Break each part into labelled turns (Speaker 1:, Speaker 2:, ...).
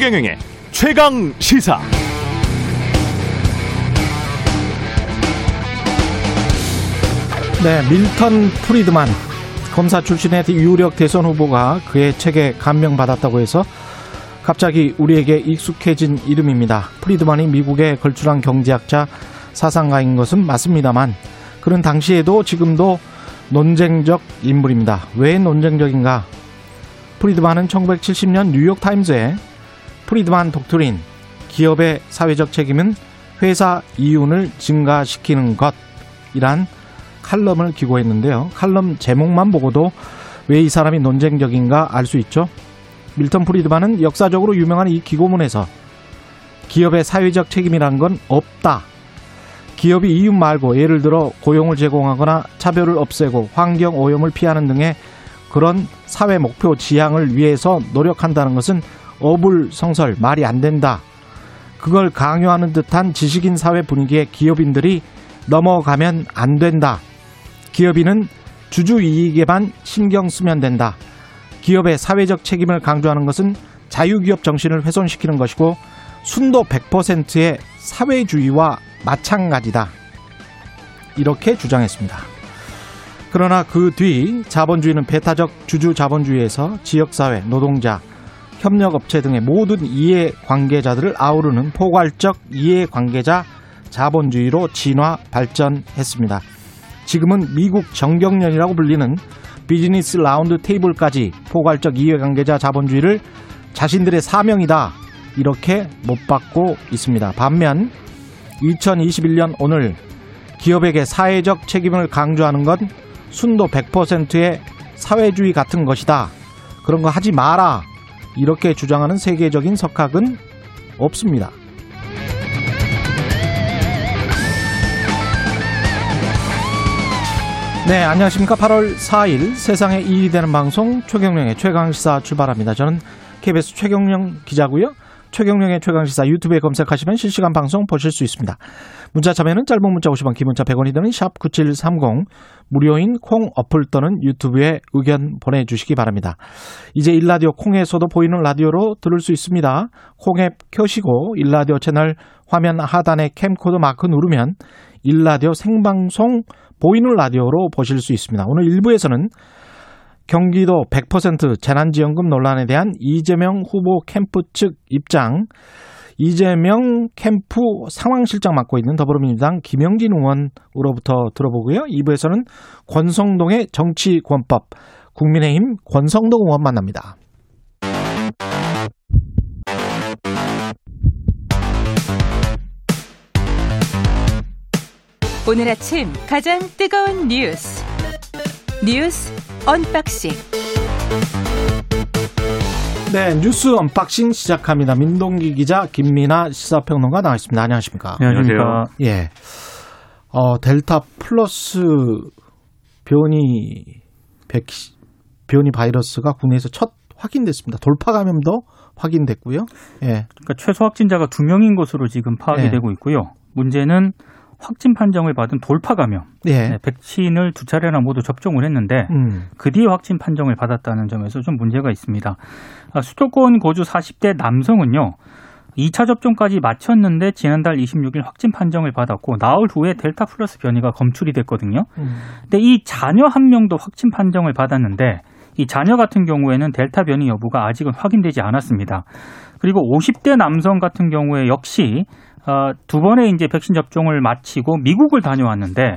Speaker 1: 최경영의 최강 시사.
Speaker 2: 네, 밀턴 프리드만 검사 출신의 유력 대선 후보가 그의 책에 감명받았다고 해서 갑자기 우리에게 익숙해진 이름입니다. 프리드만이 미국의 걸출한 경제학자 사상가인 것은 맞습니다만 그는 당시에도 지금도 논쟁적 인물입니다. 왜 논쟁적인가? 프리드만은 1970년 뉴욕타임즈에 프리드만 독트린 기업의 사회적 책임은 회사 이윤을 증가시키는 것이란 칼럼을 기고했는데요. 칼럼 제목만 보고도 왜 이 사람이 논쟁적인가 알 수 있죠. 밀턴 프리드만은 역사적으로 유명한 이 기고문에서 기업의 사회적 책임이란 건 없다. 기업이 이윤 말고 예를 들어 고용을 제공하거나 차별을 없애고 환경 오염을 피하는 등의 그런 사회 목표 지향을 위해서 노력한다는 것은 어불성설 말이 안 된다. 그걸 강요하는 듯한 지식인 사회 분위기에 기업인들이 넘어가면 안 된다. 기업인은 주주 이익에만 신경 쓰면 된다. 기업의 사회적 책임을 강조하는 것은 자유기업 정신을 훼손시키는 것이고 순도 100%의 사회주의와 마찬가지다. 이렇게 주장했습니다. 그러나 그 뒤 자본주의는 배타적 주주 자본주의에서 지역사회, 노동자, 협력업체 등의 모든 이해관계자들을 아우르는 포괄적 이해관계자 자본주의로 진화 발전했습니다. 지금은 미국 정경련이라고 불리는 비즈니스 라운드 테이블까지 포괄적 이해관계자 자본주의를 자신들의 사명이다 이렇게 못 받고 있습니다. 반면 2021년 오늘 기업에게 사회적 책임을 강조하는 건 순도 100%의 사회주의 같은 것이다. 그런 거 하지 마라. 이렇게 주장하는 세계적인 석학은 없습니다. 네, 안녕하십니까. 8월 4일 세상에 이익이 되는 방송 최경령의 최강시사 출발합니다. 저는 KBS 최경령 기자고요. 최경령의 최강시사 유튜브에 검색하시면 실시간 방송 보실 수 있습니다. 문자 참여는 짧은 문자 50원, 긴 문자 100원이 드는 샵 9730 무료인 콩 어플 또는 유튜브에 의견 보내주시기 바랍니다. 이제 일라디오 콩에서도 보이는 라디오로 들을 수 있습니다. 콩앱 켜시고 일라디오 채널 화면 하단에 캠코더 마크 누르면 일라디오 생방송 보이는 라디오로 보실 수 있습니다. 오늘 1부에서는 경기도 100% 재난지원금 논란에 대한 이재명 후보 캠프 측 입장, 이재명 캠프 상황실장 맡고 있는 더불어민주당 김영진 의원으로부터 들어보고요. 2부에서는 권성동의 정치권법, 국민의힘 권성동 의원 만납니다.
Speaker 3: 오늘 아침 가장 뜨거운 뉴스 뉴스 unboxing
Speaker 2: 네 뉴스 unboxing 시작합니다. 민동기 기자 김민아 시사평론가 나와 있습니다. 안녕하십니까?
Speaker 4: 안녕하세요.
Speaker 2: 예. 어, 델타 플러스 변이 백 변이 바이러스가 국내에서 첫 확인됐습니다. 돌파 감염도 확인됐고요. 예.
Speaker 4: 그러니까 최소 확진자가 두 명인 것으로 지금 파악이
Speaker 2: 네.
Speaker 4: 되고 있고요. 문제는 확진 판정을 받은 돌파 감염.
Speaker 2: 예.
Speaker 4: 네, 백신을 두 차례나 모두 접종을 했는데
Speaker 2: 음.
Speaker 4: 그 뒤에 확진 판정을 받았다는 점에서 좀 문제가 있습니다. 아, 수도권 거주 40대 남성은요. 2차 접종까지 마쳤는데 지난달 26일 확진 판정을 받았고 나흘 후에 델타 플러스 변이가 검출이 됐거든요.
Speaker 2: 음.
Speaker 4: 근데 이 자녀 한 명도 확진 판정을 받았는데 이 자녀 같은 경우에는 델타 변이 여부가 아직은 확인되지 않았습니다. 그리고 50대 남성 같은 경우에 역시 어, 두 번의 이제 백신 접종을 마치고 미국을 다녀왔는데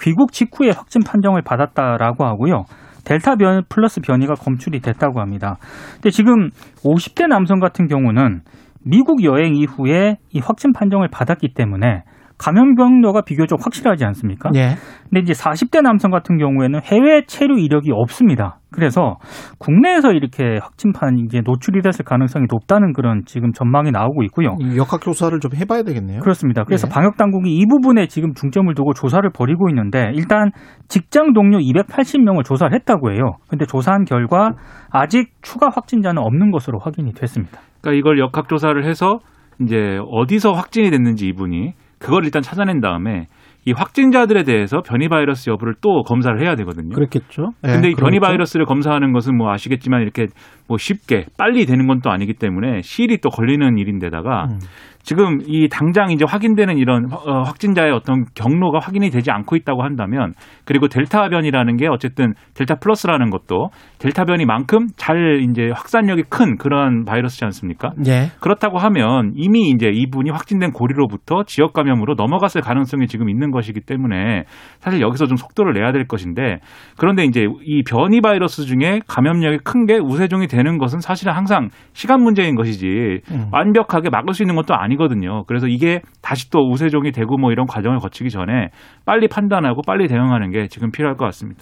Speaker 4: 귀국 직후에 확진 판정을 받았다라고 하고요. 델타 변 플러스 변이가 검출이 됐다고 합니다. 근데 지금 50대 남성 같은 경우는 미국 여행 이후에 이 확진 판정을 받았기 때문에 감염 경로가 비교적 확실하지 않습니까?
Speaker 2: 예.
Speaker 4: 근데 이제 40대 남성 같은 경우에는 해외 체류 이력이 없습니다. 그래서 국내에서 이렇게 확진판 이제 노출이 됐을 가능성이 높다는 그런 지금 전망이 나오고 있고요.
Speaker 2: 이 역학 조사를 좀 해봐야 되겠네요.
Speaker 4: 그렇습니다. 그래서
Speaker 2: 예.
Speaker 4: 방역 당국이 이 부분에 지금 중점을 두고 조사를 벌이고 있는데 일단 직장 동료 280명을 조사를 했다고 해요. 근데 조사한 결과 아직 추가 확진자는 없는 것으로 확인이 됐습니다.
Speaker 5: 그러니까 이걸 역학 조사를 해서 이제 어디서 확진이 됐는지 이분이 그걸 일단 찾아낸 다음에 이 확진자들에 대해서 변이 바이러스 여부를 또 검사를 해야 되거든요.
Speaker 2: 그렇겠죠. 예,
Speaker 5: 근데 이 변이
Speaker 2: 그러겠죠.
Speaker 5: 바이러스를 검사하는 것은 뭐 아시겠지만 이렇게 뭐 쉽게 빨리 되는 건 또 아니기 때문에 시일이 또 걸리는 일인데다가
Speaker 2: 음.
Speaker 5: 지금 이 당장 이제 확인되는 이런 어, 확진자의 어떤 경로가 확인이 되지 않고 있다고 한다면 그리고 델타 변이라는 게 어쨌든 델타 플러스라는 것도 델타 변이만큼 잘 이제 확산력이 큰 그런 바이러스지 않습니까?
Speaker 2: 예.
Speaker 5: 그렇다고 하면 이미 이제 이분이 확진된 고리로부터 지역 감염으로 넘어갔을 가능성이 지금 있는 것이기 때문에 사실 여기서 좀 속도를 내야 될 것인데 그런데 이제 이 변이 바이러스 중에 감염력이 큰 게 우세종이 되는 것은 사실은 항상 시간 문제인 것이지
Speaker 2: 음.
Speaker 5: 완벽하게 막을 수 있는 것도 아니거든요. 그래서 이게 다시 또 우세종이 되고 뭐 이런 과정을 거치기 전에 빨리 판단하고 빨리 대응하는 게 지금 필요할 것 같습니다.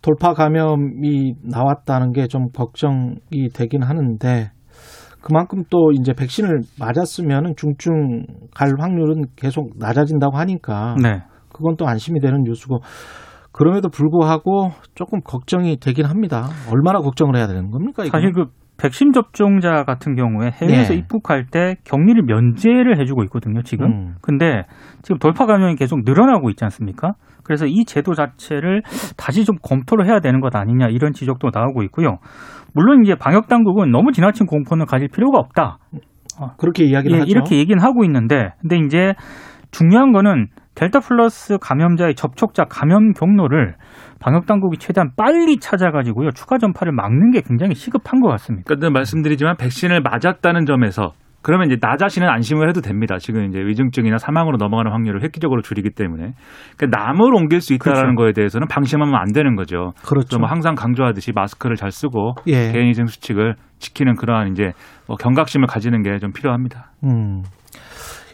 Speaker 2: 돌파 감염이 나왔다는 게 좀 걱정이 되긴 하는데 그만큼 또 이제 백신을 맞았으면 중증 갈 확률은 계속 낮아진다고 하니까
Speaker 4: 네.
Speaker 2: 그건 또 안심이 되는 뉴스고 그럼에도 불구하고 조금 걱정이 되긴 합니다. 얼마나 걱정을 해야 되는 겁니까? 이거?
Speaker 4: 사실 그 백신 접종자 같은 경우에 해외에서
Speaker 2: 네.
Speaker 4: 입국할 때 격리를 면제를 해주고 있거든요, 지금.
Speaker 2: 음.
Speaker 4: 근데 지금 돌파 감염이 계속 늘어나고 있지 않습니까? 그래서 이 제도 자체를 다시 좀 검토를 해야 되는 것 아니냐 이런 지적도 나오고 있고요. 물론 이제 방역 당국은 너무 지나친 공포는 가질 필요가 없다.
Speaker 2: 그렇게 이야기를
Speaker 4: 예,
Speaker 2: 하죠.
Speaker 4: 이렇게 얘기는 하고 있는데, 근데 이제 중요한 거는 델타 플러스 감염자의 접촉자 감염 경로를 방역 당국이 최대한 빨리 찾아가지고요 추가 전파를 막는 게 굉장히 시급한 것 같습니다.
Speaker 5: 그러니까 말씀드리지만 백신을 맞았다는 점에서 그러면 이제 나 자신은 안심을 해도 됩니다. 지금 이제 위중증이나 사망으로 넘어가는 확률을 획기적으로 줄이기 때문에 그러니까 남을 옮길 수 있다라는
Speaker 4: 그렇죠.
Speaker 5: 거에 대해서는 방심하면 안 되는 거죠.
Speaker 2: 그렇죠.
Speaker 5: 좀 항상 강조하듯이 마스크를 잘 쓰고
Speaker 2: 예.
Speaker 5: 개인위생 수칙을 지키는 그러한 이제 뭐 경각심을 가지는 게 좀 필요합니다.
Speaker 2: 음.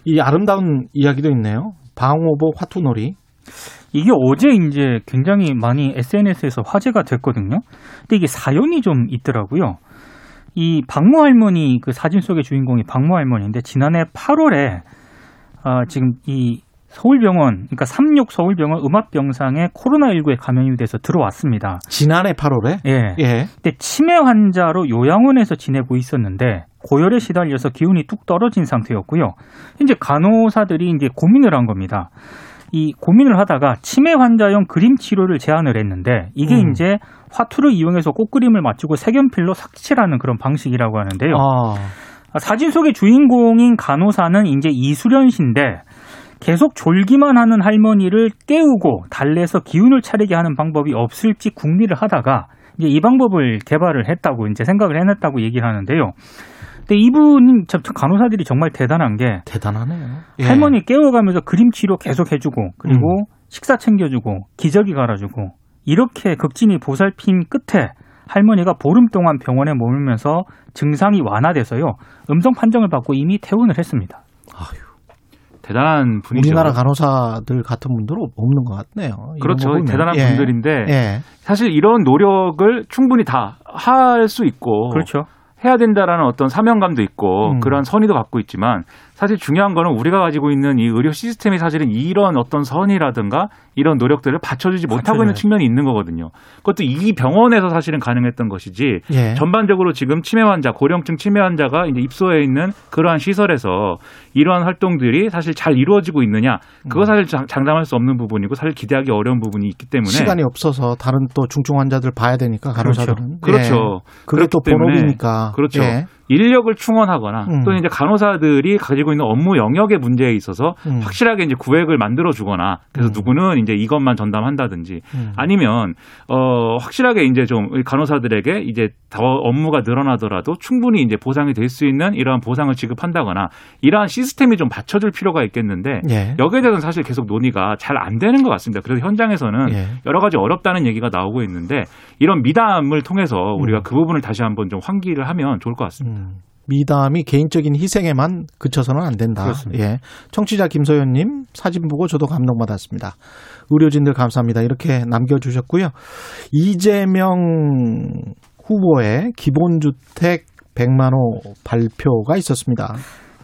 Speaker 2: 이 아름다운 이야기도 있네요. 방호보 화투놀이.
Speaker 4: 이게 어제 이제 굉장히 많이 SNS에서 화제가 됐거든요. 근데 이게 사연이 좀 있더라고요. 이 박모 할머니 그 사진 속의 주인공이 박모 할머니인데 지난해 8월에 아, 지금 이 서울병원 그러니까 삼육 서울병원 음압병상에 코로나19에 감염이 돼서 들어왔습니다.
Speaker 2: 지난해 8월에
Speaker 4: 예.
Speaker 2: 예.
Speaker 4: 근데 치매 환자로 요양원에서 지내고 있었는데 고열에 시달려서 기운이 뚝 떨어진 상태였고요. 이제 간호사들이 이제 고민을 한 겁니다. 이 고민을 하다가 치매 환자용 그림 치료를 제안을 했는데 이게
Speaker 2: 음.
Speaker 4: 이제 화투를 이용해서 꽃그림을 맞추고 색연필로 삭칠하는 그런 방식이라고 하는데요.
Speaker 2: 아.
Speaker 4: 아, 사진 속의 주인공인 간호사는 이제 이수련 씨인데 계속 졸기만 하는 할머니를 깨우고 달래서 기운을 차리게 하는 방법이 없을지 궁리를 하다가 이제 이 방법을 개발을 했다고 이제 생각을 해냈다고 얘기를 하는데요. 근데 이분은 참 간호사들이 정말 대단한 게
Speaker 2: 대단하네요. 예.
Speaker 4: 할머니 깨워가면서 그림 치료 계속 해주고 그리고 식사 챙겨주고 기저귀 갈아주고 이렇게 극진히 보살핀 끝에 할머니가 보름 동안 병원에 머물면서 증상이 완화돼서요 음성 판정을 받고 이미 퇴원을 했습니다.
Speaker 5: 대단한 분이죠.
Speaker 2: 우리나라 간호사들 같은 분들은 없는 것 같네요.
Speaker 5: 그렇죠. 대단한
Speaker 2: 예.
Speaker 5: 분들인데
Speaker 2: 예.
Speaker 5: 사실 이런 노력을 충분히 다 할 수 있고
Speaker 4: 그렇죠.
Speaker 5: 해야 된다라는 어떤 사명감도 있고
Speaker 2: 음.
Speaker 5: 그런 선의도 갖고 있지만 사실 중요한 거는 우리가 가지고 있는 이 의료 시스템이 사실은 이런 어떤 선이라든가 이런 노력들을 받쳐주지 못하고 있는. 측면이 있는 거거든요. 그것도 이 병원에서 사실은 가능했던 것이지
Speaker 2: 예.
Speaker 5: 전반적으로 지금 치매 환자, 고령층 치매 환자가 이제 입소해 있는 그러한 시설에서 이러한 활동들이 사실 잘 이루어지고 있느냐 그거 사실 장- 장담할 수 없는 부분이고 사실 기대하기 어려운 부분이 있기 때문에
Speaker 2: 시간이 없어서 다른 또 중증 환자들 봐야 되니까 간호사들은
Speaker 5: 그렇죠.
Speaker 2: 예. 그게 또
Speaker 5: 그렇기 때문에
Speaker 2: 본업이니까
Speaker 5: 그렇죠.
Speaker 2: 예.
Speaker 5: 인력을 충원하거나
Speaker 2: 음.
Speaker 5: 또는 이제 간호사들이 가지고 있는 업무 영역의 문제에 있어서
Speaker 2: 음.
Speaker 5: 확실하게 이제 구획을 만들어 주거나 그래서
Speaker 2: 음.
Speaker 5: 누구는 이제 이것만 전담한다든지
Speaker 2: 음.
Speaker 5: 아니면 어 확실하게 이제 좀이 간호사들에게 이제 더 업무가 늘어나더라도 충분히 이제 보상이 될 수 있는 이러한 보상을 지급한다거나 이러한 시스템이 좀 받쳐줄 필요가 있겠는데
Speaker 2: 예.
Speaker 5: 여기에 대해서는 사실 계속 논의가 잘 안 되는 것 같습니다. 그래서 현장에서는
Speaker 2: 예.
Speaker 5: 여러 가지 어렵다는 얘기가 나오고 있는데 이런 미담을 통해서 우리가
Speaker 2: 음.
Speaker 5: 그 부분을 다시 한번 좀 환기를 하면 좋을 것 같습니다.
Speaker 2: 음. 미담이 개인적인 희생에만 그쳐서는 안 된다.
Speaker 4: 그렇습니다.
Speaker 2: 예. 청취자 김소연님 사진 보고 저도 감동받았습니다. 의료진들 감사합니다. 이렇게 남겨주셨고요. 이재명 후보의 기본주택 100만 호 발표가 있었습니다.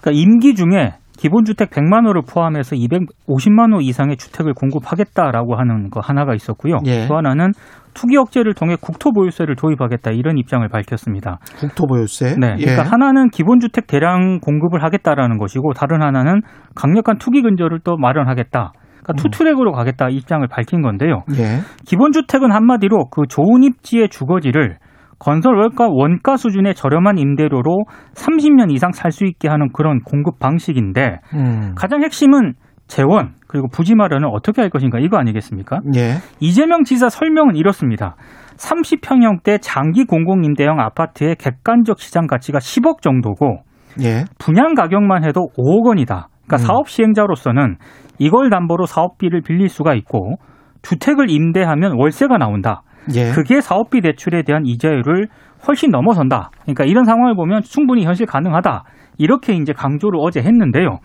Speaker 4: 그러니까 임기 중에 기본주택 100만 호를 포함해서 250만 호 이상의 주택을 공급하겠다라고 하는 거 하나가 있었고요.
Speaker 2: 예.
Speaker 4: 또 하나는 투기 억제를 통해 국토보유세를 도입하겠다 이런 입장을 밝혔습니다.
Speaker 2: 국토보유세.
Speaker 4: 네,
Speaker 2: 예.
Speaker 4: 그러니까 하나는 기본주택 대량 공급을 하겠다라는 것이고 다른 하나는 강력한 투기 근절을 또 마련하겠다. 그러니까 투트랙으로 가겠다 입장을 밝힌 건데요.
Speaker 2: 예.
Speaker 4: 기본주택은 한마디로 그 좋은 입지의 주거지를 건설 원가, 원가 수준의 저렴한 임대료로 30년 이상 살 수 있게 하는 그런 공급 방식인데
Speaker 2: 음.
Speaker 4: 가장 핵심은 재원 그리고 부지 마련을 어떻게 할 것인가 이거 아니겠습니까?
Speaker 2: 예.
Speaker 4: 이재명 지사 설명은 이렇습니다. 30평형대 장기 공공임대형 아파트의 객관적 시장 가치가 10억 정도고
Speaker 2: 예.
Speaker 4: 분양 가격만 해도 5억 원이다. 그러니까
Speaker 2: 음.
Speaker 4: 사업 시행자로서는 이걸 담보로 사업비를 빌릴 수가 있고 주택을 임대하면 월세가 나온다.
Speaker 2: 예.
Speaker 4: 그게 사업비 대출에 대한 이자율을 훨씬 넘어선다. 그러니까 이런 상황을 보면 충분히 현실 가능하다. 이렇게 이제 강조를 어제 했는데요.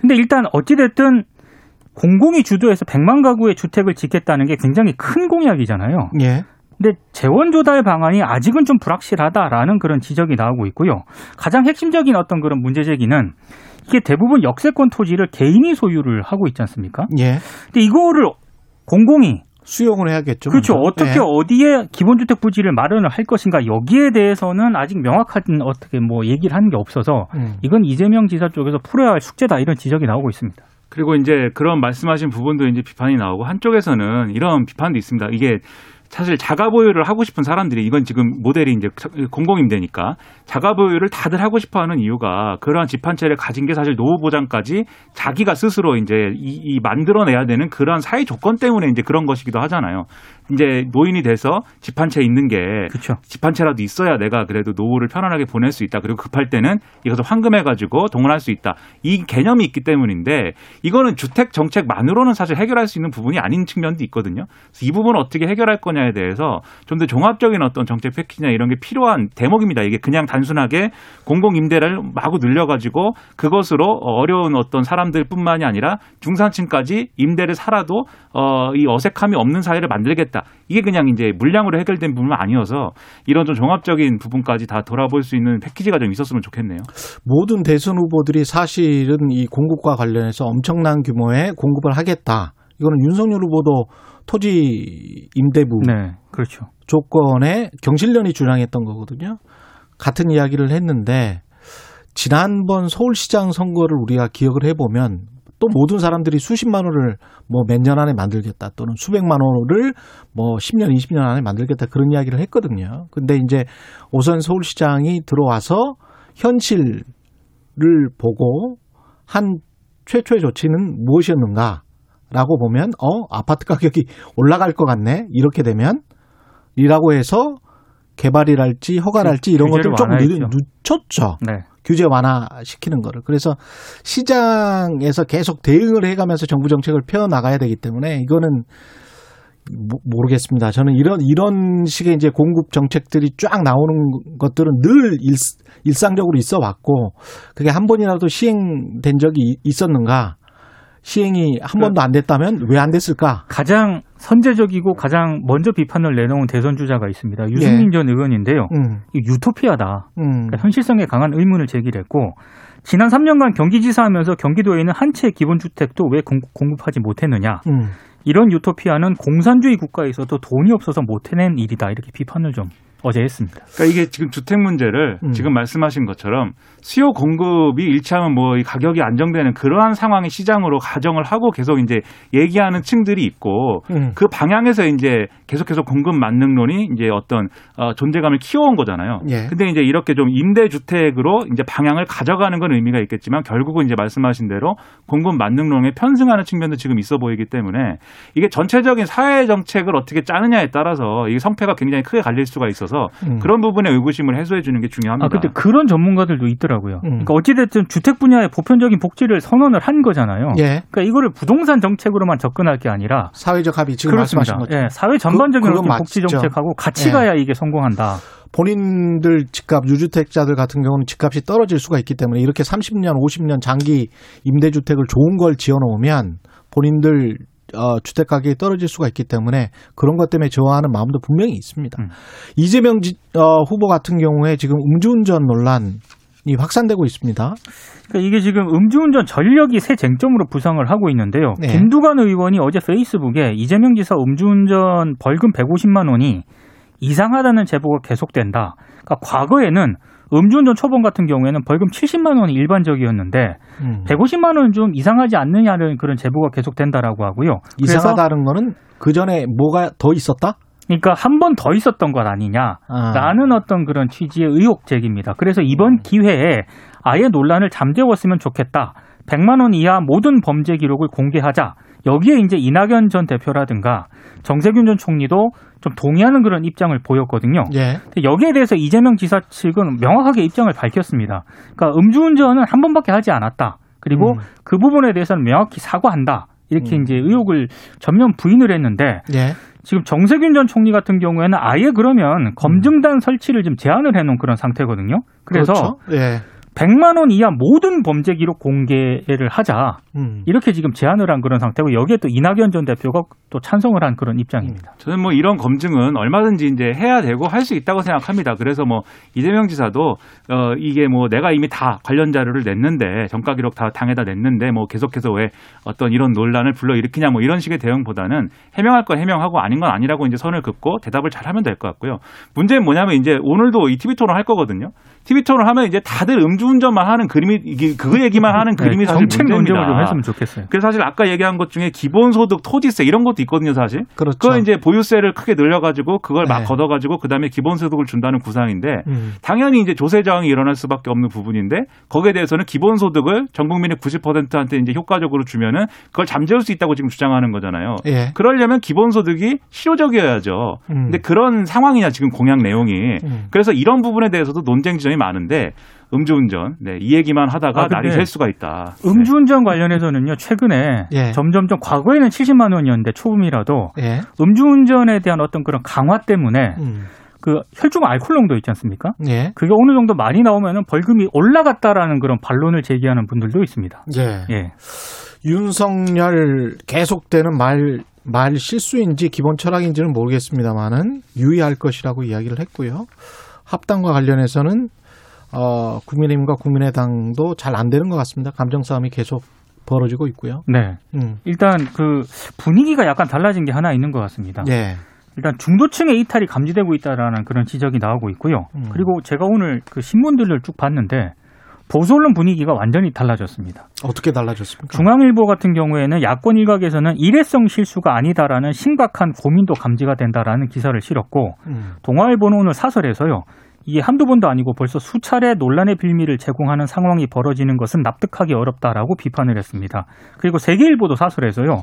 Speaker 4: 근데 일단 어찌됐든 공공이 주도해서 100만 가구의 주택을 짓겠다는 게 굉장히 큰 공약이잖아요.
Speaker 2: 예.
Speaker 4: 근데 재원 조달 방안이 아직은 좀 불확실하다라는 그런 지적이 나오고 있고요. 가장 핵심적인 어떤 그런 문제 제기는 이게 대부분 역세권 토지를 개인이 소유를 하고 있지 않습니까?
Speaker 2: 예.
Speaker 4: 근데 이거를 공공이
Speaker 2: 수용을 해야겠죠.
Speaker 4: 그렇죠.
Speaker 2: 먼저.
Speaker 4: 어떻게
Speaker 2: 예.
Speaker 4: 어디에 기본주택 부지를 마련을 할 것인가 여기에 대해서는 아직 명확한 어떻게 뭐 얘기를 하는 게 없어서
Speaker 2: 음.
Speaker 4: 이건 이재명 지사 쪽에서 풀어야 할 숙제다 이런 지적이 나오고 있습니다.
Speaker 5: 그리고 이제 그런 말씀하신 부분도 이제 비판이 나오고 한쪽에서는 이런 비판도 있습니다. 이게 사실 자가 보유를 하고 싶은 사람들이 이건 지금 모델이 이제 공공임대니까 자가 보유를 다들 하고 싶어 하는 이유가 그러한 집 한 채를 가진 게 사실 노후 보장까지 자기가 스스로 이제 이, 이 만들어내야 되는 그런 사회 조건 때문에 이제 그런 것이기도 하잖아요. 이제 노인이 돼서 집 한 채 있는 게. 집 한 채라도 있어야 내가 그래도 노후를 편안하게 보낼 수 있다. 그리고 급할 때는 이것을 환금해 가지고 동원할 수 있다. 이 개념이 있기 때문인데 이거는 주택 정책만으로는 사실 해결할 수 있는 부분이 아닌 측면도 있거든요. 그래서 이 부분을 어떻게 해결할 거냐 에 대해서 좀 더 종합적인 어떤 정책 패키지나 이런 게 필요한 대목입니다. 이게 그냥 단순하게 공공 임대를 마구 늘려가지고 그것으로 어려운 어떤 사람들뿐만이 아니라 중산층까지 임대를 살아도 어, 이 어색함이 없는 사회를 만들겠다. 이게 그냥 이제 물량으로 해결된 부분은 아니어서 이런 좀 종합적인 부분까지 다 돌아볼 수 있는 패키지가 좀 있었으면 좋겠네요.
Speaker 2: 모든 대선 후보들이 사실은 이 공급과 관련해서 엄청난 규모의 공급을 하겠다. 이거는 윤석열 후보도 토지 임대부
Speaker 4: 네, 그렇죠.
Speaker 2: 조건에 경실련이 주장했던 거거든요. 같은 이야기를 했는데 지난번 서울시장 선거를 우리가 기억을 해보면 또 모든 사람들이 수십만 원을 뭐 몇 년 안에 만들겠다 또는 수백만 원을 뭐 10년, 20년 안에 만들겠다 그런 이야기를 했거든요. 근데 이제 오선 서울시장이 들어와서 현실을 보고 한 최초의 조치는 무엇이었는가? 라고 보면, 어, 아파트 가격이 올라갈 것 같네? 이렇게 되면, 이라고 해서 개발이랄지 허가랄지 이런 것들 좀
Speaker 4: 완화했죠.
Speaker 2: 늦췄죠.
Speaker 4: 네.
Speaker 2: 규제 완화시키는 거를. 그래서 시장에서 계속 대응을 해가면서 정부 정책을 펴 나가야 되기 때문에 이거는 모- 모르겠습니다. 저는 이런 이런 식의 이제 공급 정책들이 쫙 나오는 것들은 늘 일, 일상적으로 있어 왔고 그게 한 번이라도 시행된 적이 이- 있었는가? 시행이 한 번도 안 됐다면 왜 안 됐을까?
Speaker 4: 가장 선제적이고 가장 먼저 비판을 내놓은 대선 주자가 있습니다. 유승민 전 의원인데요.
Speaker 2: 음,
Speaker 4: 유토피아다.
Speaker 2: 음,
Speaker 4: 그러니까 현실성에 강한 의문을 제기했고 지난 3년간 경기지사 하면서 경기도에 있는 한 채 기본주택도 왜 공- 공급하지 못했느냐.
Speaker 2: 음.
Speaker 4: 이런 유토피아는 공산주의 국가에서도 돈이 없어서 못 해낸 일이다. 이렇게 비판을 좀 어제 했습니다.
Speaker 5: 그러니까 이게 지금 주택 문제를
Speaker 2: 음.
Speaker 5: 지금 말씀하신 것처럼 수요 공급이 일치하면 뭐이 가격이 안정되는 그러한 상황의 시장으로 가정을 하고 계속 이제 얘기하는 층들이 있고
Speaker 2: 음.
Speaker 5: 그 방향에서 이제 계속해서 공급 만능론이 이제 어떤 어, 존재감을 키워온 거잖아요.
Speaker 2: 예.
Speaker 5: 근데 이제 이렇게 좀 임대 주택으로 이제 방향을 가져가는 건 의미가 있겠지만 결국은 이제 말씀하신 대로 공급 만능론에 편승하는 측면도 지금 있어 보이기 때문에 이게 전체적인 사회 정책을 어떻게 짜느냐에 따라서 이게 성패가 굉장히 크게 갈릴 수가 있어서
Speaker 2: 음.
Speaker 5: 그런 부분의 의구심을 해소해 주는 게 중요합니다.
Speaker 4: 아, 근데 그런 전문가들도 있더라고요.
Speaker 2: 음.
Speaker 4: 그러니까 어찌됐든 주택 분야의 보편적인 복지를 선언을 한 거잖아요.
Speaker 2: 예.
Speaker 4: 그러니까 이거를 부동산 정책으로만 접근할 게 아니라
Speaker 2: 사회적 합의 지금
Speaker 4: 그렇습니다.
Speaker 2: 말씀하신 것처럼
Speaker 4: 예, 사회 전반적인
Speaker 2: 그- 그건
Speaker 4: 어떤 복지. 정책하고 같이
Speaker 2: 예.
Speaker 4: 가야 이게 성공한다.
Speaker 2: 본인들 집값 유주택자들 같은 경우는 집값이 떨어질 수가 있기 때문에 이렇게 30년, 50년 장기 임대주택을 좋은 걸 지어 놓으면 본인들 어, 주택 가격이 떨어질 수가 있기 때문에 그런 것 때문에 좋아하는 마음도 분명히 있습니다.
Speaker 4: 음.
Speaker 2: 이재명 지- 어, 후보 같은 경우에 지금 음주운전 논란 이 확산되고 있습니다.
Speaker 4: 그러니까 이게 지금 음주운전 전력이 새 쟁점으로 부상을 하고 있는데요.
Speaker 2: 네.
Speaker 4: 김두관 의원이 어제 페이스북에 이재명 지사 음주운전 벌금 150만 원이 이상하다는 제보가 계속된다. 그러니까 과거에는 음주운전 초범 같은 경우에는 벌금 70만 원이 일반적이었는데
Speaker 2: 음.
Speaker 4: 150만 원은 좀 이상하지 않느냐는 그런 제보가 계속된다라고 하고요.
Speaker 2: 이상하다는 거는 그 전에 뭐가 더 있었다?
Speaker 4: 그러니까 한 번 더 있었던 것 아니냐라는
Speaker 2: 아.
Speaker 4: 어떤 그런 취지의 의혹 제기입니다. 그래서 이번 기회에 아예 논란을 잠재웠으면 좋겠다. 100만 원 이하 모든 범죄 기록을 공개하자. 여기에 이제 이낙연 전 대표라든가 정세균 전 총리도 좀 동의하는 그런 입장을 보였거든요.
Speaker 2: 예.
Speaker 4: 근데 여기에 대해서 이재명 지사 측은 명확하게 입장을 밝혔습니다. 그러니까 음주운전은 한 번밖에 하지 않았다. 그리고
Speaker 2: 음.
Speaker 4: 그 부분에 대해서는 명확히 사과한다. 이렇게
Speaker 2: 음.
Speaker 4: 이제 의혹을 전면 부인을 했는데
Speaker 2: 예.
Speaker 4: 지금 정세균 전 총리 같은 경우에는 아예 그러면 검증단 설치를 좀 제한을 해놓은 그런 상태거든요. 그래서
Speaker 2: 그렇죠. 예.
Speaker 4: 100만 원 이하 모든 범죄 기록 공개를 하자
Speaker 2: 음.
Speaker 4: 이렇게 지금 제안을 한 그런 상태고 여기에 또 이낙연 전 대표가 또 찬성을 한 그런 입장입니다.
Speaker 5: 저는 뭐 이런 검증은 얼마든지 이제 해야 되고 할 수 있다고 생각합니다. 그래서 뭐 이재명 지사도 어 이게 뭐 내가 이미 다 관련 자료를 냈는데 정가 기록 다 당에다 냈는데 뭐 계속해서 왜 어떤 이런 논란을 불러 일으키냐 뭐 이런 식의 대응보다는 해명할 건 해명하고 아닌 건 아니라고 이제 선을 긋고 대답을 잘 하면 될 것 같고요. 문제는 뭐냐면 이제 오늘도 이 TV 토론 할 거거든요. TV 토론 하면 이제 다들 음주운전만 하는 그림이 이게 그 얘기만 하는 그림이 사실
Speaker 4: 네, 정책
Speaker 5: 문제입니다.
Speaker 4: 논쟁을 좀 했으면 좋겠어요.
Speaker 5: 그래서 사실 아까 얘기한 것 중에 기본소득, 토지세 이런 것도 있거든요, 사실.
Speaker 2: 그렇죠.
Speaker 5: 그거 이제 보유세를 크게 늘려가지고 그걸 막
Speaker 2: 네.
Speaker 5: 걷어가지고 그 다음에 기본소득을 준다는 구상인데
Speaker 2: 음.
Speaker 5: 당연히 이제 조세 저항이 일어날 수밖에 없는 부분인데 거기에 대해서는 기본소득을 전 국민의 90%한테 이제 효과적으로 주면은 그걸 잠재울 수 있다고 지금 주장하는 거잖아요.
Speaker 2: 예.
Speaker 5: 그러려면 기본소득이 실효적이어야죠.
Speaker 2: 음.
Speaker 5: 근데 그런 상황이냐 지금 공약 내용이.
Speaker 2: 음.
Speaker 5: 그래서 이런 부분에 대해서도 논쟁 지점 이 많은데 음주운전, 네, 이 얘기만 하다가
Speaker 4: 아,
Speaker 5: 날이 셀 수가 있다. 네.
Speaker 4: 음주운전 관련해서는요 최근에
Speaker 2: 예.
Speaker 4: 점점점 과거에는 70만 원이었는데 초범이라도
Speaker 2: 예.
Speaker 4: 음주운전에 대한 어떤 그런 강화 때문에
Speaker 2: 음.
Speaker 4: 그 혈중 알코올 농도 있지 않습니까?
Speaker 2: 예.
Speaker 4: 그게 어느 정도 많이 나오면은 벌금이 올라갔다라는 그런 반론을 제기하는 분들도 있습니다.
Speaker 2: 예.
Speaker 4: 예.
Speaker 2: 윤석열 계속되는 말, 말 실수인지 기본 철학인지는 모르겠습니다만은 유의할 것이라고 이야기를 했고요. 합당과 관련해서는 어, 국민의힘과 국민의당도 잘 안 되는 것 같습니다. 감정 싸움이 계속 벌어지고 있고요.
Speaker 4: 네.
Speaker 2: 음.
Speaker 4: 일단 그 분위기가 약간 달라진 게 하나 있는 것 같습니다.
Speaker 2: 예.
Speaker 4: 일단 중도층의 이탈이 감지되고 있다라는 그런 지적이 나오고 있고요.
Speaker 2: 음.
Speaker 4: 그리고 제가 오늘 그 신문들을 쭉 봤는데 보수 언론 분위기가 완전히 달라졌습니다.
Speaker 2: 어떻게 달라졌습니까?
Speaker 4: 중앙일보 같은 경우에는 야권 일각에서는 일회성 실수가 아니다라는 심각한 고민도 감지가 된다라는 기사를 실었고
Speaker 2: 음.
Speaker 4: 동아일보는 오늘 사설에서요. 이게 한두 번도 아니고 벌써 수차례 논란의 빌미를 제공하는 상황이 벌어지는 것은 납득하기 어렵다라고 비판을 했습니다. 그리고 세계일보도 사설에서요.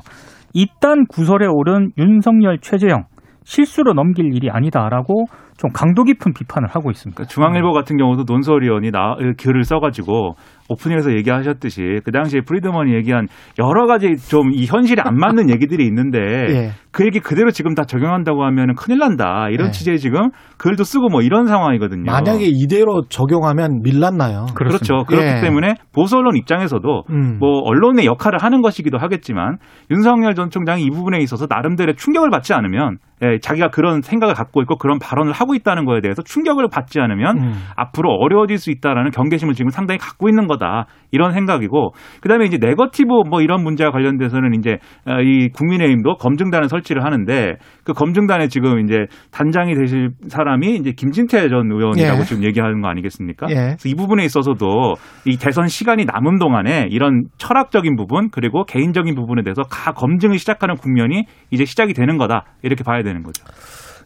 Speaker 4: 이딴 구설에 오른 윤석열 최재형 실수로 넘길 일이 아니다라고 좀 강도 깊은 비판을 하고 있습니다.
Speaker 5: 그러니까 중앙일보 같은 경우도 논설위원이 나 글을 써가지고 오프닝에서 얘기하셨듯이 그 당시에 프리드먼이 얘기한 여러 가지 좀 이 현실에 안 맞는 얘기들이 있는데
Speaker 2: 예.
Speaker 5: 그 얘기 그대로 지금 다 적용한다고 하면 큰일 난다 이런
Speaker 2: 네.
Speaker 5: 취지의 지금 글도 쓰고 뭐 이런 상황이거든요.
Speaker 2: 만약에 이대로 적용하면 밀났나요?
Speaker 5: 그렇죠. 그렇기
Speaker 2: 예.
Speaker 5: 때문에 보수 언론 입장에서도
Speaker 2: 음.
Speaker 5: 뭐 언론의 역할을 하는 것이기도 하겠지만 윤석열 전 총장이 이 부분에 있어서 나름대로 충격을 받지 않으면 예, 자기가 그런 생각을 갖고 있고 그런 발언을 하고 있다는 거에 대해서 충격을 받지 않으면
Speaker 2: 음.
Speaker 5: 앞으로 어려워질 수 있다라는 경계심을 지금 상당히 갖고 있는 거다 이런 생각이고 그다음에 이제 네거티브 뭐 이런 문제와 관련돼서는 이제 어, 이 국민의힘도 검증단을 설치를 하는데 그 검증단에 지금 이제 단장이 되실 사람이 이제 김진태 전 의원이라고
Speaker 2: 예.
Speaker 5: 지금 얘기하는 거 아니겠습니까?
Speaker 2: 예.
Speaker 5: 그래서 이 부분에 있어서도 이 대선 시간이 남은 동안에 이런 철학적인 부분 그리고 개인적인 부분에 대해서 가 검증을 시작하는 국면이 이제 시작이 되는 거다 이렇게 봐야 되는 거죠.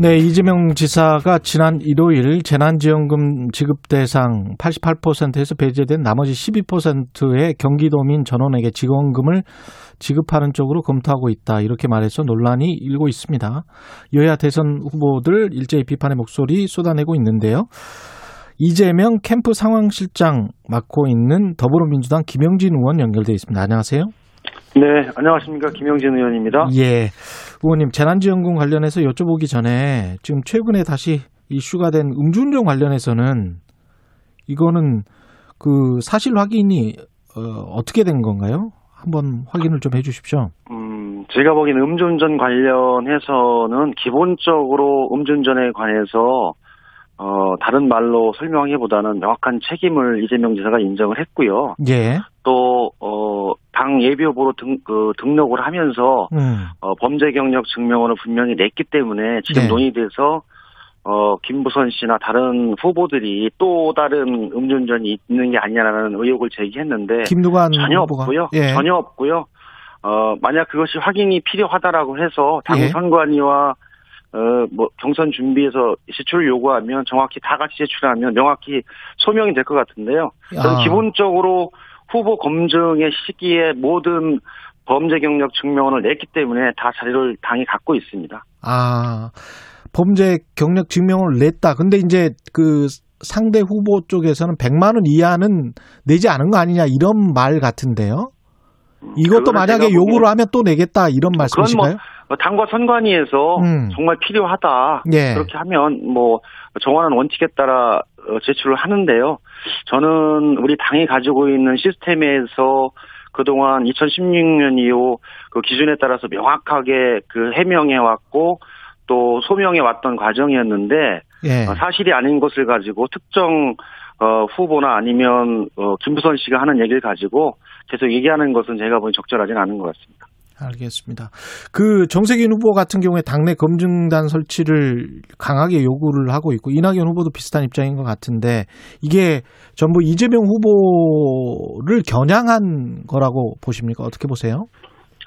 Speaker 2: 네, 이재명 지사가 지난 일요일 재난지원금 지급 대상 88%에서 배제된 나머지 12%의 경기도민 전원에게 지원금을 지급하는 쪽으로 검토하고 있다. 이렇게 말해서 논란이 일고 있습니다. 여야 대선 후보들 일제히 비판의 목소리 쏟아내고 있는데요. 이재명 캠프 상황실장 맡고 있는 더불어민주당 김영진 의원 연결돼 있습니다. 안녕하세요.
Speaker 6: 네, 안녕하십니까. 김영진 의원입니다.
Speaker 2: 예. 의원님, 재난지원금 관련해서 여쭤보기 전에 지금 최근에 다시 이슈가 된 음주운전 관련해서는 이거는 그 사실 확인이 어, 떻게 된 건가요? 한번 확인을 좀 해주십시오.
Speaker 6: 음, 제가 보기에는 음주운전 관련해서는 기본적으로 음주운전에 관해서 어, 다른 말로 설명하기보다는 명확한 책임을 이재명 지사가 인정을 했고요.
Speaker 2: 예.
Speaker 6: 또, 어, 당 예비후보로 등, 그, 등록을 하면서,
Speaker 2: 음.
Speaker 6: 어, 범죄 경력 증명원을 분명히 냈기 때문에 지금
Speaker 2: 네.
Speaker 6: 논의돼서, 어, 김부선 씨나 다른 후보들이 또 다른 음주운전이 있는 게 아니냐라는 의혹을 제기했는데,
Speaker 2: 김두관
Speaker 6: 전혀
Speaker 2: 후보가
Speaker 6: 없고요.
Speaker 2: 예.
Speaker 6: 전혀 없고요. 어, 만약 그것이 확인이 필요하다라고 해서 당
Speaker 2: 예.
Speaker 6: 선관위와 어, 뭐 경선 준비해서 제출을 요구하면 정확히 다 같이 제출하면 명확히 소명이 될 것 같은데요. 저는
Speaker 2: 아.
Speaker 6: 기본적으로 후보 검증의 시기에 모든 범죄 경력 증명원을 냈기 때문에 다 자료를 당이 갖고 있습니다.
Speaker 2: 아, 범죄 경력 증명을 냈다. 근데 이제 그 상대 후보 쪽에서는 100만 원 이하는 내지 않은 거 아니냐 이런 말 같은데요. 이것도
Speaker 6: 그거는
Speaker 2: 만약에 요구를 하면 또 내겠다 이런 말씀이신가요?
Speaker 6: 뭐 당과 선관위에서
Speaker 2: 음.
Speaker 6: 정말 필요하다
Speaker 2: 예.
Speaker 6: 그렇게 하면 뭐 정하는 원칙에 따라 어, 제출을 하는데요. 저는 우리 당이 가지고 있는 시스템에서 그동안 2016년 이후 그 기준에 따라서 명확하게 그 해명해 왔고 또 소명해 왔던 과정이었는데
Speaker 2: 예.
Speaker 6: 어, 사실이 아닌 것을 가지고 특정 어, 후보나 아니면 어, 김부선 씨가 하는 얘기를 가지고 계속 얘기하는 것은 제가 보기 적절하진 않은 것 같습니다.
Speaker 2: 알겠습니다. 그 정세균 후보 같은 경우에 당내 검증단 설치를 강하게 요구를 하고 있고 이낙연 후보도 비슷한 입장인 것 같은데 이게 전부 이재명 후보를 겨냥한 거라고 보십니까? 어떻게 보세요?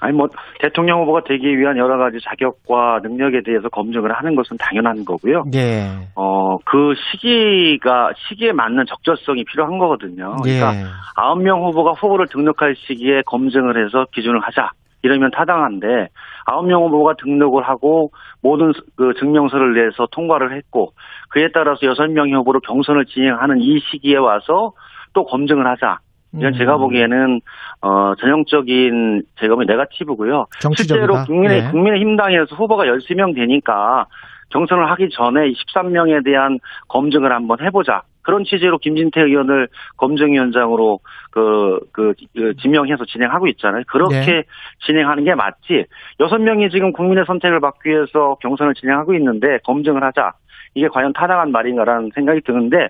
Speaker 6: 아니 뭐 대통령 후보가 되기 위한 여러 가지 자격과 능력에 대해서 검증을 하는 것은 당연한 거고요.
Speaker 2: 예.
Speaker 6: 어그 시기가 시기에 맞는 적절성이 필요한 거거든요.
Speaker 2: 예.
Speaker 6: 그러니까 아홉 명 후보가 후보를 등록할 시기에 검증을 해서 기준을 하자 이러면 타당한데 아홉 명 후보가 등록을 하고 모든 그 증명서를 내서 통과를 했고 그에 따라서 여섯 명의 후보로 경선을 진행하는 이 시기에 와서 또 검증을 하자. 이건
Speaker 2: 음.
Speaker 6: 제가 보기에는 어 전형적인 제가 보기 네가티브고요.
Speaker 2: 정치적이다.
Speaker 6: 실제로 국민의
Speaker 2: 예.
Speaker 6: 국민의힘당에서 후보가 13명 되니까 경선을 하기 전에 13명에 대한 검증을 한번 해보자. 그런 취지로 김진태 의원을 검증위원장으로 그, 그, 그 지명해서 진행하고 있잖아요. 그렇게
Speaker 2: 네.
Speaker 6: 진행하는 게 맞지. 여섯 명이 지금 국민의 선택을 받기 위해서 경선을 진행하고 있는데 검증을 하자. 이게 과연 타당한 말인가라는 생각이 드는데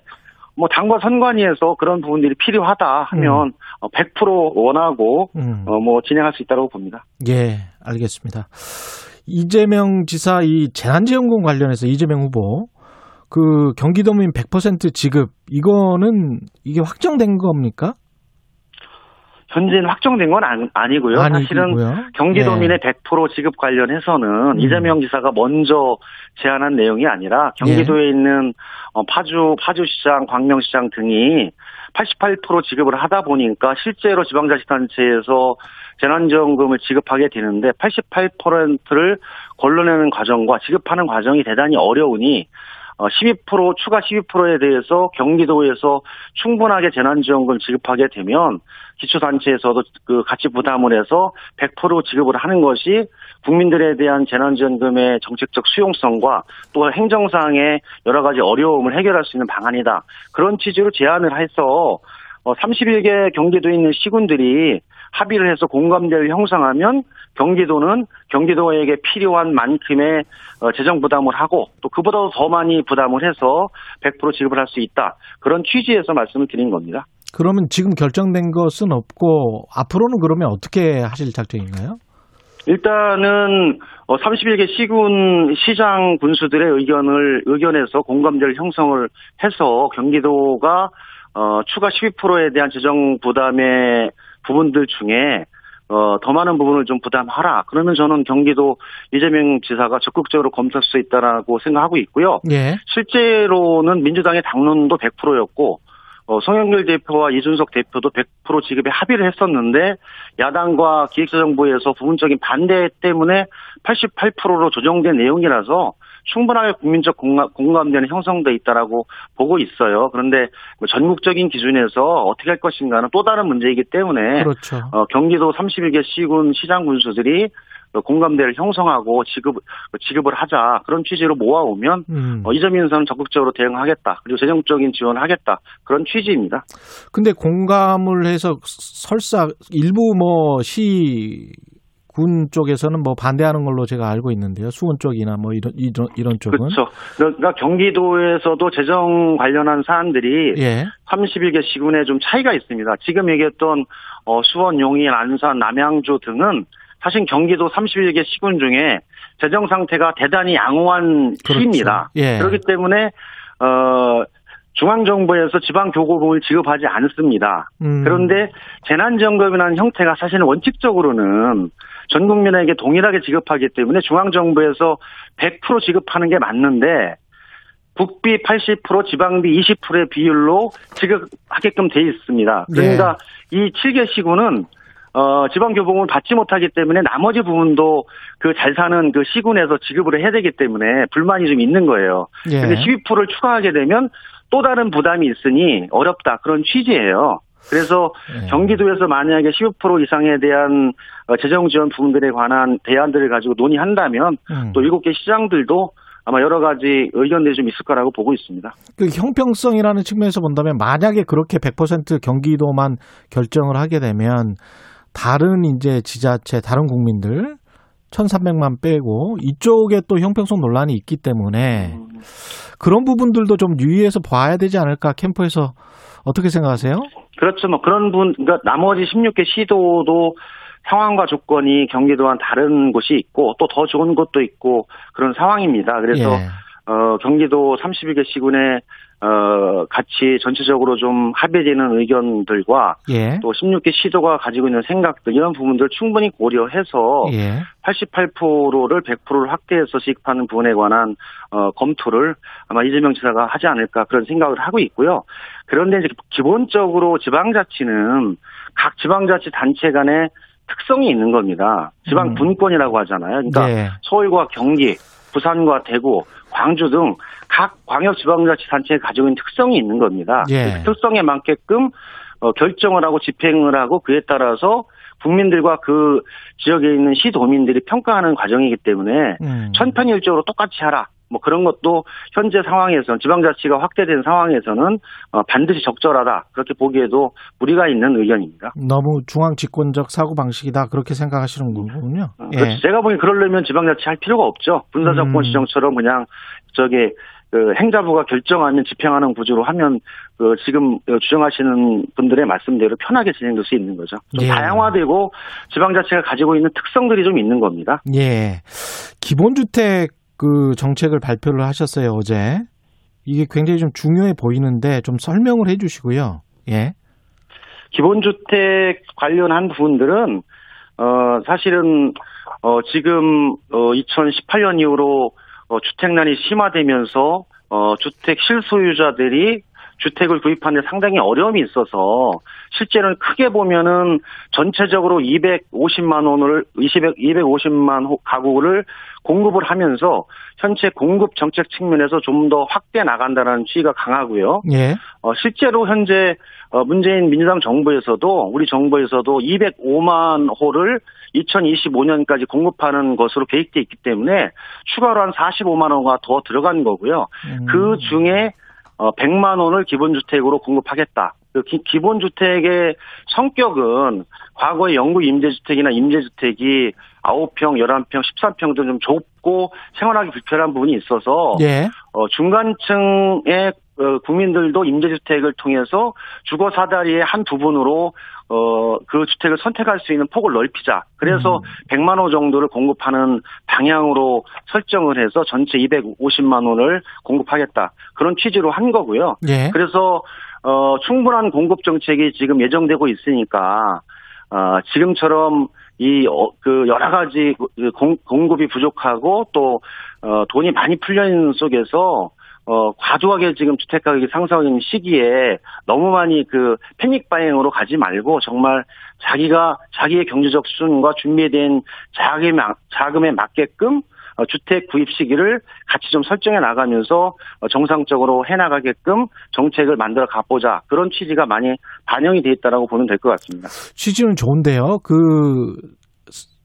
Speaker 6: 뭐 당과 선관위에서 그런 부분들이 필요하다 하면 어, 100% 원하고
Speaker 2: 음.
Speaker 6: 어, 뭐 진행할 수 있다고 봅니다.
Speaker 2: 예, 알겠습니다. 이재명 지사 이 재난지원금 관련해서 이재명 후보 그 경기도민 100% 지급 이거는 이게 확정된 겁니까?
Speaker 6: 현재는 확정된 건 아니, 고요 사실은. 경기도민의 100% 지급 관련해서는
Speaker 2: 음.
Speaker 6: 이재명 지사가 먼저 제안한 내용이 아니라 경기도에 있는 어, 파주 파주시장, 광명시장 등이 88% 지급을 하다 보니까 실제로 지방자치단체에서 재난지원금을 지급하게 되는데 88%를 걸러내는 과정과 지급하는 과정이 대단히 어려우니 어, 12% 추가 12%에 대해서 경기도에서 충분하게 재난지원금 지급하게 되면 기초단체에서도 그 같이 부담을 해서 100% 지급을 하는 것이 국민들에 대한 재난지원금의 정책적 수용성과 또 행정상의 여러 가지 어려움을 해결할 수 있는 방안이다. 그런 취지로 제안을 해서 31개 경기도에 있는 시군들이 합의를 해서 공감대를 형성하면 경기도는 경기도에게 필요한 만큼의 어, 재정 부담을 하고 또 그보다도 더 많이 부담을 해서 100% 지급을 할 수 있다. 그런 취지에서 말씀을 드린 겁니다.
Speaker 2: 그러면 지금 결정된 것은 없고 앞으로는 그러면 어떻게 하실 작정인가요?
Speaker 6: 일단은 31개 시군 시장 군수들의 의견을 의견에서 공감대를 형성을 해서 경기도가 어, 추가 12%에 대한 재정 부담의 부분들 중에 어, 더 많은 부분을 좀 부담하라. 그러면 저는 경기도 이재명 지사가 적극적으로 검토할 수 있다라고 생각하고 있고요.
Speaker 2: 예.
Speaker 6: 실제로는 민주당의 당론도 100%였고 어, 송영길 대표와 이준석 대표도 100% 지급에 합의를 했었는데 야당과 기획재정부에서 부분적인 반대 때문에 88%로 조정된 내용이라서 충분하게 국민적 공감, 공감대는 형성돼 있다라고 보고 있어요. 그런데 뭐 전국적인 기준에서 어떻게 할 것인가는 또 다른 문제이기 때문에
Speaker 2: 그렇죠.
Speaker 6: 어, 경기도 31개 시군 시장 군수들이 공감대를 형성하고 지급 지급을 하자 그런 취지로 모아오면
Speaker 2: 음.
Speaker 6: 어, 이 점에 있어서는 적극적으로 대응하겠다 그리고 재정적인 지원하겠다 그런 취지입니다.
Speaker 2: 근데 공감을 해서 설사 일부 뭐 시 군 쪽에서는 뭐 반대하는 걸로 제가 알고 있는데요. 수원 쪽이나 뭐 이런 이런, 이런 쪽은
Speaker 6: 그렇죠. 그러니까 경기도에서도 재정 관련한 사안들이
Speaker 2: 예.
Speaker 6: 31개 시군에 좀 차이가 있습니다. 지금 얘기했던 어, 수원, 용인, 안산, 남양주 등은 사실 경기도 31개 시군 중에 재정 상태가 대단히 양호한
Speaker 2: 그렇죠.
Speaker 6: 시입니다.
Speaker 2: 예.
Speaker 6: 그렇기 때문에 어, 중앙정부에서 지방교고금을 지급하지 않습니다.
Speaker 2: 음.
Speaker 6: 그런데 재난지원금이라는 형태가 사실은 원칙적으로는 전 국민에게 동일하게 지급하기 때문에 중앙정부에서 100% 지급하는 게 맞는데 국비 80% 지방비 20%의 비율로 지급하게끔 돼 있습니다. 그러니까 이 7개 시군은 어, 지방교복을 받지 못하기 때문에 나머지 부분도 그 잘 사는 그 시군에서 지급을 해야 되기 때문에 불만이 좀 있는 거예요.
Speaker 2: 예.
Speaker 6: 근데 12%를 추가하게 되면 또 다른 부담이 있으니 어렵다 그런 취지예요. 그래서
Speaker 2: 예.
Speaker 6: 경기도에서 만약에 15% 이상에 대한 어, 재정 지원 부분들에 관한 대안들을 가지고 논의한다면
Speaker 2: 음.
Speaker 6: 또 7개 시장들도 아마 여러 가지 의견들이 좀 있을 거라고 보고 있습니다.
Speaker 2: 그 형평성이라는 측면에서 본다면 만약에 그렇게 100% 경기도만 결정을 하게 되면 다른 이제 지자체, 다른 국민들 1,300만 빼고 이쪽에 또 형평성 논란이 있기 때문에 그런 부분들도 좀 유의해서 봐야 되지 않을까 캠프에서 어떻게 생각하세요?
Speaker 6: 그렇죠. 뭐 그런 분, 그러니까 나머지 16개 시도도 상황과 조건이 경기도와는 다른 곳이 있고 또 더 좋은 곳도 있고 그런 상황입니다. 그래서
Speaker 2: 예.
Speaker 6: 어, 경기도 31개 시군에 어, 같이 전체적으로 좀 합의되는 의견들과
Speaker 2: 예.
Speaker 6: 또 16개 시도가 가지고 있는 생각들 이런 부분들을 충분히 고려해서
Speaker 2: 예.
Speaker 6: 88%를 100%를 확대해서 지급하는 부분에 관한 어, 검토를 아마 이재명 지사가 하지 않을까 그런 생각을 하고 있고요. 그런데 이제 기본적으로 지방자치는 각 지방자치 단체 간의 특성이 있는 겁니다. 지방
Speaker 2: 음.
Speaker 6: 분권이라고 하잖아요. 그러니까
Speaker 2: 예.
Speaker 6: 서울과 경기, 부산과 대구, 광주 등 각 광역지방자치단체가 가지고 있는 특성이 있는 겁니다.
Speaker 2: 예.
Speaker 6: 그 특성에 맞게끔 어, 결정을 하고 집행을 하고 그에 따라서 국민들과 그 지역에 있는 시도민들이 평가하는 과정이기 때문에
Speaker 2: 음.
Speaker 6: 천편일적으로 똑같이 하라. 뭐 그런 것도 현재 상황에서는 지방자치가 확대된 상황에서는 어, 반드시 적절하다. 그렇게 보기에도 무리가 있는 의견입니다.
Speaker 2: 너무 중앙 집권적 사고 방식이다 그렇게 생각하시는 거군요. 예.
Speaker 6: 그렇죠. 제가 보기엔 그러려면 지방자치 할 필요가 없죠. 분사정권
Speaker 2: 음.
Speaker 6: 시정처럼 그냥 저기 그 행자부가 결정하면 집행하는 구조로 하면 그 지금 주장하시는 분들의 말씀대로 편하게 진행될 수 있는 거죠. 좀
Speaker 2: 예.
Speaker 6: 다양화되고 지방자치가 가지고 있는 특성들이 좀 있는 겁니다.
Speaker 2: 예. 기본주택 그 정책을 발표를 하셨어요, 어제. 이게 굉장히 좀 중요해 보이는데 좀 설명을 해 주시고요. 예.
Speaker 6: 기본주택 관련한 부분들은 어 사실은 어 지금 어 2018년 이후로 어 주택난이 심화되면서 어 주택 실소유자들이 주택을 구입하는 데 상당히 어려움이 있어서 실제는 크게 보면은 전체적으로 250만 원을 200, 250만 호- 가구를 공급을 하면서 현재 공급 정책 측면에서 좀 더 확대 나간다는 취지가 강하고요.
Speaker 2: 예.
Speaker 6: 어, 실제로 현재 어, 문재인 민주당 정부에서도 우리 정부에서도 205만 호를 2025년까지 공급하는 것으로 계획돼 있기 때문에 추가로 한 45만 호가 더 들어간 거고요.
Speaker 2: 음.
Speaker 6: 그 중에 어, 100만 원을 기본주택으로 공급하겠다. 그 기, 기본주택의 성격은 과거에 영구 임대주택이나 임대주택이 9평, 11평, 13평 등좀 좁 고 생활하기 불편한 부분이 있어서
Speaker 2: 예.
Speaker 6: 어, 중간층의 어, 국민들도 임대주택을 통해서 주거 사다리의 한 부분으로 어, 그 주택을 선택할 수 있는 폭을 넓히자. 그래서 100만 호 정도를 공급하는 방향으로 설정을 해서 전체 250만 원을 공급하겠다. 그런 취지로 한 거고요.
Speaker 2: 예.
Speaker 6: 그래서 어, 충분한 공급 정책이 지금 예정되고 있으니까 어, 지금처럼 이, 어, 그, 여러 가지 그 공, 공급이 부족하고 또, 어, 돈이 많이 풀려 있는 속에서 어, 과도하게 지금 주택 가격이 상승하는 시기에 너무 많이 그 패닉 바잉으로 가지 말고 정말 자기가 자기의 경제적 수준과 준비된 자금에, 막- 자금에 맞게끔 어, 주택 구입 시기를 같이 좀 설정해 나가면서 어, 정상적으로 해 나가게끔 정책을 만들어 가보자 그런 취지가 많이 반영이 돼 있다라고 보면 될 것 같습니다.
Speaker 2: 취지는 좋은데요. 그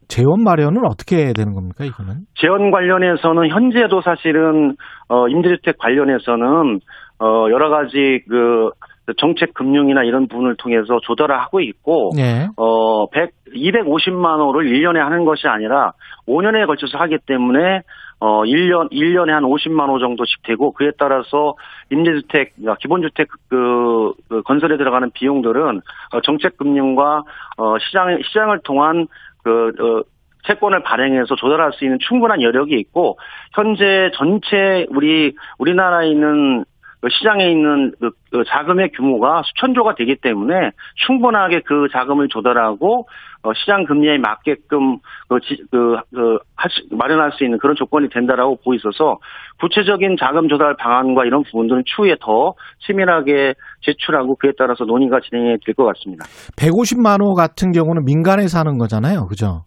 Speaker 2: 재원 마련은 어떻게 되는 겁니까, 이거는?
Speaker 6: 재원 관련해서는 현재도 사실은 어 임대주택 관련해서는 어 여러 가지 그 정책 금융이나 이런 부분을 통해서 조달을 하고 있고
Speaker 2: 예.
Speaker 6: 어 100, 250만 호를 1년에 하는 것이 아니라 5년에 걸쳐서 하기 때문에 어 1년 1년에 한 50만 호 정도씩 되고 그에 따라서 임대주택 그러니까 기본주택 그, 그 건설에 들어가는 비용들은 어, 정책 금융과 어 시장 시장을 통한 그 어, 채권을 발행해서 조달할 수 있는 충분한 여력이 있고 현재 전체 우리 우리나라에 있는 그 시장에 있는 그, 그 자금의 규모가 수천조가 되기 때문에 충분하게 그 자금을 조달하고 어, 시장 금리에 맞게끔 그, 지, 그, 그 마련할 수 있는 그런 조건이 된다라고 보이셔서 구체적인 자금 조달 방안과 이런 부분들은 추후에 더 치밀하게 제출하고 그에 따라서 논의가 진행이 될 것 같습니다.
Speaker 2: 150만 호 같은 경우는 민간에서 하는 거잖아요. 그죠?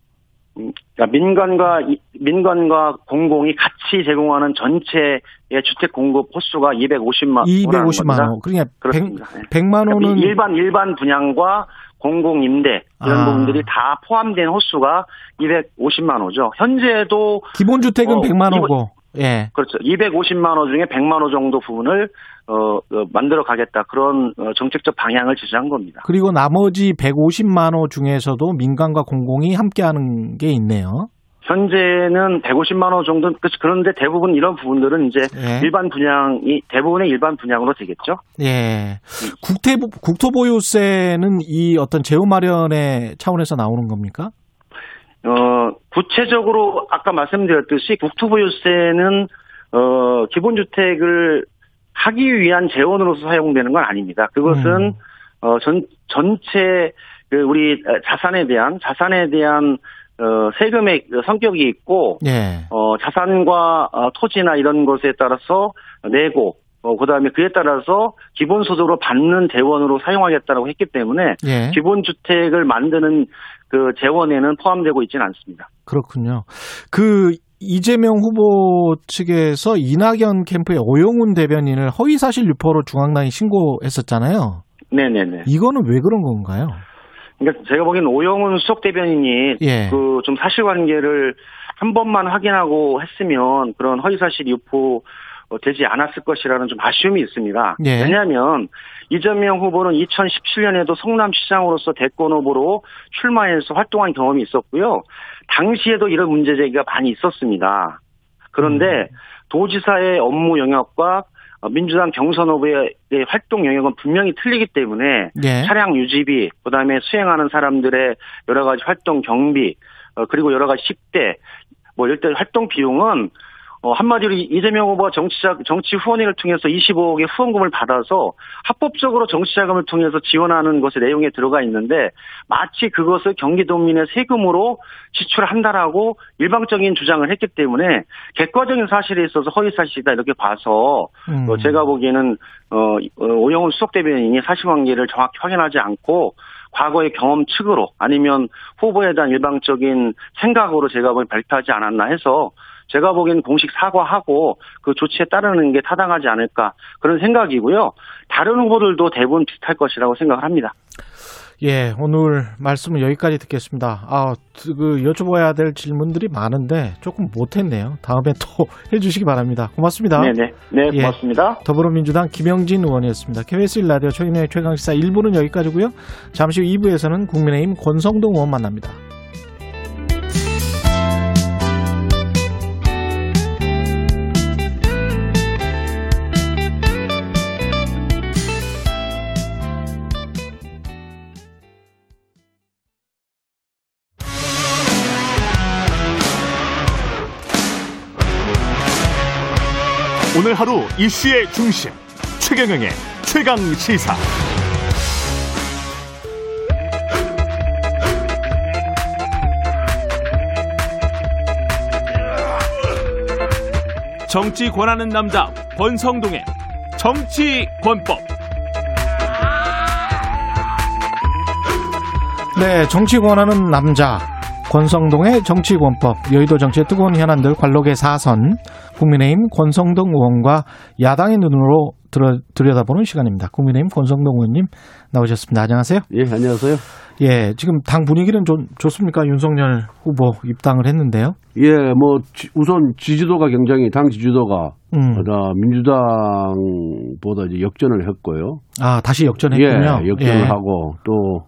Speaker 6: 음, 그러니까 민간과 이- 민간과 공공이 같이 제공하는 전체의 주택 공급 호수가 250만
Speaker 2: 250만 호. 그러니까 100,
Speaker 6: 그렇습니다. 네.
Speaker 2: 100만
Speaker 6: 그러니까
Speaker 2: 호는
Speaker 6: 일반 일반 분양과 공공 임대 이런
Speaker 2: 아.
Speaker 6: 부분들이 다 포함된 호수가 250만 호죠. 현재도
Speaker 2: 기본 주택은
Speaker 6: 어,
Speaker 2: 100만
Speaker 6: 이거-
Speaker 2: 호고. 예.
Speaker 6: 그렇죠. 250만 호 중에 100만 호 정도 부분을 어, 어, 만들어 가겠다 그런 어, 정책적 방향을 지시한 겁니다.
Speaker 2: 그리고 나머지 150만 호 중에서도 민간과 공공이 함께 하는 게 있네요.
Speaker 6: 현재는 150만 호 정도. 그런데 대부분 이런 부분들은 이제
Speaker 2: 예.
Speaker 6: 일반 분양이 대부분의 일반 분양으로 되겠죠.
Speaker 2: 예. 국태 국토보유세는 이 어떤 재원 마련의 차원에서 나오는 겁니까?
Speaker 6: 어, 구체적으로 아까 말씀드렸듯이 국토보유세는 어, 기본주택을 하기 위한 재원으로서 사용되는 건 아닙니다. 그것은
Speaker 2: 음.
Speaker 6: 어, 전 전체 그 우리 자산에 대한 자산에 대한 어, 세금의 성격이 있고
Speaker 2: 예.
Speaker 6: 어, 자산과 어, 토지나 이런 것에 따라서 내고 어, 그다음에 그에 따라서 기본소득으로 받는 재원으로 사용하겠다라고 했기 때문에
Speaker 2: 예.
Speaker 6: 기본주택을 만드는 그 재원에는 포함되고 있지는 않습니다.
Speaker 2: 그렇군요. 그 이재명 후보 측에서 이낙연 캠프의 오영훈 대변인을 허위 사실 유포로 중앙당이 신고했었잖아요.
Speaker 6: 네네네.
Speaker 2: 이거는 왜 그런 건가요?
Speaker 6: 그러니까 제가 보기엔 오영훈 수석 대변인이
Speaker 2: 예.
Speaker 6: 그좀 사실관계를 한 번만 확인하고 했으면 그런 허위사실 유포 어, 되지 않았을 것이라는 좀 아쉬움이 있습니다.
Speaker 2: 예.
Speaker 6: 왜냐하면 이재명 후보는 2017년에도 성남시장으로서 대권 후보로 출마해서 활동한 경험이 있었고요. 당시에도 이런 문제 제기가 많이 있었습니다. 그런데
Speaker 2: 음.
Speaker 6: 도지사의 업무 영역과 어, 민주당 경선 후보의 활동 영역은 분명히 틀리기 때문에
Speaker 2: 예.
Speaker 6: 차량 유지비, 그다음에 수행하는 사람들의 여러 가지 활동 경비, 어, 그리고 여러 가지 식대, 뭐 이럴 때 활동 비용은 어, 한마디로 이- 이재명 후보가 정치자, 정치 후원회를 통해서 25억의 후원금을 받아서 합법적으로 정치자금을 통해서 지원하는 것의 내용에 들어가 있는데 마치 그것을 경기도민의 세금으로 지출한다라고 일방적인 주장을 했기 때문에 객관적인 사실에 있어서 허위사실이다 이렇게 봐서
Speaker 2: 음.
Speaker 6: 어, 제가 보기에는 어, 어, 오영훈 수석 대변인이 사실관계를 정확히 확인하지 않고 과거의 경험 측으로 아니면 후보에 대한 일방적인 생각으로 제가 보기엔 발표하지 않았나 해서 제가 보기엔 공식 사과하고 그 조치에 따르는 게 타당하지 않을까 그런 생각이고요. 다른 후보들도 대부분 비슷할 것이라고 생각을 합니다.
Speaker 2: 예, 오늘 말씀은 여기까지 듣겠습니다. 아, 그 여쭤봐야 될 질문들이 많은데 조금 못했네요. 다음에 또 해주시기 바랍니다. 고맙습니다.
Speaker 6: 네네. 네,
Speaker 2: 예.
Speaker 6: 고맙습니다.
Speaker 2: 더불어민주당 김영진 의원이었습니다. KBS 1라디오 최근의 최강시사 1부는 여기까지고요. 잠시 후 2부에서는 국민의힘 권성동 의원 만납니다.
Speaker 1: 오늘 하루 이슈의 중심 최경영의 최강 시사. 정치 권하는 남자 권성동의 정치 권법.
Speaker 2: 네, 정치 권하는 남자 권성동의 정치 권법 여의도 정치의 뜨거운 현안들 관록의 사선 국민의힘 권성동 의원과 야당의 눈으로 들어, 들여다보는 시간입니다. 국민의힘 권성동 의원님 나오셨습니다. 안녕하세요.
Speaker 7: 예, 안녕하세요.
Speaker 2: 예, 지금 당 분위기는 좀 좋습니까? 윤석열 후보 입당을 했는데요.
Speaker 7: 예, 뭐 지- 우선 지지도가 굉장히 당 지지도가
Speaker 2: 음.
Speaker 7: 어, 민주당보다 이제 역전을 했고요.
Speaker 2: 아, 다시 역전했군요.
Speaker 7: 예, 역전을
Speaker 2: 예.
Speaker 7: 하고 또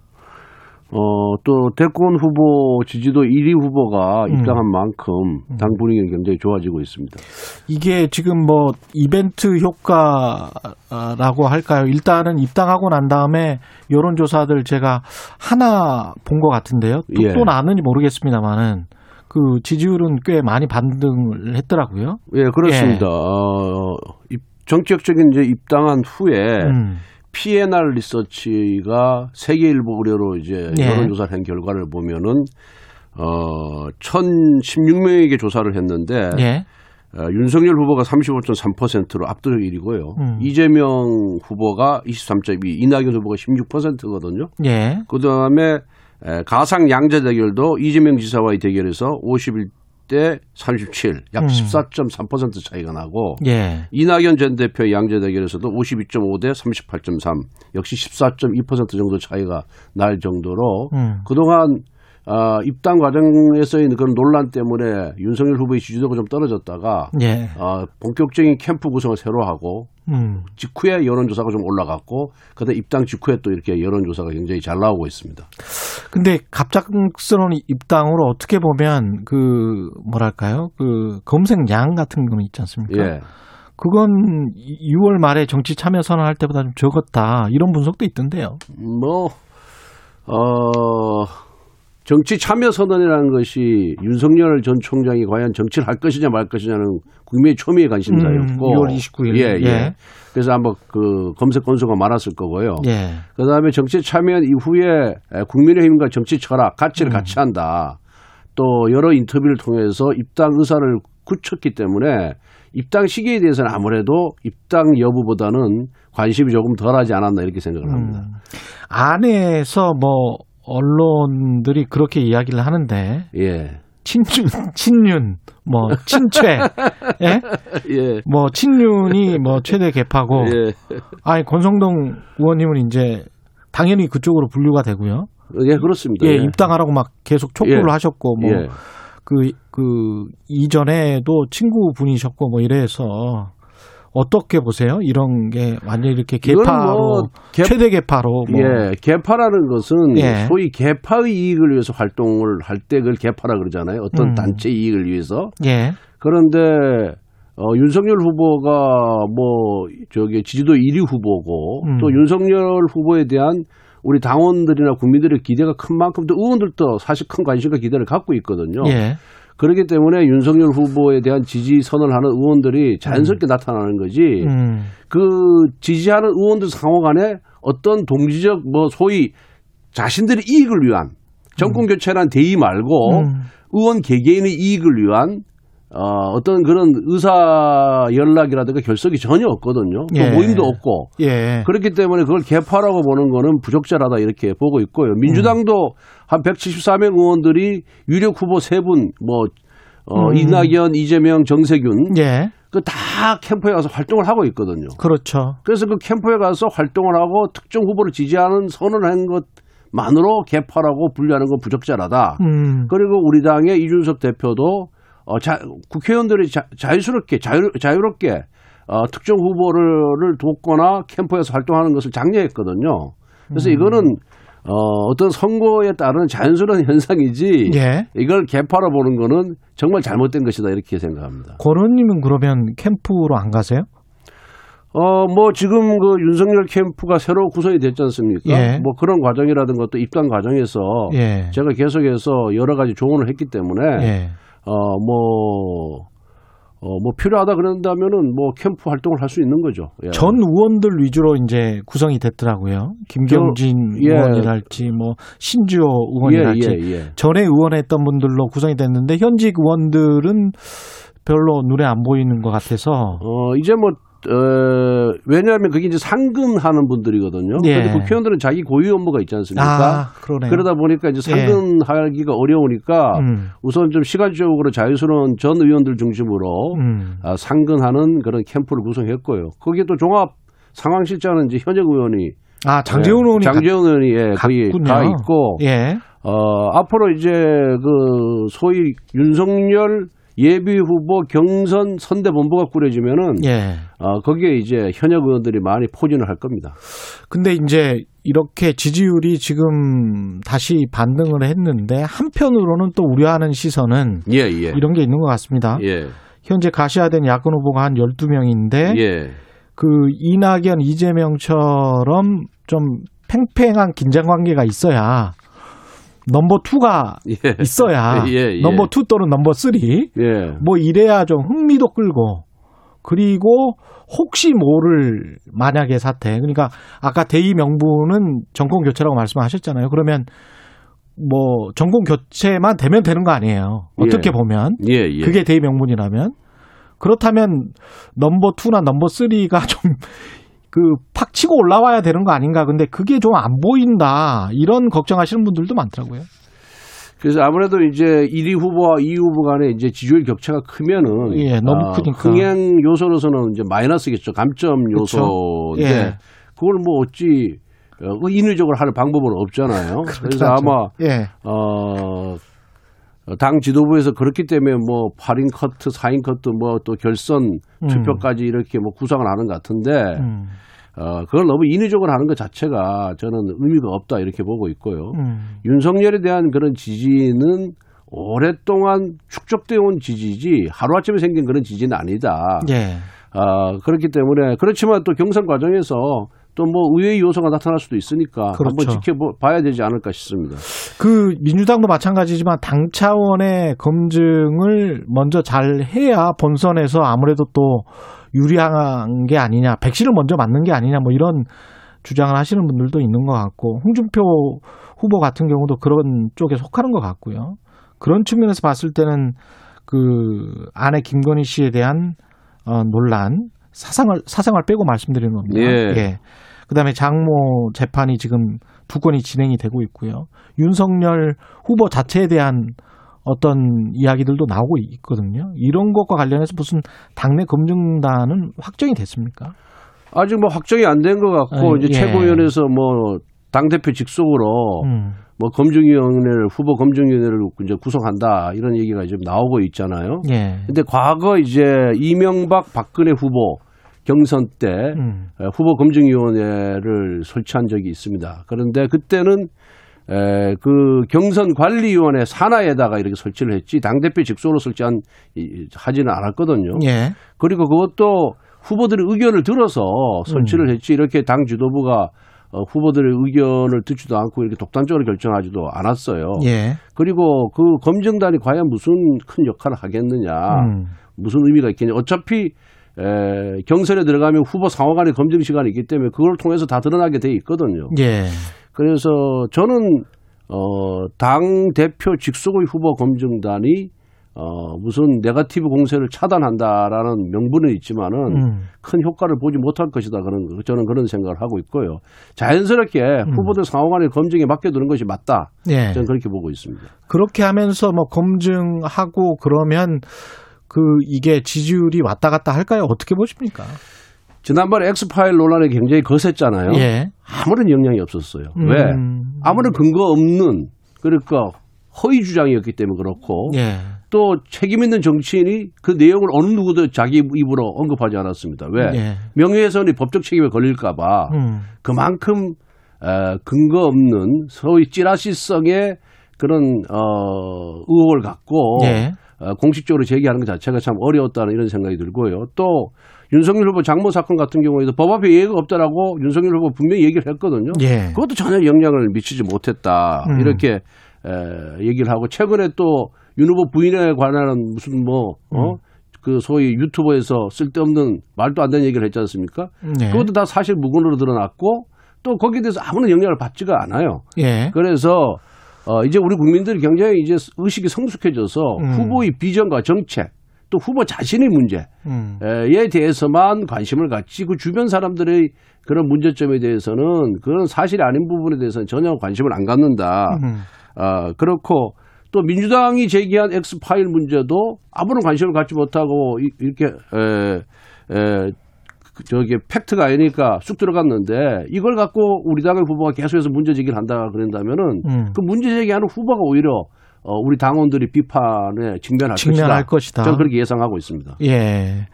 Speaker 7: 어, 또 대권 후보 지지도 1위 후보가
Speaker 2: 음.
Speaker 7: 입당한 만큼 당 분위기는 굉장히 좋아지고 있습니다.
Speaker 2: 이게 지금 뭐 이벤트 효과라고 할까요? 일단은 입당하고 난 다음에 여론조사들 제가 하나 본 것 같은데요. 또,
Speaker 7: 예.
Speaker 2: 또 나는지 모르겠습니다만은 그 지지율은 꽤 많이 반등을 했더라고요.
Speaker 7: 예, 그렇습니다. 어, 입- 정책적인 이제 입당한 후에
Speaker 2: 음.
Speaker 7: PNR 리서치가 세계일보 의뢰로 이제
Speaker 2: 예.
Speaker 7: 여론조사를 한 결과를 보면은 어 1,016명에게 조사를 했는데
Speaker 2: 예.
Speaker 7: 어, 윤석열 후보가 35.3%로 압도적 1위고요.
Speaker 2: 음. 이재명
Speaker 7: 후보가 23.2, 이낙연 후보가 16%거든요.
Speaker 2: 예.
Speaker 7: 그 다음에 가상 양자 대결도 이재명 지사와의 대결에서 51 대 37, 약
Speaker 2: 음.
Speaker 7: 14.3% 차이가 나고
Speaker 2: 예.
Speaker 7: 이낙연 전 대표의 양자 대결에서도 52.5 대 38.3, 역시 14.2% 정도 차이가 날 정도로
Speaker 2: 음.
Speaker 7: 그동안 아, 입당 과정에서의 그런 논란 때문에 윤석열 후보의 지지도가 좀 떨어졌다가
Speaker 2: 예.
Speaker 7: 아, 본격적인 캠프 구성을 새로 하고
Speaker 2: 음.
Speaker 7: 직후에 여론조사가 좀 올라갔고 그다음 입당 직후에 또 이렇게 여론조사가 굉장히 잘 나오고 있습니다.
Speaker 2: 근데 갑작스러운 입당으로 어떻게 보면 그 뭐랄까요? 그 검색량 같은 거는 있지 않습니까?
Speaker 7: 예.
Speaker 2: 그건 6월 말에 정치 참여 선언할 때보다 좀 적었다. 이런 분석도 있던데요.
Speaker 7: 뭐, 어, 정치 참여 선언이라는 것이 윤석열 전 총장이 과연 정치를 할 것이냐 말 것이냐는 국민의 초미의 관심사였고.
Speaker 2: 음, 6월 29일.
Speaker 7: 예, 예.
Speaker 2: 예.
Speaker 7: 그래서 아마 그 검색 건수가 많았을 거고요.
Speaker 2: 예.
Speaker 7: 그 다음에 정치 참여 이후에 국민의힘과 정치 철학,
Speaker 2: 음.
Speaker 7: 가치를 같이 한다. 또 여러 인터뷰를 통해서 입당 의사를 굳혔기 때문에 입당 시기에 대해서는 아무래도 입당 여부보다는 관심이 조금 덜하지 않았나 이렇게 생각을 합니다.
Speaker 2: 음. 안에서 뭐 언론들이 그렇게 이야기를 하는데
Speaker 7: 예.
Speaker 2: 친윤, 친윤, 뭐 친최, 예,
Speaker 7: 예.
Speaker 2: 뭐 친윤이 뭐 최대 개파고,
Speaker 7: 예.
Speaker 2: 아니 권성동 의원님은 이제 당연히 그쪽으로 분류가 되고요.
Speaker 7: 예, 그렇습니다.
Speaker 2: 예, 입당하라고 막 계속 촉구를
Speaker 7: 예.
Speaker 2: 하셨고, 뭐
Speaker 7: 예.
Speaker 2: 그, 그, 이전에도 친구분이셨고, 뭐, 이래서, 어떻게 보세요? 이런 게 완전히 이렇게
Speaker 7: 이거는
Speaker 2: 개파로,
Speaker 7: 뭐 개-
Speaker 2: 최대 개파로, 뭐.
Speaker 7: 예, 개파라는 것은
Speaker 2: 예.
Speaker 7: 소위 개파의 이익을 위해서 활동을 할 때 그걸 개파라 그러잖아요. 어떤
Speaker 2: 음.
Speaker 7: 단체 이익을 위해서.
Speaker 2: 예.
Speaker 7: 그런데 어, 윤석열 후보가 뭐 저기 지지도 1위 후보고
Speaker 2: 음.
Speaker 7: 또 윤석열 후보에 대한 우리 당원들이나 국민들의 기대가 큰 만큼 또 의원들도 사실 큰 관심과 기대를 갖고 있거든요.
Speaker 2: 예.
Speaker 7: 그렇기 때문에 윤석열 후보에 대한 지지 선언을 하는 의원들이 자연스럽게 나타나는 거지.
Speaker 2: 음.
Speaker 7: 그 지지하는 의원들 상호 간에 어떤 동지적 뭐 소위 자신들의 이익을 위한 정권 교체란 대의 말고
Speaker 2: 음.
Speaker 7: 의원 개개인의 이익을 위한 어, 어떤 그런 의사 연락이라든가 결석이 전혀 없거든요. 또
Speaker 2: 예.
Speaker 7: 모임도 없고.
Speaker 2: 예.
Speaker 7: 그렇기 때문에 그걸 개파라고 보는 거는 부적절하다 이렇게 보고 있고요. 민주당도 한 174명 의원들이 유력 후보 세 분, 뭐, 어,
Speaker 2: 음.
Speaker 7: 이낙연, 이재명, 정세균.
Speaker 2: 예.
Speaker 7: 그다 캠프에 가서 활동을 하고 있거든요.
Speaker 2: 그렇죠.
Speaker 7: 그래서 그 캠프에 가서 활동을 하고 특정 후보를 지지하는 선언을 한 것 만으로 개파라고 분류하는 건 부적절하다.
Speaker 2: 음.
Speaker 7: 그리고 우리 당의 이준석 대표도 어, 자, 국회의원들이 자, 자유스럽게 자유, 자유롭게 어, 특정 후보를 돕거나 캠프에서 활동하는 것을 장려했거든요. 그래서 이거는 어, 어떤 선거에 따른 자연스러운 현상이지
Speaker 2: 예.
Speaker 7: 이걸 개파로 보는 거는 정말 잘못된 것이다 이렇게 생각합니다.
Speaker 2: 권 의원님은 그러면 캠프로 안 가세요?
Speaker 7: 어, 뭐, 지금 그 윤석열 캠프가 새로 구성이 됐지 않습니까?
Speaker 2: 예.
Speaker 7: 뭐 그런 과정이라든가 또 입당 과정에서
Speaker 2: 예.
Speaker 7: 제가 계속해서 여러 가지 조언을 했기 때문에
Speaker 2: 예.
Speaker 7: 어, 뭐, 어, 뭐 필요하다 그런다면은 뭐 캠프 활동을 할 수 있는 거죠. 예.
Speaker 2: 전 의원들 위주로 이제 구성이 됐더라고요. 김경진
Speaker 7: 예.
Speaker 2: 의원이랄지 뭐 신주호
Speaker 7: 예,
Speaker 2: 의원이랄지
Speaker 7: 예, 예.
Speaker 2: 전에 의원했던 분들로 구성이 됐는데 현직 의원들은 별로 눈에 안 보이는 것 같아서
Speaker 7: 어, 이제 뭐, 어, 왜냐하면 그게 이제 상근하는 분들이거든요.
Speaker 2: 예.
Speaker 7: 근데 국회의원들은 자기 고유 업무가 있지 않습니까?
Speaker 2: 아.
Speaker 7: 그러다 보니까 이제 상근하기가 어려우니까
Speaker 2: 음,
Speaker 7: 우선 좀 시간적으로 자유스러운 전 의원들 중심으로
Speaker 2: 음,
Speaker 7: 아, 상근하는 그런 캠프를 구성했고요. 거기에 또 종합 상황실장은 이제 현역 의원이
Speaker 2: 아 장재훈
Speaker 7: 예,
Speaker 2: 의원이
Speaker 7: 장재훈 의원이 예, 거기
Speaker 2: 갔군요.
Speaker 7: 가 있고
Speaker 2: 예.
Speaker 7: 어, 앞으로 이제 그 소위 윤석열 예비 후보 경선 선대 본부가 꾸려지면은
Speaker 2: 예.
Speaker 7: 어, 거기에 이제 현역 의원들이 많이 포진을 할 겁니다.
Speaker 2: 근데 이제 이렇게 지지율이 지금 다시 반등을 했는데 한편으로는 또 우려하는 시선은
Speaker 7: 예, 예.
Speaker 2: 이런 게 있는 것 같습니다.
Speaker 7: 예.
Speaker 2: 현재 가시화된 야권 후보가 한 12명인데
Speaker 7: 예.
Speaker 2: 그 이낙연, 이재명처럼 좀 팽팽한 긴장 관계가 있어야 number two가
Speaker 7: 예.
Speaker 2: 있어야
Speaker 7: 예, 예.
Speaker 2: number two 또는 number three
Speaker 7: 예.
Speaker 2: 뭐 이래야 좀 흥미도 끌고 그리고 혹시 모를 만약의 사태 그러니까 아까 대의 명분은 정권 교체라고 말씀하셨잖아요. 그러면 뭐 정권 교체만 되면 되는 거 아니에요. 어떻게
Speaker 7: 예.
Speaker 2: 보면
Speaker 7: 예, 예.
Speaker 2: 그게 대의 명분이라면 그렇다면 number two나 number three가 좀 그 팍 치고 올라와야 되는 거 아닌가. 근데 그게 좀 안 보인다. 이런 걱정하시는 분들도 많더라고요.
Speaker 7: 그래서 아무래도 이제 1위 후보와 2위 후보 간에 이제 지지율 격차가 크면은
Speaker 2: 예, 너무
Speaker 7: 아,
Speaker 2: 크니까.
Speaker 7: 흥행 요소로서는 이제 마이너스겠죠. 감점 요소인데
Speaker 2: 예.
Speaker 7: 그걸 뭐 어찌 어, 인위적으로 할 방법은 없잖아요. 그래서. 아마
Speaker 2: 예.
Speaker 7: 어, 당 지도부에서 그렇기 때문에 뭐 8인 커트, 4인 커트 뭐 또 결선
Speaker 2: 음.
Speaker 7: 투표까지 이렇게 뭐 구상을 하는 것 같은데
Speaker 2: 음.
Speaker 7: 어, 그걸 너무 인위적으로 하는 것 자체가 저는 의미가 없다 이렇게 보고 있고요.
Speaker 2: 음.
Speaker 7: 윤석열에 대한 그런 지지는 오랫동안 축적되어 온 지지지 하루아침에 생긴 그런 지지는 아니다.
Speaker 2: 예.
Speaker 7: 아, 그렇기 때문에 그렇지만 또 경선 과정에서 또 뭐 의외의 요소가 나타날 수도 있으니까
Speaker 2: 그렇죠.
Speaker 7: 한번 지켜봐야 되지 않을까 싶습니다.
Speaker 2: 그 민주당도 마찬가지지만 당 차원의 검증을 먼저 잘 해야 본선에서 아무래도 또 유리한 게 아니냐, 백신을 먼저 맞는 게 아니냐, 뭐 이런 주장을 하시는 분들도 있는 것 같고 홍준표 후보 같은 경우도 그런 쪽에 속하는 것 같고요. 그런 측면에서 봤을 때는 그 아내 김건희 씨에 대한 어, 논란 사상을 사상을 빼고 말씀드리는 겁니다.
Speaker 7: 예.
Speaker 2: 그다음에 장모 재판이 지금 두 건이 진행이 되고 있고요. 윤석열 후보 자체에 대한 어떤 이야기들도 나오고 있거든요. 이런 것과 관련해서 무슨 당내 검증단은 확정이 됐습니까?
Speaker 7: 아직 뭐 확정이 안 된 것 같고
Speaker 2: 아,
Speaker 7: 이제
Speaker 2: 예.
Speaker 7: 최고위원회에서 뭐 당 대표 직속으로
Speaker 2: 음.
Speaker 7: 뭐 검증위원회를 후보 검증위원회를 이제 구성한다 이런 얘기가 지금 나오고 있잖아요.
Speaker 2: 예.
Speaker 7: 근데 과거 이제 이명박 박근혜 후보 경선 때
Speaker 2: 음.
Speaker 7: 에, 후보 검증위원회를 설치한 적이 있습니다. 그런데 그때는 에, 그 경선 관리위원회 산하에다가 이렇게 설치를 했지 당 대표 직속으로 설치한 이- 하지는 않았거든요.
Speaker 2: 예.
Speaker 7: 그리고 그것도 후보들의 의견을 들어서
Speaker 2: 음.
Speaker 7: 설치를 했지 이렇게 당 지도부가 어, 후보들의 의견을 듣지도 않고 이렇게 독단적으로 결정하지도 않았어요.
Speaker 2: 예.
Speaker 7: 그리고 그 검증단이 과연 무슨 큰 역할을 하겠느냐,
Speaker 2: 음.
Speaker 7: 무슨 의미가 있겠냐. 어차피 에, 경선에 들어가면 후보 상호간의 검증 시간이 있기 때문에 그걸 통해서 다 드러나게 돼 있거든요.
Speaker 2: 예.
Speaker 7: 그래서 저는 어, 당 대표 직속의 후보 검증단이 어, 무슨 네가티브 공세를 차단한다라는 명분은 있지만은
Speaker 2: 음.
Speaker 7: 큰 효과를 보지 못할 것이다. 그런 저는 그런 생각을 하고 있고요. 자연스럽게 후보들 상호간의 검증에 맡겨두는 것이 맞다.
Speaker 2: 음. 예.
Speaker 7: 저는 그렇게 보고 있습니다.
Speaker 2: 그렇게 하면서 뭐 검증하고 그러면 그 이게 지지율이 왔다 갔다 할까요? 어떻게 보십니까?
Speaker 7: 지난번에 엑스파일 논란이 굉장히 거셌잖아요.
Speaker 2: 예.
Speaker 7: 아무런 영향이 없었어요.
Speaker 2: 음.
Speaker 7: 왜? 아무런 근거 없는 그러니까 허위 주장이었기 때문에 그렇고
Speaker 2: 예.
Speaker 7: 또 책임 있는 정치인이 그 내용을 어느 누구도 자기 입으로 언급하지 않았습니다. 왜?
Speaker 2: 예.
Speaker 7: 명예훼손이 법적 책임에 걸릴까봐
Speaker 2: 음.
Speaker 7: 그만큼 에, 근거 없는 소위 찌라시성의 그런 어, 의혹을 갖고
Speaker 2: 예.
Speaker 7: 어, 공식적으로 제기하는 것 자체가 참 어려웠다는 이런 생각이 들고요. 또 윤석열 후보 장모 사건 같은 경우에도 법 앞에 예의가 없다라고 윤석열 후보 분명히 얘기를 했거든요.
Speaker 2: 예.
Speaker 7: 그것도 전혀 영향을 미치지 못했다.
Speaker 2: 음.
Speaker 7: 이렇게 에, 얘기를 하고 최근에 또 윤 후보 부인에 관한 무슨 뭐 어?
Speaker 2: 음.
Speaker 7: 그 소위 유튜버에서 쓸데없는 말도 안 되는 얘기를 했지 않습니까?
Speaker 2: 예.
Speaker 7: 그것도 다 사실 무근으로 드러났고 또 거기에 대해서 아무런 영향을 받지가 않아요.
Speaker 2: 예.
Speaker 7: 그래서 어 이제 우리 국민들이 굉장히 이제 의식이 성숙해져서
Speaker 2: 음.
Speaker 7: 후보의 비전과 정책 또 후보 자신의 문제에
Speaker 2: 음.
Speaker 7: 대해서만 관심을 갖지 그 주변 사람들의 그런 문제점에 대해서는 그런 사실이 아닌 부분에 대해서는 전혀 관심을 안 갖는다.
Speaker 2: 음.
Speaker 7: 아 그렇고 또 민주당이 제기한 X 파일 문제도 아무런 관심을 갖지 못하고 이- 이렇게 에, 에, 그 저기 팩트가 아니니까 쑥 들어갔는데 이걸 갖고 우리 당의 후보가 계속해서 문제 제기를 한다 그런다면은
Speaker 2: 음.
Speaker 7: 그 문제 제기하는 후보가 오히려 어, 우리 당원들이 비판에 직면할,
Speaker 2: 직면할 것이다.
Speaker 7: 저는 그렇게 예상하고 있습니다.
Speaker 2: 예.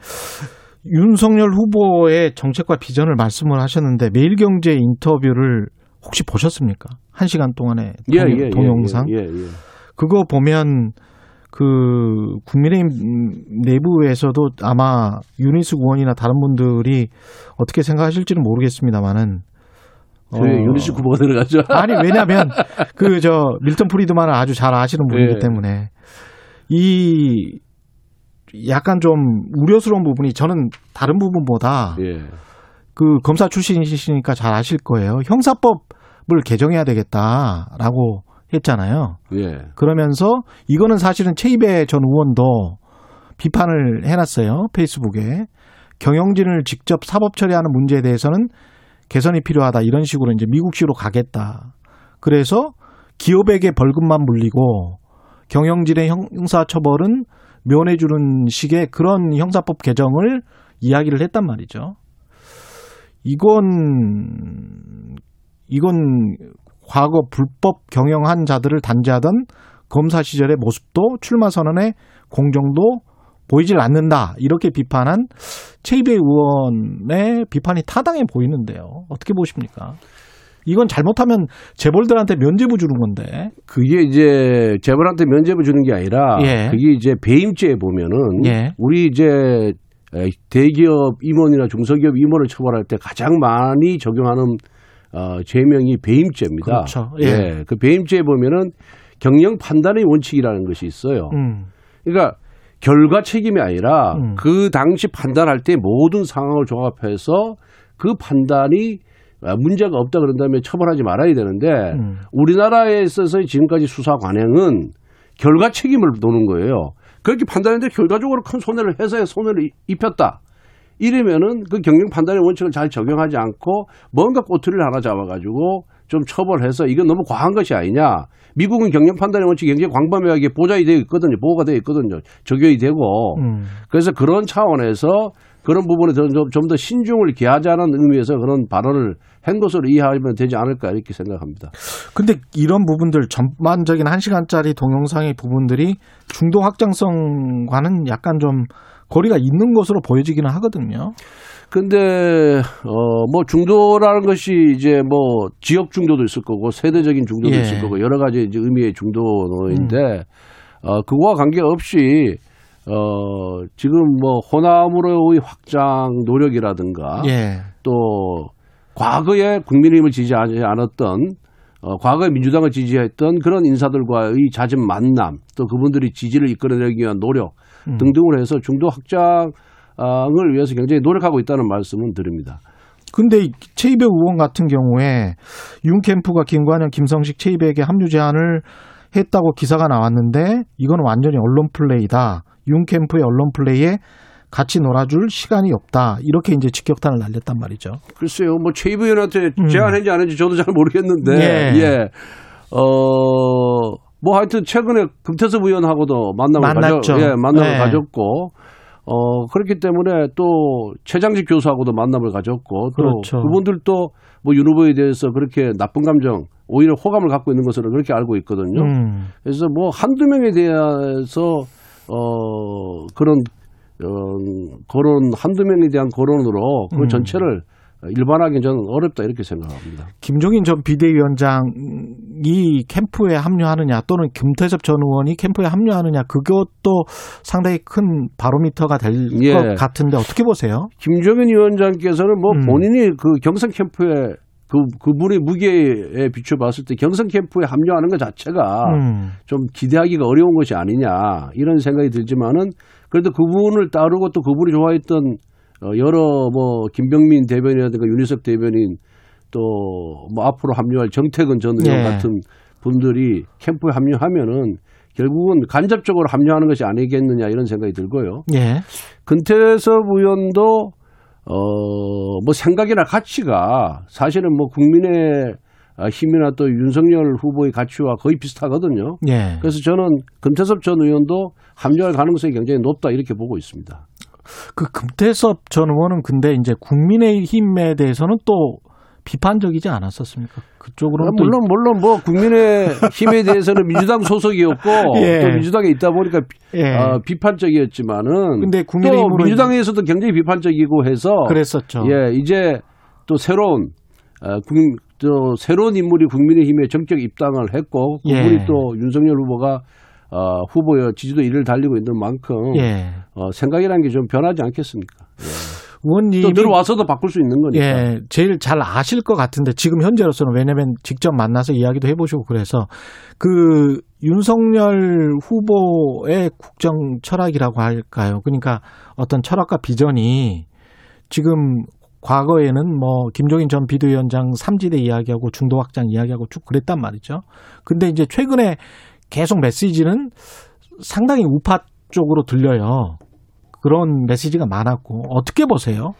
Speaker 2: 윤석열 후보의 정책과 비전을 말씀을 하셨는데 매일경제 인터뷰를 혹시 보셨습니까? 한 시간 동안의 동,
Speaker 7: 예, 예,
Speaker 2: 동영상.
Speaker 7: 예, 예, 예.
Speaker 2: 그거 보면 그 국민의힘 내부에서도 아마 윤희숙 의원이나 다른 분들이 어떻게 생각하실지는 모르겠습니다만은
Speaker 7: 저희 윤희숙 후보가 들어가죠.
Speaker 2: 아니 왜냐하면 그 저 밀턴 프리드만을 아주 잘 아시는 분이기
Speaker 7: 예.
Speaker 2: 때문에 이 약간 좀 우려스러운 부분이 저는 다른 부분보다
Speaker 7: 예.
Speaker 2: 그 검사 출신이시니까 잘 아실 거예요. 형사법을 개정해야 되겠다라고 했잖아요.
Speaker 7: 예.
Speaker 2: 그러면서 이거는 사실은 최이배 전 의원도 비판을 해놨어요. 페이스북에. 경영진을 직접 사법 처리하는 문제에 대해서는 개선이 필요하다. 이런 식으로 이제 미국식으로 가겠다. 그래서 기업에게 벌금만 물리고 경영진의 형사 처벌은 면해주는 식의 그런 형사법 개정을 이야기를 했단 말이죠. 이건 이건 과거 불법 경영한 자들을 단죄하던 검사 시절의 모습도 출마 선언의 공정도 보이질 않는다. 이렇게 비판한 최이배 의원의 비판이 타당해 보이는데요. 어떻게 보십니까? 이건 잘못하면 재벌들한테 면죄부 주는 건데.
Speaker 7: 그게 이제 재벌한테 면죄부 주는 게 아니라
Speaker 2: 예.
Speaker 7: 그게 이제 배임죄에 보면은
Speaker 2: 예.
Speaker 7: 우리 이제 대기업 임원이나 중소기업 임원을 처벌할 때 가장 많이 적용하는 어, 죄명이 배임죄입니다.
Speaker 2: 그렇죠. 예.
Speaker 7: 그 배임죄에 보면은 경영 판단의 원칙이라는 것이 있어요.
Speaker 2: 음.
Speaker 7: 그러니까 결과 책임이 아니라
Speaker 2: 음.
Speaker 7: 그 당시 판단할 때 모든 상황을 종합해서 그 판단이 아, 문제가 없다 그런다면 처벌하지 말아야 되는데
Speaker 2: 음.
Speaker 7: 우리나라에 있어서 지금까지 수사 관행은 결과 책임을 노는 거예요. 그렇게 판단했는데 결과적으로 큰 손해를 회사에 손해를 이- 입혔다. 이러면은 그 경영 판단의 원칙을 잘 적용하지 않고 뭔가 꼬투리를 하나 잡아가지고 좀 처벌해서 이건 너무 과한 것이 아니냐. 미국은 경영 판단의 원칙이 굉장히 광범위하게 보장이 되어 있거든요. 보호가 되어 있거든요. 적용이 되고.
Speaker 2: 음.
Speaker 7: 그래서 그런 차원에서 그런 부분에 좀더 신중을 기하자는 의미에서 그런 발언을 한 것으로 이해하면 되지 않을까 이렇게 생각합니다.
Speaker 2: 근데 이런 부분들 전반적인 한 시간짜리 동영상의 부분들이 중도 확장성과는 약간 좀 거리가 있는 것으로 보여지기는 하거든요.
Speaker 7: 근데 어 뭐 중도라는 것이 이제 뭐 지역 중도도 있을 거고 세대적인 중도도
Speaker 2: 예.
Speaker 7: 있을 거고 여러 가지 이제 의미의 중도인데 어 그거와 관계없이 어 지금 뭐 호남으로의 확장 노력이라든가
Speaker 2: 예.
Speaker 7: 또 과거에 국민의힘을 지지하지 않았던 어, 과거에 민주당을 지지했던 그런 인사들과의 잦은 만남 또 그분들이 지지를 이끌어내기 위한 노력
Speaker 2: 음.
Speaker 7: 등등으로 해서 중도 확장을 위해서 굉장히 노력하고 있다는 말씀은 드립니다.
Speaker 2: 근데 이 최이배 의원 같은 경우에 윤 캠프가 김관영, 김성식, 최이배에게 합류 제안을 했다고 기사가 나왔는데 이건 완전히 언론 플레이다. 윤 캠프의 언론 플레이에 같이 놀아줄 시간이 없다. 이렇게 이제 직격탄을 날렸단 말이죠.
Speaker 7: 글쎄요, 뭐 최이부 의원한테
Speaker 2: 음.
Speaker 7: 제안했는지 안 했는지 저도 잘 모르겠는데,
Speaker 2: 예.
Speaker 7: 예, 어, 뭐 하여튼 최근에 금태섭 의원하고도 만남을
Speaker 2: 만났죠.
Speaker 7: 가졌, 예, 만남을
Speaker 2: 네.
Speaker 7: 가졌고, 어, 그렇기 때문에 또 최장직 교수하고도 만남을 가졌고, 또
Speaker 2: 그렇죠.
Speaker 7: 그분들도 뭐 윤 후보에 대해서 그렇게 나쁜 감정, 오히려 호감을 갖고 있는 것으로 그렇게 알고 있거든요.
Speaker 2: 음.
Speaker 7: 그래서 뭐 한두 명에 대해서 어 그런 어 거론 한두 명에 대한 거론으로 그
Speaker 2: 음.
Speaker 7: 전체를 일반하기는 저는 어렵다 이렇게 생각합니다.
Speaker 2: 김종인 전 비대위원장이 캠프에 합류하느냐 또는 김태섭 전 의원이 캠프에 합류하느냐 그것도 상당히 큰 바로미터가 될것
Speaker 7: 예.
Speaker 2: 같은데 어떻게 보세요?
Speaker 7: 김종인 위원장께서는 뭐
Speaker 2: 음.
Speaker 7: 본인이 그 경선 캠프에 그 그분의 무게에 비춰봤을 때 경선 캠프에 합류하는 것 자체가
Speaker 2: 음.
Speaker 7: 좀 기대하기가 어려운 것이 아니냐 이런 생각이 들지만은 그래도 그분을 따르고 또 그분이 좋아했던 어, 여러 뭐 김병민 대변인이라든가 윤희석 대변인 또 뭐 앞으로 합류할 정태근 전 의원
Speaker 2: 예.
Speaker 7: 같은 분들이 캠프에 합류하면은 결국은 간접적으로 합류하는 것이 아니겠느냐 이런 생각이 들고요.
Speaker 2: 예.
Speaker 7: 근태섭 의원도 어, 뭐 생각이나 가치가 사실은 뭐 국민의 아, 힘이나 또 윤석열 후보의 가치와 거의 비슷하거든요.
Speaker 2: 예.
Speaker 7: 그래서 저는 금태섭 전 의원도 합류할 가능성이 굉장히 높다 이렇게 보고 있습니다.
Speaker 2: 그 금태섭 전 의원은 근데 이제 국민의힘에 대해서는 또 비판적이지 않았었습니까? 그쪽으로는
Speaker 7: 아, 물론 물론 뭐 국민의 힘에 대해서는 민주당 소속이었고
Speaker 2: 예.
Speaker 7: 또 민주당에 있다 보니까
Speaker 2: 또, 예.
Speaker 7: 어, 비판적이었지만은
Speaker 2: 근데
Speaker 7: 또
Speaker 2: 국민의힘으로
Speaker 7: 민주당에서도 굉장히 비판적이고 해서
Speaker 2: 그랬었죠.
Speaker 7: 예 이제 또 새로운 어, 국, 또 새로운 인물이 국민의힘에 정격 입당을 했고 그분이
Speaker 2: 예.
Speaker 7: 또 윤석열 후보가 어, 후보여 지지도 이를 달리고 있는 만큼
Speaker 2: 예.
Speaker 7: 어, 생각이라는 게 좀 변하지 않겠습니까?
Speaker 2: 의원님이
Speaker 7: 또 들어와서도 바꿀 수 있는 거니까.
Speaker 2: 예, 제일 잘 아실 것 같은데 지금 현재로서는 왜냐면 직접 만나서 이야기도 해보시고 그래서 그 윤석열 후보의 국정 철학이라고 할까요? 그러니까 어떤 철학과 비전이 지금 과거에는 뭐 김종인 전 비대위원장 삼지대 이야기하고 중도 확장 이야기하고 쭉 그랬단 말이죠. 근데 이제 최근에 계속 메시지는 상당히 우파 쪽으로 들려요. 그런 메시지가 많았고 어떻게 보세요?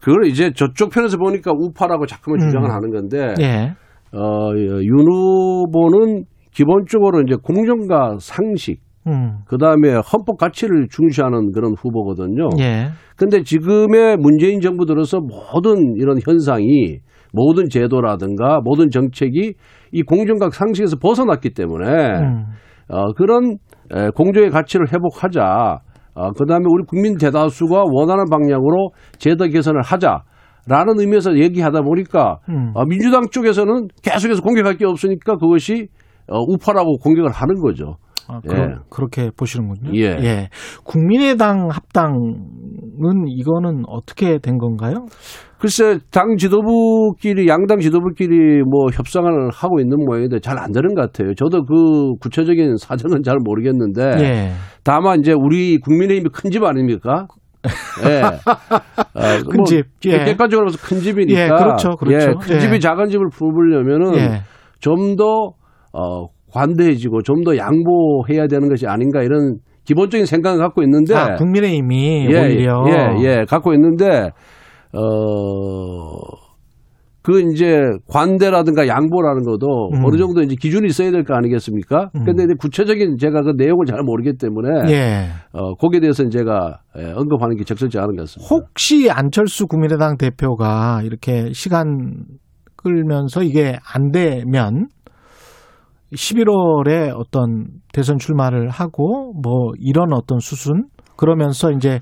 Speaker 7: 그걸 이제 저쪽 편에서 보니까 우파라고 자꾸만
Speaker 2: 음.
Speaker 7: 주장을 하는 건데
Speaker 2: 예.
Speaker 7: 어, 윤 후보는 기본적으로 이제 공정과 상식,
Speaker 2: 음.
Speaker 7: 그 다음에 헌법 가치를 중시하는 그런 후보거든요.
Speaker 2: 예.
Speaker 7: 근데 지금의 문재인 정부 들어서 모든 이런 현상이 모든 제도라든가 모든 정책이 이 공정과 상식에서 벗어났기 때문에
Speaker 2: 음.
Speaker 7: 어, 그런 에, 공정의 가치를 회복하자. 어, 그 다음에 우리 국민 대다수가 원하는 방향으로 제도 개선을 하자 라는 의미에서 얘기하다 보니까
Speaker 2: 음.
Speaker 7: 어, 민주당 쪽에서는 계속해서 공격할 게 없으니까 그것이 어, 우파라고 공격을 하는 거죠.
Speaker 2: 아,
Speaker 7: 예.
Speaker 2: 그러, 그렇게 보시는군요.
Speaker 7: 예.
Speaker 2: 국민의당 합당은 이거는 어떻게 된 건가요?
Speaker 7: 글쎄 당 지도부끼리 양당 지도부끼리 뭐 협상을 하고 있는 모양인데 잘 안 되는 것 같아요. 저도 그 구체적인 사정은 잘 모르겠는데
Speaker 2: 예.
Speaker 7: 다만 이제 우리 국민의힘이 큰 집 아닙니까? 예. 어,
Speaker 2: 큰 집. 예.
Speaker 7: 객관적으로 봐서 큰 집이니까.
Speaker 2: 예, 그렇죠, 그렇죠.
Speaker 7: 예, 큰
Speaker 2: 예.
Speaker 7: 집이 작은 집을 부르려면은
Speaker 2: 예.
Speaker 7: 좀더 어, 관대해지고 좀 더 양보해야 되는 것이 아닌가 이런 기본적인 생각을 갖고 있는데
Speaker 2: 아, 국민의힘이
Speaker 7: 예,
Speaker 2: 오히려
Speaker 7: 예, 예, 갖고 있는데, 어, 그 이제 관대라든가 양보라는 것도
Speaker 2: 음.
Speaker 7: 어느 정도 이제 기준이 있어야 될 거 아니겠습니까?
Speaker 2: 음.
Speaker 7: 근데 이제 구체적인 제가 그 내용을 잘 모르기 때문에,
Speaker 2: 예.
Speaker 7: 어, 거기에 대해서는 제가 예, 언급하는 게 적절치 않은 것 같습니다.
Speaker 2: 혹시 안철수 국민의당 대표가 이렇게 시간 끌면서 이게 안 되면 11월에 어떤 대선 출마를 하고 뭐 이런 어떤 수순 그러면서 이제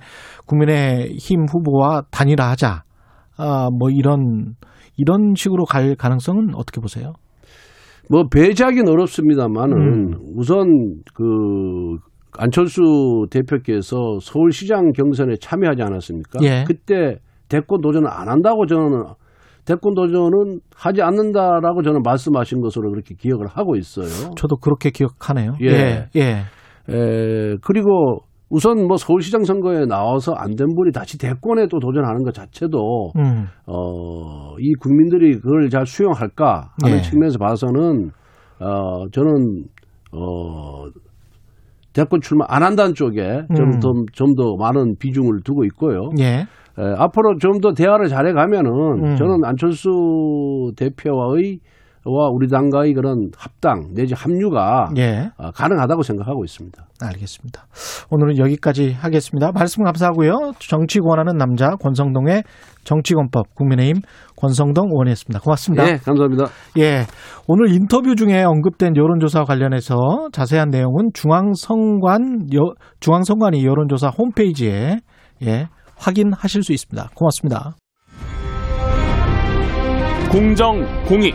Speaker 2: 국민의힘 후보와 단일화하자 아 뭐 이런 이런 식으로 갈 가능성은 어떻게 보세요?
Speaker 7: 뭐 배제하기는 어렵습니다만은
Speaker 2: 음.
Speaker 7: 우선 그 안철수 대표께서 서울시장 경선에 참여하지 않았습니까?
Speaker 2: 예.
Speaker 7: 그때 대권 도전을 안 한다고 저는 대권 도전은 하지 않는다라고 저는 말씀하신 것으로 그렇게 기억을 하고 있어요.
Speaker 2: 저도 그렇게 기억하네요.
Speaker 7: 예.
Speaker 2: 예. 예.
Speaker 7: 에, 그리고 우선 뭐 서울시장 선거에 나와서 안 된 분이 다시 대권에 또 도전하는 것 자체도
Speaker 2: 음.
Speaker 7: 어, 이 국민들이 그걸 잘 수용할까 하는
Speaker 2: 예.
Speaker 7: 측면에서 봐서는 어, 저는 어, 대권 출마 안 한다는 쪽에
Speaker 2: 음.
Speaker 7: 좀더좀더 많은 비중을 두고 있고요.
Speaker 2: 예.
Speaker 7: 에, 앞으로 좀 더 대화를 잘해 가면은
Speaker 2: 음.
Speaker 7: 저는 안철수 대표와의 와 우리 당과의 그런 합당 내지 합류가
Speaker 2: 예.
Speaker 7: 어, 가능하다고 생각하고 있습니다.
Speaker 2: 알겠습니다. 오늘은 여기까지 하겠습니다. 말씀 감사하고요. 정치 권하는 남자 권성동의 정치권법 국민의힘 권성동 의원이었습니다. 고맙습니다.
Speaker 7: 네, 감사합니다.
Speaker 2: 예. 오늘 인터뷰 중에 언급된 여론조사 관련해서 자세한 내용은 중앙선관 여, 중앙선관위 여론조사 홈페이지에 예, 확인하실 수 있습니다. 고맙습니다.
Speaker 1: 공정, 공익,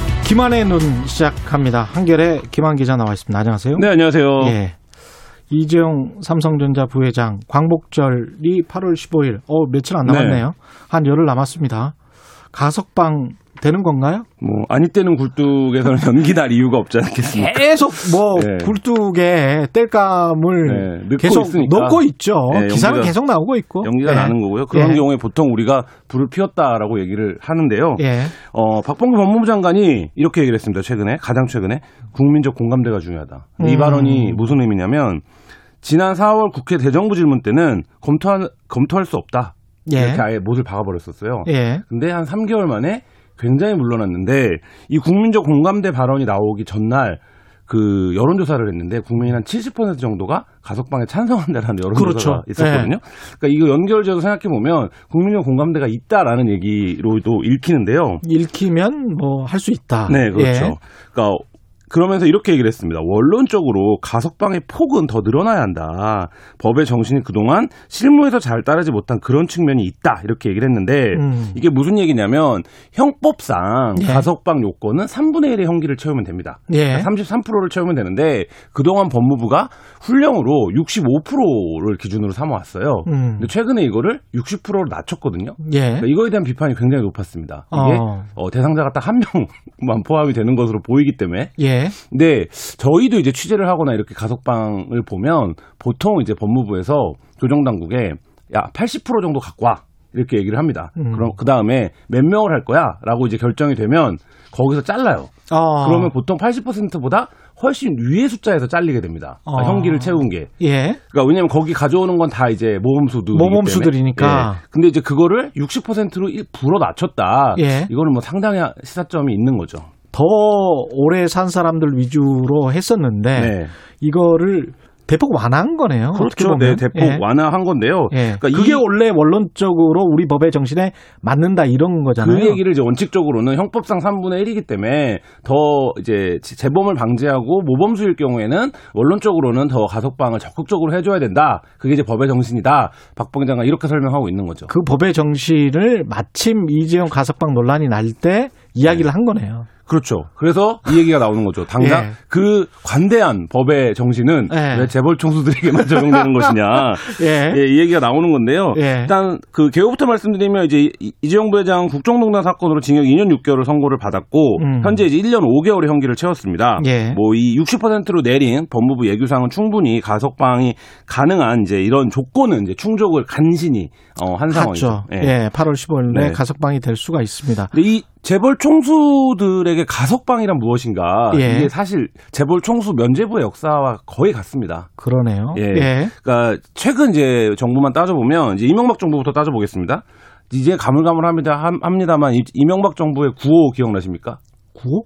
Speaker 2: 김한의 눈 시작합니다. 한결에 김한 기자 나와 있습니다. 안녕하세요.
Speaker 8: 네, 안녕하세요.
Speaker 2: 예. 이재용 삼성전자 부회장 광복절이 8월 15일. 어, 며칠 안 남았네요. 한 열흘 남았습니다. 가석방 되는 건가요?
Speaker 8: 뭐 아니 때는 굴뚝에서는 연기 날 이유가 없지 않겠습니까?
Speaker 2: 계속 뭐
Speaker 8: 네.
Speaker 2: 굴뚝에 땔감을
Speaker 8: 네,
Speaker 2: 계속
Speaker 8: 있으니까.
Speaker 2: 넣고 있죠.
Speaker 8: 네,
Speaker 2: 기사는
Speaker 8: 연기가-
Speaker 2: 계속 나오고 있고.
Speaker 8: 연기가
Speaker 2: 예.
Speaker 8: 나는 거고요. 그런
Speaker 2: 예.
Speaker 8: 경우에 보통 우리가 불을 피웠다라고 얘기를 하는데요.
Speaker 2: 예.
Speaker 8: 어, 박범계 법무부 장관이 이렇게 얘기를 했습니다. 최근에 가장 최근에 국민적 공감대가 중요하다. 이
Speaker 2: 음.
Speaker 8: 발언이 무슨 의미냐면 지난 4월 국회 대정부 질문 때는 검토할 검토할 수 없다.
Speaker 2: 예.
Speaker 8: 이렇게 아예 못을 박아버렸었어요.
Speaker 2: 예.
Speaker 8: 근데 한 3개월 만에 굉장히 물러났는데 이 국민적 공감대 발언이 나오기 전날 그 여론조사를 했는데 국민이 한70% 정도가 가석방에 찬성한다라는 여론조사가
Speaker 2: 그렇죠.
Speaker 8: 있었거든요. 그러니까 이거 연결지어서 생각해 보면 국민적 공감대가 있다라는 얘기로도 읽히는데요.
Speaker 2: 읽히면 뭐 할 수 있다.
Speaker 8: 네, 그렇죠.
Speaker 2: 예.
Speaker 8: 그러니까 그러면서 이렇게 얘기를 했습니다. 원론적으로 가석방의 폭은 더 늘어나야 한다. 법의 정신이 그동안 실무에서 잘 따르지 못한 그런 측면이 있다. 이렇게 얘기를 했는데
Speaker 2: 음.
Speaker 8: 이게 무슨 얘기냐면 형법상
Speaker 2: 예.
Speaker 8: 가석방 요건은 3분의 1의 형기를 채우면 됩니다.
Speaker 2: 예.
Speaker 8: 33%를 채우면 되는데 그동안 법무부가 훈령으로 65%를 기준으로 삼아왔어요.
Speaker 2: 음.
Speaker 8: 근데 최근에 이거를 60%로 낮췄거든요.
Speaker 2: 예.
Speaker 8: 그러니까 이거에 대한 비판이 굉장히 높았습니다. 이게
Speaker 2: 어.
Speaker 8: 어, 대상자가 딱 한 명만 포함이 되는 것으로 보이기 때문에.
Speaker 2: 예.
Speaker 8: 근데 저희도 이제 취재를 하거나 이렇게 가석방을 보면 보통 이제 법무부에서 조정 당국에 야, 80% 정도 갖고 와. 이렇게 얘기를 합니다.
Speaker 2: 음.
Speaker 8: 그럼 그 다음에 몇 명을 할 거야? 라고 이제 결정이 되면 거기서 잘라요.
Speaker 2: 어.
Speaker 8: 그러면 보통 80%보다 훨씬 위의 숫자에서 잘리게 됩니다. 그러니까
Speaker 2: 어.
Speaker 8: 형기를 채운 게.
Speaker 2: 예.
Speaker 8: 그러니까 왜냐면 거기 가져오는 건 다 이제 모범수들.
Speaker 2: 모범수들이니까.
Speaker 8: 근데 이제 그거를 60%로 불어 낮췄다.
Speaker 2: 예.
Speaker 8: 이거는 뭐 상당히 시사점이 있는 거죠.
Speaker 2: 더 오래 산 사람들 위주로 했었는데
Speaker 8: 네.
Speaker 2: 이거를 대폭 완화한 거네요.
Speaker 8: 그렇죠. 네. 대폭
Speaker 2: 예.
Speaker 8: 완화한 건데요.
Speaker 2: 예.
Speaker 8: 그러니까
Speaker 2: 그게
Speaker 8: 이-
Speaker 2: 원래 원론적으로 우리 법의 정신에 맞는다 이런 거잖아요.
Speaker 8: 그 얘기를 이제 원칙적으로는 형법상 3분의 1이기 때문에 더 이제 재범을 방지하고 모범수일 경우에는 원론적으로는 더 가석방을 적극적으로 해줘야 된다. 그게 이제 법의 정신이다. 박봉 장관 이렇게 설명하고 있는 거죠.
Speaker 2: 그 법의 정신을 마침 이재용 가석방 논란이 날 때 이야기를 한 거네요.
Speaker 8: 그렇죠. 그래서 이 얘기가 나오는 거죠. 당장
Speaker 2: 예.
Speaker 8: 그 관대한 법의 정신은
Speaker 2: 예.
Speaker 8: 왜 재벌 총수들에게만 적용되는 것이냐.
Speaker 2: 예.
Speaker 8: 예, 이 얘기가 나오는 건데요.
Speaker 2: 예.
Speaker 8: 일단 그 개요부터 말씀드리면 이제 이- 이재용 부회장 국정농단 사건으로 징역 2년 6개월을 선고를 받았고
Speaker 2: 음.
Speaker 8: 현재 이제 1년 5개월의 형기를 채웠습니다.
Speaker 2: 예.
Speaker 8: 뭐이 60%로 내린 법무부 예규상은 충분히 가석방이 가능한 이제 이런 조건은 이제 충족을 간신히 어, 한 상황이죠.
Speaker 2: 예. 8월 15일 에
Speaker 8: 네.
Speaker 2: 가석방이 될 수가 있습니다.
Speaker 8: 이 재벌 총수들에게 가석방이란 무엇인가?
Speaker 2: 예.
Speaker 8: 이게 사실 재벌 총수 면제부의 역사와 거의 같습니다.
Speaker 2: 그러네요.
Speaker 8: 예.
Speaker 2: 예.
Speaker 8: 그러니까 최근 이제 정부만 따져보면 이제 이명박 정부부터 따져보겠습니다. 이제 가물가물합니다 함- 합니다만 이- 이명박 정부의 구호 기억나십니까?
Speaker 2: 구호?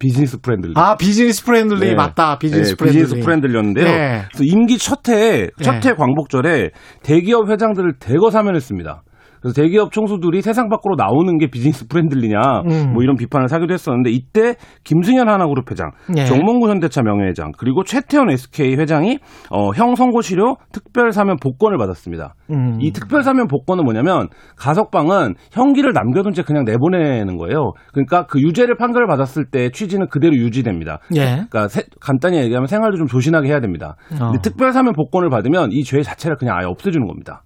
Speaker 8: business friendly.
Speaker 2: 아 business friendly
Speaker 8: 네.
Speaker 2: 맞다. 비즈니스
Speaker 8: 네, friendly. business friendly였는데요.
Speaker 2: 네.
Speaker 8: 임기 첫해 첫해
Speaker 2: 네.
Speaker 8: 광복절에 대기업 회장들을 대거 사면했습니다. 그래서 대기업 총수들이 세상 밖으로 나오는 게 business friendly냐
Speaker 2: 음.
Speaker 8: 뭐 이런 비판을 사기도 했었는데 이때 김승현 하나그룹 회장,
Speaker 2: 네.
Speaker 8: 정몽구 현대차 명예회장 그리고 최태원 SK 회장이 어, 형 선고치료 특별 사면 복권을 받았습니다.
Speaker 2: 음.
Speaker 8: 이 특별 사면 복권은 뭐냐면 가석방은 형기를 남겨둔 채 그냥 내보내는 거예요. 그러니까 그 유죄를 판결을 받았을 때 취지는 그대로 유지됩니다.
Speaker 2: 예.
Speaker 8: 그러니까 세- 간단히 얘기하면 생활도 좀 조신하게 해야 됩니다.
Speaker 2: 어.
Speaker 8: 근데 특별 사면 복권을 받으면 이 죄 자체를 그냥 아예 없애주는 겁니다.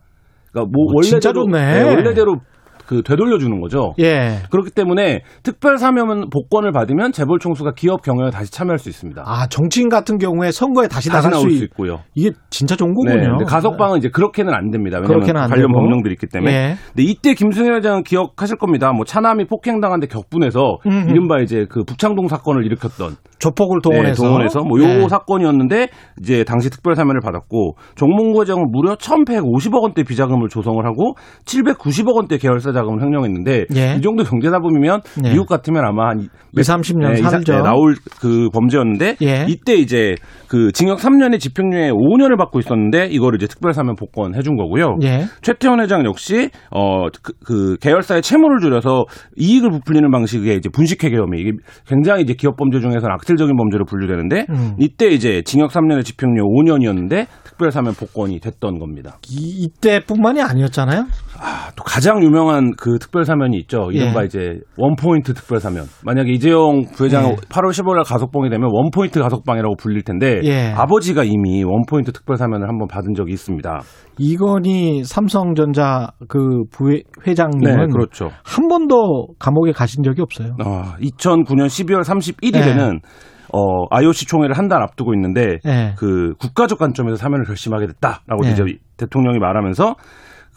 Speaker 8: 그러니까 뭐
Speaker 2: 어, 진짜
Speaker 8: 원래대로.
Speaker 2: 네,
Speaker 8: 원래대로 그 되돌려 주는 거죠.
Speaker 2: 예.
Speaker 8: 그렇기 때문에 특별 사면 복권을 받으면 재벌 총수가 기업 경영에 다시 참여할 수 있습니다.
Speaker 2: 아 정치인 같은 경우에 선거에 다시,
Speaker 8: 다시
Speaker 2: 나갈 수,
Speaker 8: 수
Speaker 2: 있...
Speaker 8: 있고요.
Speaker 2: 이게 진짜 좋은
Speaker 8: 네,
Speaker 2: 거군요.
Speaker 8: 근데 가석방은 이제 그렇게는 안 됩니다. 왜냐하면
Speaker 2: 그렇게는 안
Speaker 8: 관련
Speaker 2: 되고.
Speaker 8: 법령들이 있기 때문에.
Speaker 2: 예.
Speaker 8: 근데 이때 김승현 회장은 기억하실 겁니다. 뭐 차남이 폭행당한 데 격분해서
Speaker 2: 음, 음.
Speaker 8: 이른바 이제 그 북창동 사건을 일으켰던
Speaker 2: 조폭을 동원해서
Speaker 8: 네, 동원해서 뭐요
Speaker 2: 네.
Speaker 8: 사건이었는데 이제 당시 특별 사면을 받았고 정몽구 회장은 무려 1,150억 원대 비자금을 조성을 하고 790억 원대 계열사 자금을 횡령했는데
Speaker 2: 예.
Speaker 8: 이 정도 경제 잡음이면
Speaker 2: 네.
Speaker 8: 미국 같으면 아마 한
Speaker 2: 2, 30년
Speaker 8: 네,
Speaker 2: 살죠.
Speaker 8: 네, 나올 그 범죄였는데
Speaker 2: 예.
Speaker 8: 이때 이제 그 징역 3년에 집행유예 5년을 받고 있었는데 이거를 이제 특별 사면 복권 해준 거고요.
Speaker 2: 예.
Speaker 8: 최태원 회장 역시 어그 그 계열사의 채무를 줄여서 이익을 부풀리는 방식의 이제 분식회 계엄이 이게 굉장히 이제 기업 범죄 중에서는 이틀적인 범죄로 분류되는데
Speaker 2: 음.
Speaker 8: 이때 이제 징역 3년에 집행유예 5년이었는데 특별사면 복권이 됐던 겁니다.
Speaker 2: 이, 이때뿐만이 아니었잖아요.
Speaker 8: 아, 또 가장 유명한 그 특별 사면이 있죠. 이른바
Speaker 2: 예.
Speaker 8: 이제 원포인트 특별 사면. 만약에 이재용 부회장
Speaker 2: 예.
Speaker 8: 8월 15일 가석방이 되면 원포인트 가석방이라고 불릴 텐데
Speaker 2: 예.
Speaker 8: 아버지가 이미 원포인트 특별 사면을 한번 받은 적이 있습니다.
Speaker 2: 이건희 삼성전자 그 부회장님은
Speaker 8: 네, 그렇죠.
Speaker 2: 한 번도 감옥에 가신 적이 없어요.
Speaker 8: 어, 2009년 12월 31일에는 어, IOC 총회를 한 달 앞두고 있는데
Speaker 2: 네.
Speaker 8: 그 국가적 관점에서 사면을 결심하게 됐다라고
Speaker 2: 네.
Speaker 8: 이제 대통령이 말하면서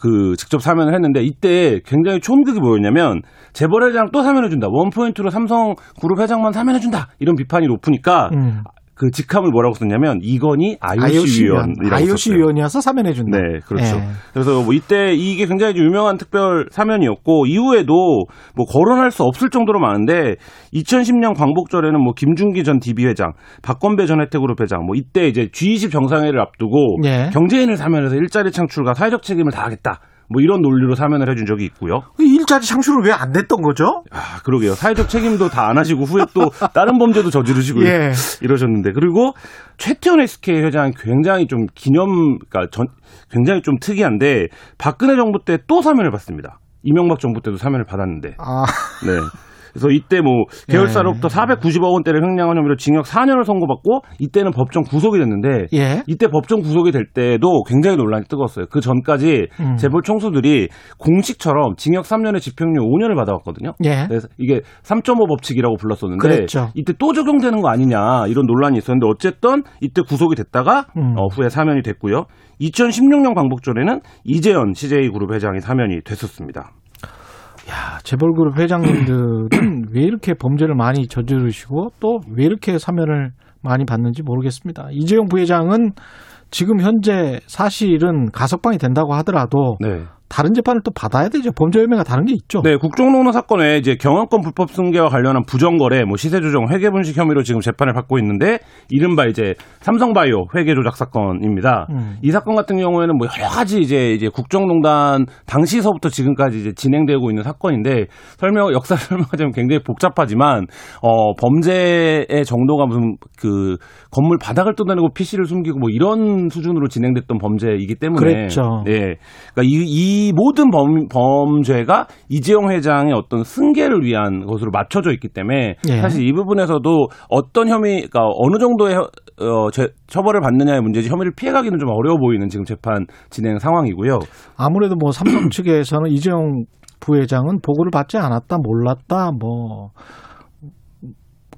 Speaker 8: 그 직접 사면을 했는데 이때 굉장히 총극이 뭐였냐면 재벌 회장 또 사면해준다 원 포인트로 삼성 그룹 회장만 사면해준다 이런 비판이 높으니까
Speaker 2: 음.
Speaker 8: 그 직함을 뭐라고 썼냐면 이건희 IOC, 위원이라고
Speaker 2: IOC
Speaker 8: 썼어요.
Speaker 2: 위원이어서 사면해 준다.
Speaker 8: 네, 그렇죠.
Speaker 2: 예.
Speaker 8: 그래서 뭐 이때 이게 굉장히 좀 유명한 특별 사면이었고 이후에도 뭐 거론할 수 없을 정도로 많은데 2010년 광복절에는 뭐 김준기 전 DB 회장, 박건배 전 혜택그룹 회장, 뭐 이때 이제 G20 정상회를 앞두고
Speaker 2: 예.
Speaker 8: 경제인을 사면해서 일자리 창출과 사회적 책임을 다하겠다. 뭐 이런 논리로 사면을 해준 적이 있고요.
Speaker 2: 그 일자리 창출을 왜안 됐던 거죠?
Speaker 8: 아, 그러게요. 사회적 책임도 다 안 하시고 후에 또 다른 범죄도 저지르시고
Speaker 2: 예.
Speaker 8: 이러셨는데 그리고 최태원 SK 회장이 굉장히 좀 기념, 그러니까 전, 굉장히 좀 특이한데 박근혜 정부 때 또 사면을 받습니다. 이명박 정부 때도 사면을 받았는데.
Speaker 2: 아,
Speaker 8: 네. 그래서 이때 뭐 계열사로부터
Speaker 2: 예.
Speaker 8: 490억 원대를 횡령한 혐의로 징역 4년을 선고받고 이때는 법정 구속이 됐는데
Speaker 2: 예.
Speaker 8: 이때 법정 구속이 될 때도 굉장히 논란이 뜨거웠어요. 그 전까지
Speaker 2: 음.
Speaker 8: 재벌 총수들이 공식처럼 징역 3년에 집행유예 5년을 받아왔거든요.
Speaker 2: 예.
Speaker 8: 그래서 이게 3.5 법칙이라고 불렀었는데
Speaker 2: 그랬죠.
Speaker 8: 이때 또 적용되는 거 아니냐 이런 논란이 있었는데 어쨌든 이때 구속이 됐다가
Speaker 2: 음.
Speaker 8: 어, 후에 사면이 됐고요. 2016년 광복절에는 이재현 CJ 그룹 회장이 사면이 됐었습니다.
Speaker 2: 야, 재벌그룹 회장님들은 왜 이렇게 범죄를 많이 저지르시고 또 왜 이렇게 사면을 많이 받는지 모르겠습니다. 이재용 부회장은 지금 현재 사실은 가석방이 된다고 하더라도
Speaker 8: 네.
Speaker 2: 다른 재판을 또 받아야 되죠. 범죄 혐의가 다른 게 있죠.
Speaker 8: 네, 국정농단 사건에 이제 경영권 불법 승계와 관련한 부정거래, 뭐 시세 조정, 회계 분식 혐의로 지금 재판을 받고 있는데 이른바 이제 삼성바이오 회계 조작 사건입니다.
Speaker 2: 음.
Speaker 8: 이 사건 같은 경우에는 뭐 여러 가지 이제 이제 국정농단 당시서부터 지금까지 이제 진행되고 있는 사건인데 설명 역사 설명하자면 굉장히 복잡하지만 어 범죄의 정도가 무슨 그 건물 바닥을 뜯어내고 PC를 숨기고 뭐 이런 수준으로 진행됐던 범죄이기 때문에
Speaker 2: 그랬죠.
Speaker 8: 네. 그러니까 이, 이 모든 범, 범죄가 이재용 회장의 어떤 승계를 위한 것으로 맞춰져 있기 때문에
Speaker 2: 예.
Speaker 8: 사실 이 부분에서도 어떤 혐의, 그러니까 어느 정도의 어, 제, 처벌을 받느냐의 문제지 혐의를 피해가기는 좀 어려워 보이는 지금 재판 진행 상황이고요.
Speaker 2: 아무래도 뭐 삼성 측에서는 이재용 부회장은 보고를 받지 않았다, 몰랐다, 뭐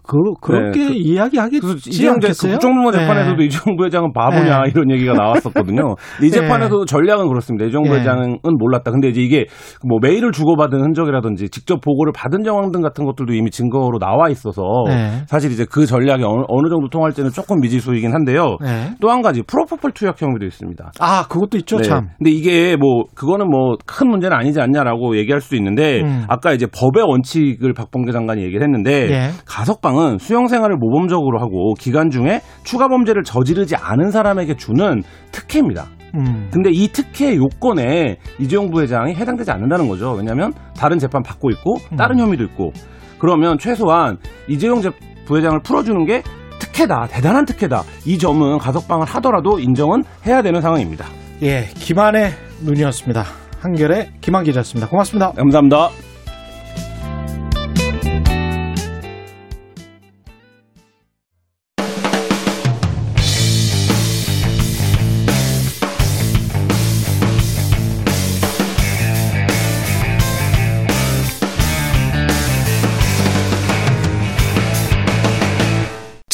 Speaker 2: 그, 그렇게
Speaker 8: 네, 그-
Speaker 2: 이야기하겠지
Speaker 8: 재- 그? 국정농단
Speaker 2: 네.
Speaker 8: 재판에서도 이재용 부회장은 바보냐
Speaker 2: 네.
Speaker 8: 이런 얘기가 나왔었거든요. 근데 이
Speaker 2: 네.
Speaker 8: 재판에서도 전략은 그렇습니다. 이재용
Speaker 2: 네.
Speaker 8: 부회장은 몰랐다. 근데 이제 이게 뭐 메일을 주고받은 흔적이라든지 직접 보고를 받은 정황 등 같은 것들도 이미 증거로 나와 있어서
Speaker 2: 네.
Speaker 8: 사실 이제 그 전략이 어느, 어느 정도 통할지는 조금 미지수이긴 한데요.
Speaker 2: 네.
Speaker 8: 또한 가지 프로포폴 투약 혐의도 있습니다.
Speaker 2: 아, 그것도 있죠,
Speaker 8: 네.
Speaker 2: 참.
Speaker 8: 근데 이게 뭐 그거는 뭐 큰 문제는 아니지 않냐라고 얘기할 수도 있는데
Speaker 2: 음.
Speaker 8: 아까 이제 법의 원칙을 박범계 장관이 얘기를 했는데
Speaker 2: 예.
Speaker 8: 가석방 은 수용 생활을 모범적으로 하고 기간 중에 추가 범죄를 저지르지 않은 사람에게 주는 특혜입니다.
Speaker 2: 음.
Speaker 8: 근데 이 특혜 요건에 이재용 부회장이 해당되지 않는다는 거죠. 왜냐하면 다른 재판 받고 있고 다른 혐의도 있고 그러면 최소한 이재용 재- 부회장을 풀어주는 게 특혜다, 대단한 특혜다. 이 점은 가석방을 하더라도 인정은 해야 되는 상황입니다.
Speaker 2: 예, 김한의 눈이었습니다. 한결의 김한 기자였습니다. 고맙습니다.
Speaker 8: 감사합니다.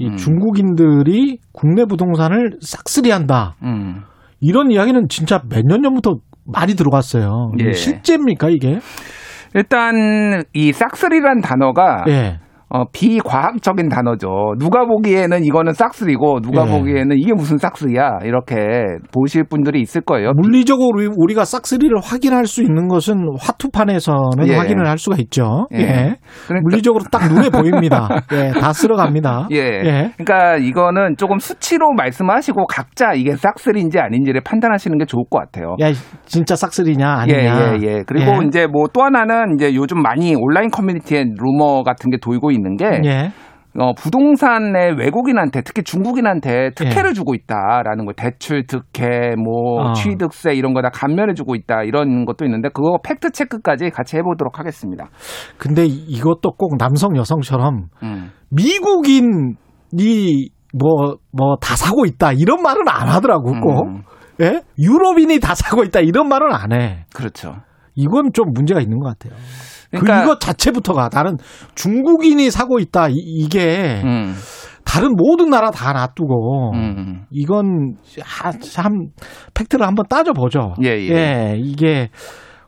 Speaker 2: 이
Speaker 9: 음.
Speaker 2: 중국인들이 국내 부동산을 싹쓸이한다.
Speaker 9: 음.
Speaker 2: 이런 이야기는 진짜 몇 년 전부터 많이 들어갔어요.
Speaker 9: 예.
Speaker 2: 실제입니까 이게?
Speaker 9: 일단 이 싹쓸이란 단어가
Speaker 2: 예.
Speaker 9: 어, 비과학적인 단어죠. 누가 보기에는 이거는 싹쓸이고 누가
Speaker 2: 예.
Speaker 9: 보기에는 이게 무슨 싹쓸이야 이렇게 보실 분들이 있을 거예요.
Speaker 2: 물리적으로 우리- 우리가 싹쓸이를 확인할 수 있는 것은 화투판에서는
Speaker 9: 예.
Speaker 2: 확인을 할 수가 있죠.
Speaker 9: 예.
Speaker 2: 예.
Speaker 9: 그러니까-
Speaker 2: 물리적으로 딱 눈에 보입니다. 예, 다 쓸어갑니다.
Speaker 9: 예.
Speaker 2: 예.
Speaker 9: 그러니까 이거는 조금 수치로 말씀하시고 각자 이게 싹쓸이인지 아닌지를 판단하시는 게 좋을 것 같아요.
Speaker 2: 야, 진짜 싹쓸이냐 아니냐.
Speaker 9: 예, 예, 예. 그리고
Speaker 2: 예.
Speaker 9: 이제 뭐 또 하나는 이제 요즘 많이 온라인 커뮤니티에 루머 같은 게 돌고 있는 게
Speaker 2: 예.
Speaker 9: 어, 부동산의 외국인한테 특히 중국인한테 특혜를
Speaker 2: 예.
Speaker 9: 주고 있다라는 거 대출 특혜 뭐
Speaker 2: 어.
Speaker 9: 취득세 이런 거 다 감면해 주고 있다 이런 것도 있는데 그거 팩트 체크까지 같이 해보도록 하겠습니다.
Speaker 2: 근데 이- 이것도 꼭 남성 여성처럼
Speaker 9: 음.
Speaker 2: 미국인이 뭐 뭐 다 사고 있다 이런 말은 안 하더라고 꼭.
Speaker 9: 음.
Speaker 2: 예? 유럽인이 다 사고 있다 이런 말은 안 해.
Speaker 9: 그렇죠.
Speaker 2: 이건 좀 문제가 있는 것 같아요.
Speaker 9: 그러니까-
Speaker 2: 그 이거 자체부터가 나는 중국인이 사고 있다 이, 게
Speaker 9: 음.
Speaker 2: 다른 모든 나라 다 놔두고
Speaker 9: 음.
Speaker 2: 이건 하- 참 팩트를 한번 따져보죠.
Speaker 9: 예, 예.
Speaker 2: 이게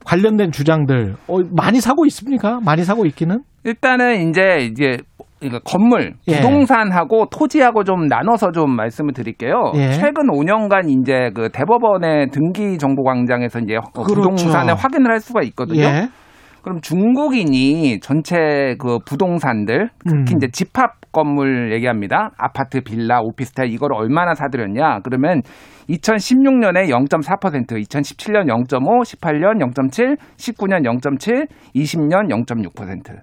Speaker 2: 관련된 주장들 어, 많이 사고 있습니까? 많이 사고 있기는?
Speaker 9: 일단은 이제 이제 그러니까 건물,
Speaker 2: 예.
Speaker 9: 부동산하고 토지하고 좀 나눠서 좀 말씀을 드릴게요.
Speaker 2: 예.
Speaker 9: 최근 5년간 이제 그 대법원의 등기 정보 광장에서 이제
Speaker 2: 그렇죠.
Speaker 9: 부동산을 확인을 할 수가 있거든요.
Speaker 2: 예.
Speaker 9: 그럼 중국인이 전체 그 부동산들 특히
Speaker 2: 음.
Speaker 9: 이제 집합 건물 얘기합니다. 아파트, 빌라, 오피스텔 이걸 얼마나 사들였냐? 그러면 2016년에 0.4%, 2017년 0.5, 18년 0.7, 19년 0.7, 20년 0.6%.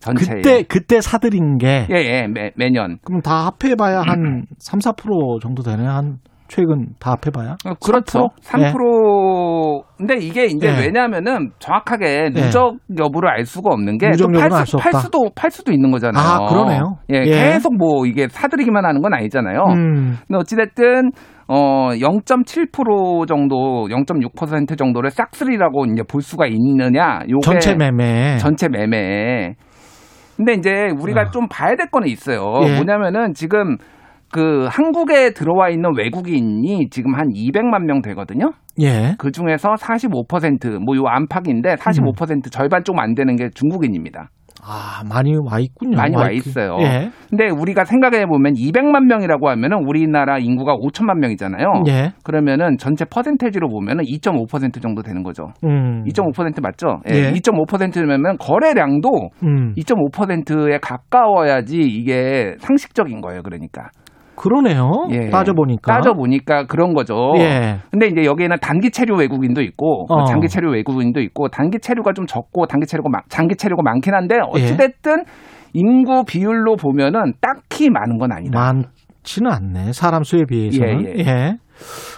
Speaker 9: 전체에.
Speaker 2: 그때 그때 사들인 게
Speaker 9: 예, 예, 매, 매년.
Speaker 2: 그럼 다 합해 봐야 한 3, 4% 정도 되네. 한 최근 다 합해봐야.
Speaker 9: 어, 그렇죠.
Speaker 2: 3%?
Speaker 9: 3%. 근데 이게 이제
Speaker 2: 예.
Speaker 9: 왜냐하면은 정확하게
Speaker 2: 예.
Speaker 9: 누적 여부를 알 수가 없는 게 팔,
Speaker 2: 수,
Speaker 9: 팔. 수도 팔 수도 있는 거잖아요.
Speaker 2: 아, 그러네요.
Speaker 9: 예,
Speaker 2: 예.
Speaker 9: 계속 뭐 이게 사들이기만 하는 건 아니잖아요.
Speaker 2: 음.
Speaker 9: 근데 어찌됐든 어 0.7% 정도, 0.6% 정도를 싹쓸이라고 이제 볼 수가 있느냐? 요게
Speaker 2: 전체 매매.
Speaker 9: 전체 매매. 근데 이제 우리가
Speaker 2: 어.
Speaker 9: 좀 봐야 될 거는 있어요.
Speaker 2: 예.
Speaker 9: 뭐냐면은 지금 그 한국에 들어와 있는 외국인이 지금 한 200만 명 되거든요.
Speaker 2: 예.
Speaker 9: 그 중에서 45%뭐 요 안팎인데 45% 절반 좀 안 되는 게 중국인입니다.
Speaker 2: 아, 많이 와 있군요.
Speaker 9: 많이 와
Speaker 2: 있-
Speaker 9: 있어요.
Speaker 2: 예.
Speaker 9: 근데 우리가 생각해 보면 200만 명이라고 하면은 우리나라 인구가 5천만 명이잖아요.
Speaker 2: 예.
Speaker 9: 그러면은 전체 퍼센테이지로 보면은 2.5% 정도 되는 거죠.
Speaker 2: 음.
Speaker 9: 2.5% 맞죠?
Speaker 2: 예.
Speaker 9: 2.5%면 거래량도
Speaker 2: 음.
Speaker 9: 2.5%에 가까워야지 이게 상식적인 거예요. 그러니까.
Speaker 2: 그러네요.
Speaker 9: 예.
Speaker 2: 따져보니까.
Speaker 9: 따져보니까 그런 거죠.
Speaker 2: 예.
Speaker 9: 근데 이제 여기에는 단기 체류 외국인도 있고 뭐
Speaker 2: 어.
Speaker 9: 장기 체류 외국인도 있고 단기 체류가 좀 적고 단기 체류가 많- 장기 체류가 많긴 한데
Speaker 2: 예.
Speaker 9: 어찌 됐든 인구 비율로 보면은 딱히 많은 건 아니다.
Speaker 2: 많지는 않네. 사람 수에 비해서는.
Speaker 9: 예, 예.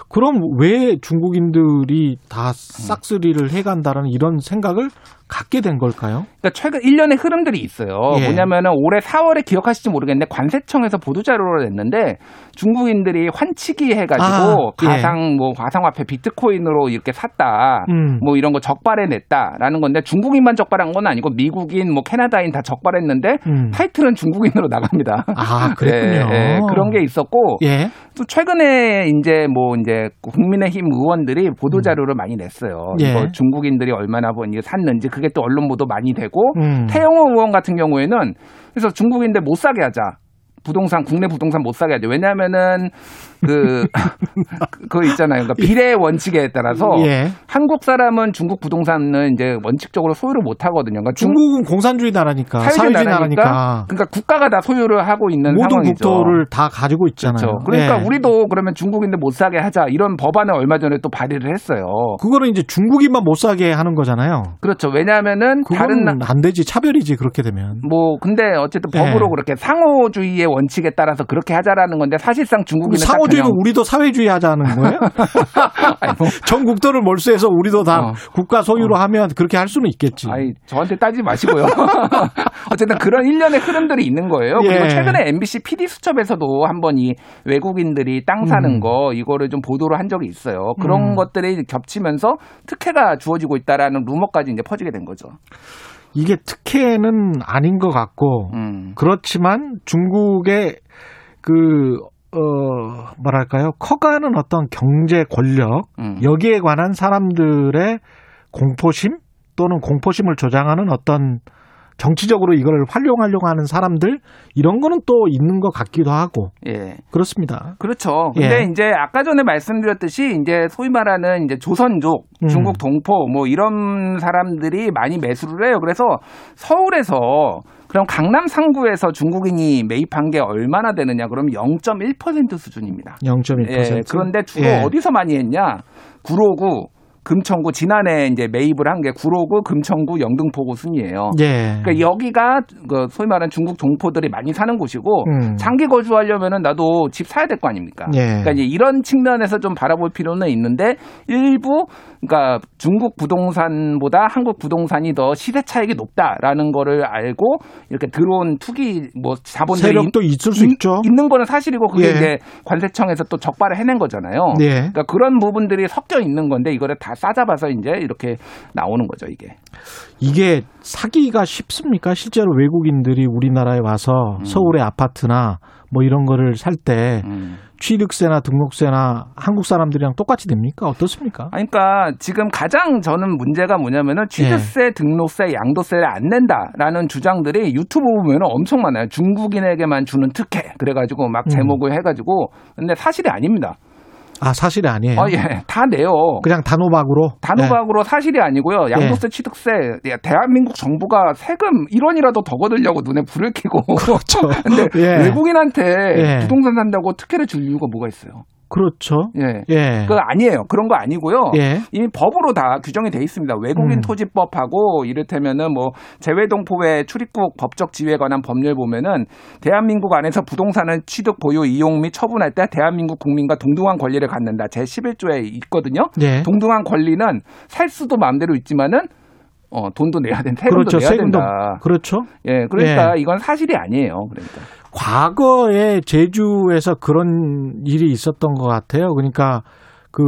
Speaker 2: 그럼 왜 중국인들이 다 싹쓸이를 해간다는 이런 생각을 갖게 된 걸까요?
Speaker 9: 그러니까 최근 1년의 흐름들이 있어요.
Speaker 2: 예.
Speaker 9: 뭐냐면은 올해 4월에 기억하실지 모르겠는데 관세청에서 보도 자료를 냈는데 중국인들이 환치기 해가지고
Speaker 2: 아, 예.
Speaker 9: 가상 뭐 가상화폐 비트코인으로 이렇게 샀다.
Speaker 2: 음.
Speaker 9: 뭐 이런 거 적발해 냈다라는 건데 중국인만 적발한 건 아니고 미국인 뭐 캐나다인 다 적발했는데
Speaker 2: 음.
Speaker 9: 타이틀은 중국인으로 나갑니다.
Speaker 2: 아, 그랬군요.
Speaker 9: 예, 예. 그런 게 있었고
Speaker 2: 예.
Speaker 9: 또 최근에 이제 뭐 이제 국민의힘 의원들이 보도 자료를 많이 냈어요.
Speaker 2: 예.
Speaker 9: 이거 중국인들이 얼마나 뭐 샀는지 그게 또 언론 보도 많이 되고
Speaker 2: 음.
Speaker 9: 태영호 의원 같은 경우에는 그래서 중국인들 못 사게 하자. 부동산 국내 부동산 못 사게 하죠. 왜냐하면은 그 그거 있잖아요. 그러니까 비례 원칙에 따라서
Speaker 2: 예.
Speaker 9: 한국 사람은 중국 부동산은 이제 원칙적으로 소유를 못 하거든요. 그러니까 중-
Speaker 2: 중국은 공산주의 나라니까,
Speaker 9: 사회주의
Speaker 2: 사회주의
Speaker 9: 나라니까,
Speaker 2: 나라니까
Speaker 9: 그러니까 국가가 다 소유를 하고 있는
Speaker 2: 모든
Speaker 9: 상황이죠.
Speaker 2: 국토를 다 가지고 있잖아요.
Speaker 9: 그렇죠. 그러니까
Speaker 2: 예.
Speaker 9: 우리도 그러면 중국인들 못 사게 하자 이런 법안을 얼마 전에 또 발의를 했어요.
Speaker 2: 그거는 이제 중국인만 못 사게 하는 거잖아요.
Speaker 9: 그렇죠. 왜냐하면은 다른
Speaker 2: 안 되지 차별이지 그렇게 되면.
Speaker 9: 뭐 근데 어쨌든
Speaker 2: 예.
Speaker 9: 법으로 그렇게 상호주의의 원칙에 따라서 그렇게 하자라는 건데 사실상 중국인은 딱
Speaker 2: 상호주의 면
Speaker 9: 그냥
Speaker 2: 우리도 사회주의 하자는 거예요? 전 국토를 몰수해서 우리도 다
Speaker 9: 어.
Speaker 2: 국가 소유로 하면 그렇게 할 수는 있겠지.
Speaker 9: 아니 저한테 따지지 마시고요. 어쨌든 그런 일련의 흐름들이 있는 거예요.
Speaker 2: 예.
Speaker 9: 그리고 최근에 MBC PD 수첩에서도 한번 이 외국인들이 땅 사는
Speaker 2: 음.
Speaker 9: 거 이거를 좀 보도를 한 적이 있어요. 그런
Speaker 2: 음.
Speaker 9: 것들이 겹치면서 특혜가 주어지고 있다라는 루머까지 이제 퍼지게 된 거죠.
Speaker 2: 이게 특혜는 아닌 것 같고
Speaker 9: 음.
Speaker 2: 그렇지만 중국의 그 어, 뭐랄까요? 커가는 어떤 경제 권력,
Speaker 9: 음.
Speaker 2: 여기에 관한 사람들의 공포심 또는 공포심을 조장하는 어떤 정치적으로 이걸 활용하려고 하는 사람들 이런 거는 또 있는 것 같기도 하고
Speaker 9: 예.
Speaker 2: 그렇습니다.
Speaker 9: 그렇죠. 근데
Speaker 2: 예.
Speaker 9: 이제 아까 전에 말씀드렸듯이 이제 소위 말하는 이제 조선족,
Speaker 2: 음.
Speaker 9: 중국 동포 뭐 이런 사람들이 많이 매수를 해요. 그래서 서울에서 그럼 강남 상구에서 중국인이 매입한 게 얼마나 되느냐? 그럼 0.1% 수준입니다.
Speaker 2: 0.1%.
Speaker 9: 예, 그런데 주로
Speaker 2: 예.
Speaker 9: 어디서 많이 했냐? 구로구, 금천구 지난해 이제 매입을 한 게 구로구, 금천구, 영등포구 순이에요.
Speaker 2: 예.
Speaker 9: 그러니까 여기가 그 소위 말하는 중국 동포들이 많이 사는 곳이고
Speaker 2: 음.
Speaker 9: 장기 거주하려면은 나도 집 사야 될 거 아닙니까?
Speaker 2: 예.
Speaker 9: 그러니까 이제 이런 측면에서 좀 바라볼 필요는 있는데 일부 그러니까 중국 부동산보다 한국 부동산이 더 시세 차익이 높다라는 거를 알고 이렇게 들어온 투기 뭐 자본들이
Speaker 2: 세력도 있을 수
Speaker 9: 있-
Speaker 2: 있죠.
Speaker 9: 있는 거는 사실이고 그게
Speaker 2: 예.
Speaker 9: 이제 관세청에서 또 적발을 해낸 거잖아요.
Speaker 2: 예.
Speaker 9: 그러니까 그런 부분들이 섞여 있는 건데 이거를 다 싸잡아서 이제 이렇게 나오는 거죠 이게.
Speaker 2: 이게 사기가 쉽습니까? 실제로 외국인들이 우리나라에 와서
Speaker 9: 음.
Speaker 2: 서울의 아파트나 뭐 이런 거를 살때
Speaker 9: 음.
Speaker 2: 취득세나 등록세나 한국 사람들이랑 똑같이 됩니까? 어떻습니까?
Speaker 9: 아니, 그러니까 지금 가장 저는 문제가 뭐냐면은 취득세, 등록세, 양도세를 안 낸다라는 주장들이 유튜브 보면은 엄청 많아요. 중국인에게만 주는 특혜 그래가지고 막
Speaker 2: 음.
Speaker 9: 제목을 해가지고 근데 사실이 아닙니다.
Speaker 2: 아 사실이 아니에요.
Speaker 9: 아 예, 다 내요.
Speaker 2: 그냥 단호박으로.
Speaker 9: 단호박으로 사실이 아니고요. 양도세, 취득세, 야, 대한민국 정부가 세금 1원이라도 더 거들려고 눈에 불을 켜고.
Speaker 2: 그렇죠.
Speaker 9: 근데
Speaker 2: 예.
Speaker 9: 외국인한테
Speaker 2: 예.
Speaker 9: 부동산 산다고 특혜를 줄 이유가 뭐가 있어요?
Speaker 2: 그렇죠.
Speaker 9: 예.
Speaker 2: 예.
Speaker 9: 그거 아니에요. 그런 거 아니고요.
Speaker 2: 예.
Speaker 9: 이미 법으로 다 규정이 돼 있습니다. 외국인
Speaker 2: 음.
Speaker 9: 토지법하고 이를테면은 뭐 재외동포의 출입국 법적 지위에 관한 법률 보면은 대한민국 안에서 부동산을 취득, 보유, 이용 및 처분할 때 대한민국 국민과 동등한 권리를 갖는다. 제 11조에 있거든요.
Speaker 2: 예.
Speaker 9: 동등한 권리는 살 수도 마음대로 있지만은 어, 돈도 내야 된다. 세금도
Speaker 2: 그렇죠.
Speaker 9: 내야
Speaker 2: 세금도
Speaker 9: 된다.
Speaker 2: 그렇죠.
Speaker 9: 예, 그러니까
Speaker 2: 예.
Speaker 9: 이건 사실이 아니에요. 그러니까.
Speaker 2: 과거에 제주에서 그런 일이 있었던 것 같아요. 그러니까 그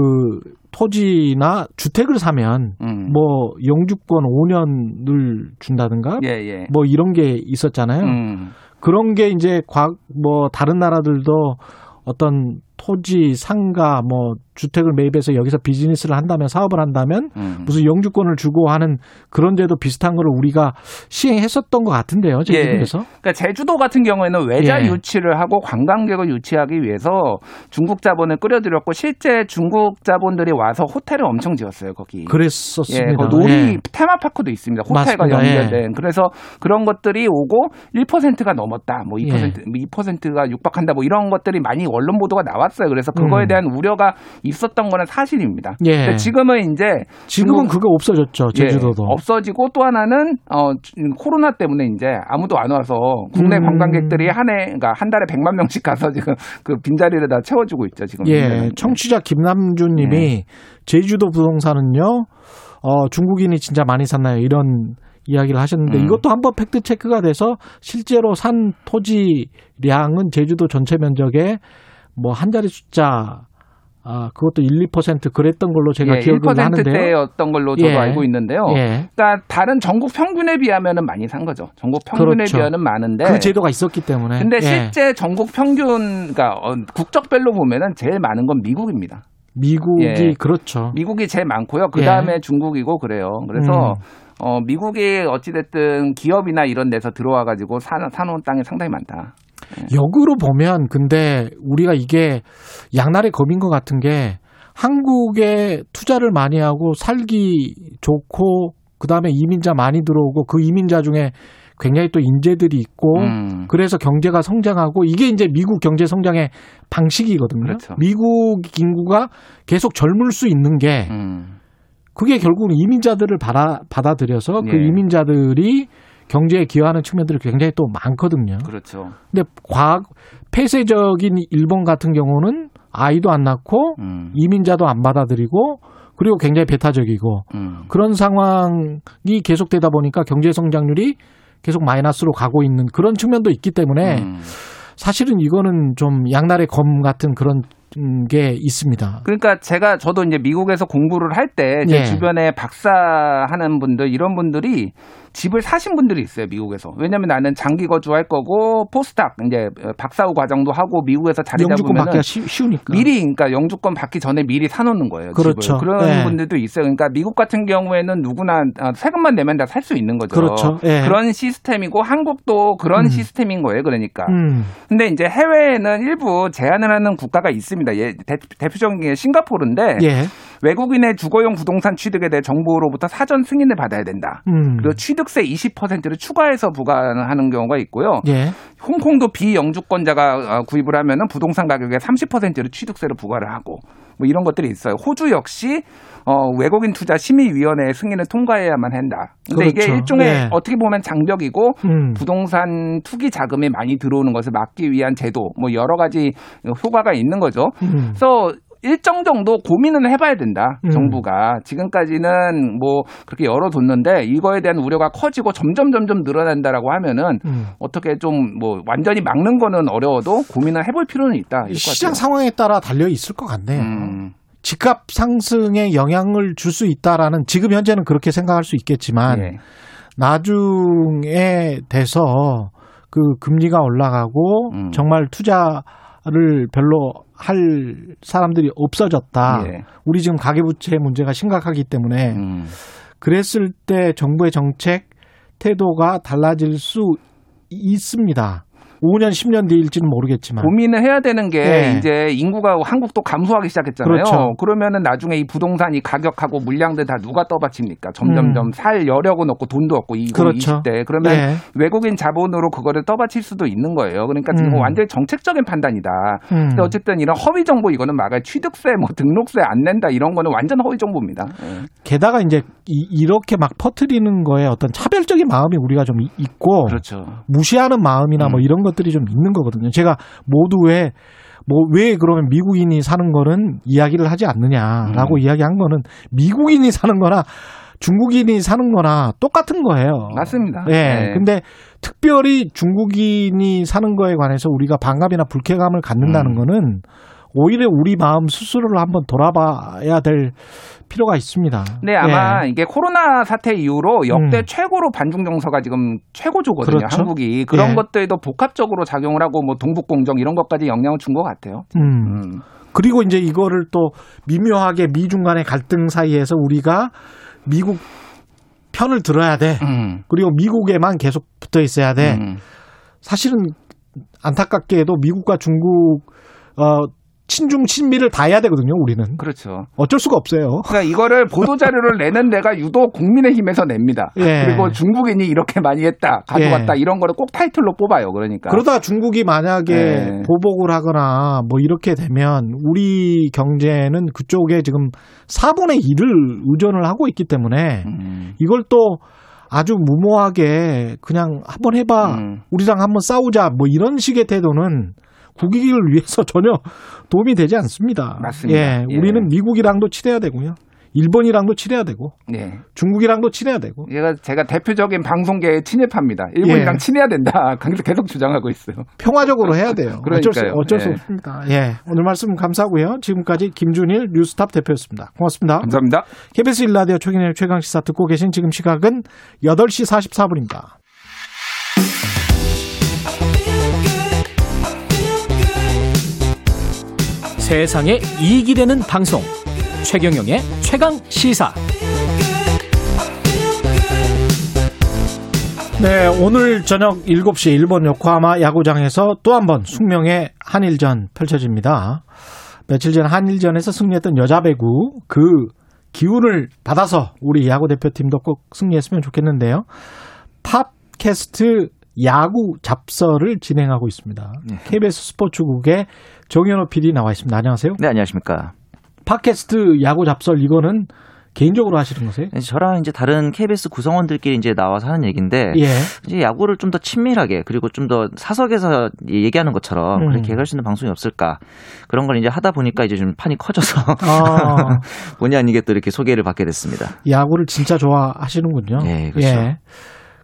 Speaker 2: 토지나 주택을 사면
Speaker 9: 음.
Speaker 2: 뭐 영주권 5년을 준다든가
Speaker 9: 예, 예.
Speaker 2: 뭐 이런 게 있었잖아요.
Speaker 9: 음.
Speaker 2: 그런 게 이제 과, 뭐 다른 나라들도 어떤 토지, 상가, 뭐 주택을 매입해서 여기서 비즈니스를 한다면 사업을 한다면
Speaker 9: 음.
Speaker 2: 무슨 영주권을 주고 하는 그런 데도 비슷한 거를 우리가 시행했었던 것 같은데요. 제주도에서.
Speaker 9: 그러니까 제주도 같은 경우에는 외자
Speaker 2: 예.
Speaker 9: 유치를 하고 관광객을 유치하기 위해서 중국 자본을 끌어들였고 실제 중국 자본들이 와서 호텔을 엄청 지었어요 거기.
Speaker 2: 그랬었습니다.
Speaker 9: 예, 그 놀이
Speaker 2: 예.
Speaker 9: 테마파크도 있습니다. 호텔과
Speaker 2: 맞습니다. 예.
Speaker 9: 연결된. 그래서 그런 것들이 오고 1%가 넘었다. 뭐 2%,
Speaker 2: 예.
Speaker 9: 2%가 육박한다. 뭐 이런 것들이 많이 언론 보도가 나왔 어요. 그래서 그거에
Speaker 2: 음.
Speaker 9: 대한 우려가 있었던 거는 사실입니다.
Speaker 2: 예.
Speaker 9: 지금은 이제
Speaker 2: 지금은 그거 없어졌죠. 제주도도.
Speaker 9: 예, 없어지고 또 하나는 어 주- 코로나 때문에 이제 아무도 안 와서 국내
Speaker 2: 음.
Speaker 9: 관광객들이 한해 그러니까 한 달에 100만 명씩 가서 지금 그 빈자리를 다 채워주고 있죠 지금.
Speaker 2: 예, 청취자 김남준 님이
Speaker 9: 네.
Speaker 2: 제주도 부동산은요, 어, 중국인이 진짜 많이 샀나요? 이런 이야기를 하셨는데
Speaker 9: 음.
Speaker 2: 이것도 한번 팩트 체크가 돼서 실제로 산 토지량은 제주도 전체 면적의 뭐 한 자리 숫자 아, 그것도 1, 2% 그랬던 걸로 제가
Speaker 9: 예,
Speaker 2: 기억을 하는데요.
Speaker 9: 1%대였던 걸로 저도
Speaker 2: 예.
Speaker 9: 알고 있는데요.
Speaker 2: 예.
Speaker 9: 그러니까 다른 전국 평균에 비하면은 많이 산 거죠. 전국 평균에
Speaker 2: 그렇죠.
Speaker 9: 비하면 많은데.
Speaker 2: 그 제도가 있었기 때문에.
Speaker 9: 근데
Speaker 2: 예.
Speaker 9: 실제 전국 평균, 그러니까 어, 국적별로 보면은 제일 많은 건 미국입니다.
Speaker 2: 미국이
Speaker 9: 예.
Speaker 2: 그렇죠.
Speaker 9: 미국이 제일 많고요. 그
Speaker 2: 예.
Speaker 9: 다음에 중국이고 그래요. 그래서
Speaker 2: 음.
Speaker 9: 어, 미국이 어찌됐든 기업이나 이런 데서 들어와가지고 사, 사놓은 땅이 상당히 많다.
Speaker 2: 역으로 보면 근데 우리가 이게 양날의 검인 것 같은 게 한국에 투자를 많이 하고 살기 좋고 그다음에 이민자 많이 들어오고 그 이민자 중에 굉장히 또 인재들이 있고
Speaker 9: 음.
Speaker 2: 그래서 경제가 성장하고 이게 이제 미국 경제 성장의 방식이거든요.
Speaker 9: 그렇죠.
Speaker 2: 미국 인구가 계속 젊을 수 있는 게
Speaker 9: 음.
Speaker 2: 그게 결국은 이민자들을 받아, 받아들여서 그
Speaker 9: 예.
Speaker 2: 이민자들이 경제에 기여하는 측면들이 굉장히 또 많거든요.
Speaker 9: 그렇죠.
Speaker 2: 근데 과 폐쇄적인 일본 같은 경우는 아이도 안 낳고
Speaker 9: 음.
Speaker 2: 이민자도 안 받아들이고 그리고 굉장히 배타적이고
Speaker 9: 음.
Speaker 2: 그런 상황이 계속되다 보니까 경제 성장률이 계속 마이너스로 가고 있는 그런 측면도 있기 때문에
Speaker 9: 음.
Speaker 2: 사실은 이거는 좀 양날의 검 같은 그런 게 있습니다.
Speaker 9: 그러니까 제가 저도 이제 미국에서 공부를 할 때제
Speaker 2: 예.
Speaker 9: 주변에 박사하는 분들 이런 분들이 집을 사신 분들이 있어요 미국에서. 왜냐하면 나는 장기 거주할 거고 포스닥 이제 박사후 과정도 하고 미국에서 자리
Speaker 2: 영주권
Speaker 9: 잡으면
Speaker 2: 받기가 쉬, 쉬우니까.
Speaker 9: 미리 그러니까 영주권 받기 전에 미리 사놓는 거예요.
Speaker 2: 그렇죠.
Speaker 9: 집을. 그런
Speaker 2: 예.
Speaker 9: 분들도 있어요. 그러니까 미국 같은 경우에는 누구나 아, 세금만 내면 다 살 수 있는 거죠.
Speaker 2: 그렇죠. 예.
Speaker 9: 그런 시스템이고 한국도 그런
Speaker 2: 음.
Speaker 9: 시스템인 거예요. 그러니까.
Speaker 2: 음.
Speaker 9: 근데 이제 해외에는 일부 제한을 하는 국가가 있습니다. 예, 대, 대표적인 게 싱가포르인데
Speaker 2: 예.
Speaker 9: 외국인의 주거용 부동산 취득에 대해 정부로부터 사전 승인을 받아야 된다.
Speaker 2: 음.
Speaker 9: 그리고 취득 세 20%를 추가해서 부과하는 경우가 있고요.
Speaker 2: 예.
Speaker 9: 홍콩도 비영주권자가 어, 구입을 하면은 부동산 가격의 30%를 취득세로 부과를 하고 뭐 이런 것들이 있어요. 호주 역시 어, 외국인 투자 심의위원회의 승인을 통과해야만 한다. 근데 이게
Speaker 2: 그렇죠.
Speaker 9: 일종의
Speaker 2: 예.
Speaker 9: 어떻게 보면 장벽이고
Speaker 2: 음.
Speaker 9: 부동산 투기 자금이 많이 들어오는 것을 막기 위한 제도 뭐 여러 가지 효과가 있는 거죠.
Speaker 2: 음.
Speaker 9: 그래서 일정 정도 고민은 해봐야 된다.
Speaker 2: 음.
Speaker 9: 정부가 지금까지는 뭐 그렇게 열어뒀는데 이거에 대한 우려가 커지고 점점 점점 늘어난다라고 하면은
Speaker 2: 음.
Speaker 9: 어떻게 좀 뭐 완전히 막는 거는 어려워도 고민을 해볼 필요는 있다.
Speaker 2: 시장. 상황에 따라 달려 있을 것 같네요.
Speaker 9: 음.
Speaker 2: 집값 상승에 영향을 줄 수 있다라는 지금 현재는 그렇게 생각할 수 있겠지만
Speaker 9: 예.
Speaker 2: 나중에 돼서 그 금리가 올라가고
Speaker 9: 음.
Speaker 2: 정말 투자를 별로 할 사람들이 없어졌다.
Speaker 9: 예.
Speaker 2: 우리 지금 가계부채 문제가 심각하기 때문에
Speaker 9: 음.
Speaker 2: 그랬을 때 정부의 정책 태도가 달라질 수 있습니다. 5년, 10년 뒤일지는 모르겠지만.
Speaker 9: 고민을 해야 되는 게
Speaker 2: 네.
Speaker 9: 이제 인구가 한국도 감소하기 시작했잖아요.
Speaker 2: 그렇죠.
Speaker 9: 그러면은 나중에 이 부동산 이 가격하고 물량들 다 누가 떠받칩니까? 점점점
Speaker 2: 음.
Speaker 9: 살 여력은 없고 돈도 없고 20,
Speaker 2: 그렇죠.
Speaker 9: 20대 그러면
Speaker 2: 예.
Speaker 9: 외국인 자본으로 그거를 떠받칠 수도 있는 거예요. 그러니까 지금
Speaker 2: 음.
Speaker 9: 완전히 정책적인 판단이다.
Speaker 2: 음.
Speaker 9: 근데 어쨌든 이런 허위 정보 이거는 막아야 취득세 뭐 등록세 안 낸다 이런 거는 완전 허위 정보입니다. 예.
Speaker 2: 게다가 이제 이, 렇게막 퍼뜨리는 거에 어떤 차별적인 마음이 우리가 좀 이- 있고
Speaker 9: 그렇죠.
Speaker 2: 무시하는 마음이나 뭐
Speaker 9: 음.
Speaker 2: 이런 것들이 좀 있는 거거든요. 제가 모두의 뭐 왜 그러면 미국인이 사는 거는 이야기를 하지 않느냐라고
Speaker 9: 음.
Speaker 2: 이야기한 거는 미국인이 사는 거나 중국인이 사는 거나 똑같은 거예요.
Speaker 9: 맞습니다.
Speaker 2: 예.
Speaker 9: 네.
Speaker 2: 근데 특별히 중국인이 사는 거에 관해서 우리가 반감이나 불쾌감을 갖는다는
Speaker 9: 음.
Speaker 2: 거는 오히려 우리 마음 스스로를 한번 돌아봐야 될 필요가 있습니다.
Speaker 9: 네, 아마
Speaker 2: 예.
Speaker 9: 이게 코로나 사태 이후로 역대
Speaker 2: 음.
Speaker 9: 최고로 반중 정서가 지금 최고조거든요.
Speaker 2: 그렇죠.
Speaker 9: 한국이 그런
Speaker 2: 예.
Speaker 9: 것들도 복합적으로 작용을 하고 뭐 동북 공정 이런 것까지 영향을 준 것 같아요.
Speaker 2: 음.
Speaker 9: 음.
Speaker 2: 그리고 이제 이거를 또 미묘하게 미중 간의 갈등 사이에서 우리가 미국 편을 들어야 돼.
Speaker 9: 음.
Speaker 2: 그리고 미국에만 계속 붙어 있어야 돼.
Speaker 9: 음.
Speaker 2: 사실은 안타깝게도 미국과 중국 어 친중 친미를 다 해야 되거든요. 우리는
Speaker 9: 그렇죠.
Speaker 2: 어쩔 수가 없어요.
Speaker 9: 그러니까 이거를 보도 자료를 내는 데가 유독 국민의힘에서 냅니다.
Speaker 2: 예.
Speaker 9: 그리고 중국인이 이렇게 많이 했다, 가져갔다
Speaker 2: 예.
Speaker 9: 이런 거를 꼭 타이틀로 뽑아요. 그러니까.
Speaker 2: 그러다 중국이 만약에
Speaker 9: 네.
Speaker 2: 보복을 하거나 뭐 이렇게 되면 우리 경제는 그쪽에 지금 4분의 1을 의존을 하고 있기 때문에
Speaker 9: 음.
Speaker 2: 이걸 또 아주 무모하게 그냥 한번 해봐.
Speaker 9: 음.
Speaker 2: 우리랑 한번 싸우자. 뭐 이런 식의 태도는 국익을 위해서 전혀 도움이 되지 않습니다.
Speaker 9: 맞습니다.
Speaker 2: 예,
Speaker 9: 예.
Speaker 2: 우리는 미국이랑도 친해야 되고요. 일본이랑도 친해야 되고
Speaker 9: 예.
Speaker 2: 중국이랑도 친해야 되고
Speaker 9: 얘가 제가 대표적인 방송계에 친일파입니다. 일본이랑
Speaker 2: 예.
Speaker 9: 친해야 된다. 계속 계속 주장하고 있어요.
Speaker 2: 평화적으로 해야 돼요. 어쩔 수. 어쩔 수
Speaker 9: 예.
Speaker 2: 없습니다. 예. 오늘 말씀 감사하고요. 지금까지 김준일 뉴스탑 대표였습니다. 고맙습니다.
Speaker 9: 감사합니다.
Speaker 2: KBS 일라디오 최경의 최강시사 듣고 계신 지금 시각은 8시 44분입니다.
Speaker 10: 세상에 이익이 되는 방송 최경영의 최강 시사
Speaker 2: 네, 오늘 저녁 7시 일본 요코하마 야구장에서 또 한 번 숙명의 한일전 펼쳐집니다. 며칠 전 한일전에서 승리했던 여자 배구 그 기운을 받아서 우리 야구 대표팀도 꼭 승리했으면 좋겠는데요. 팝캐스트 야구 잡서를 진행하고 있습니다. KBS 스포츠국의 정현호 PD 나와 있습니다. 안녕하세요.
Speaker 11: 네, 안녕하십니까.
Speaker 2: 팟캐스트 야구 잡설 이거는 개인적으로 하시는 거세요?
Speaker 11: 네, 저랑 이제 다른 KBS 구성원들끼리 이제 나와서 하는 얘기인데
Speaker 2: 예.
Speaker 11: 이제 야구를 좀 더 친밀하게 그리고 좀 더 사석에서 얘기하는 것처럼
Speaker 2: 음.
Speaker 11: 그렇게 할수 있는 방송이 없을까 그런 걸 이제 하다 보니까 이제 좀 판이 커져서
Speaker 2: 아.
Speaker 11: 본의 아니게 또 이렇게 소개를 받게 됐습니다.
Speaker 2: 야구를 진짜 좋아하시는군요.
Speaker 11: 네, 그렇죠.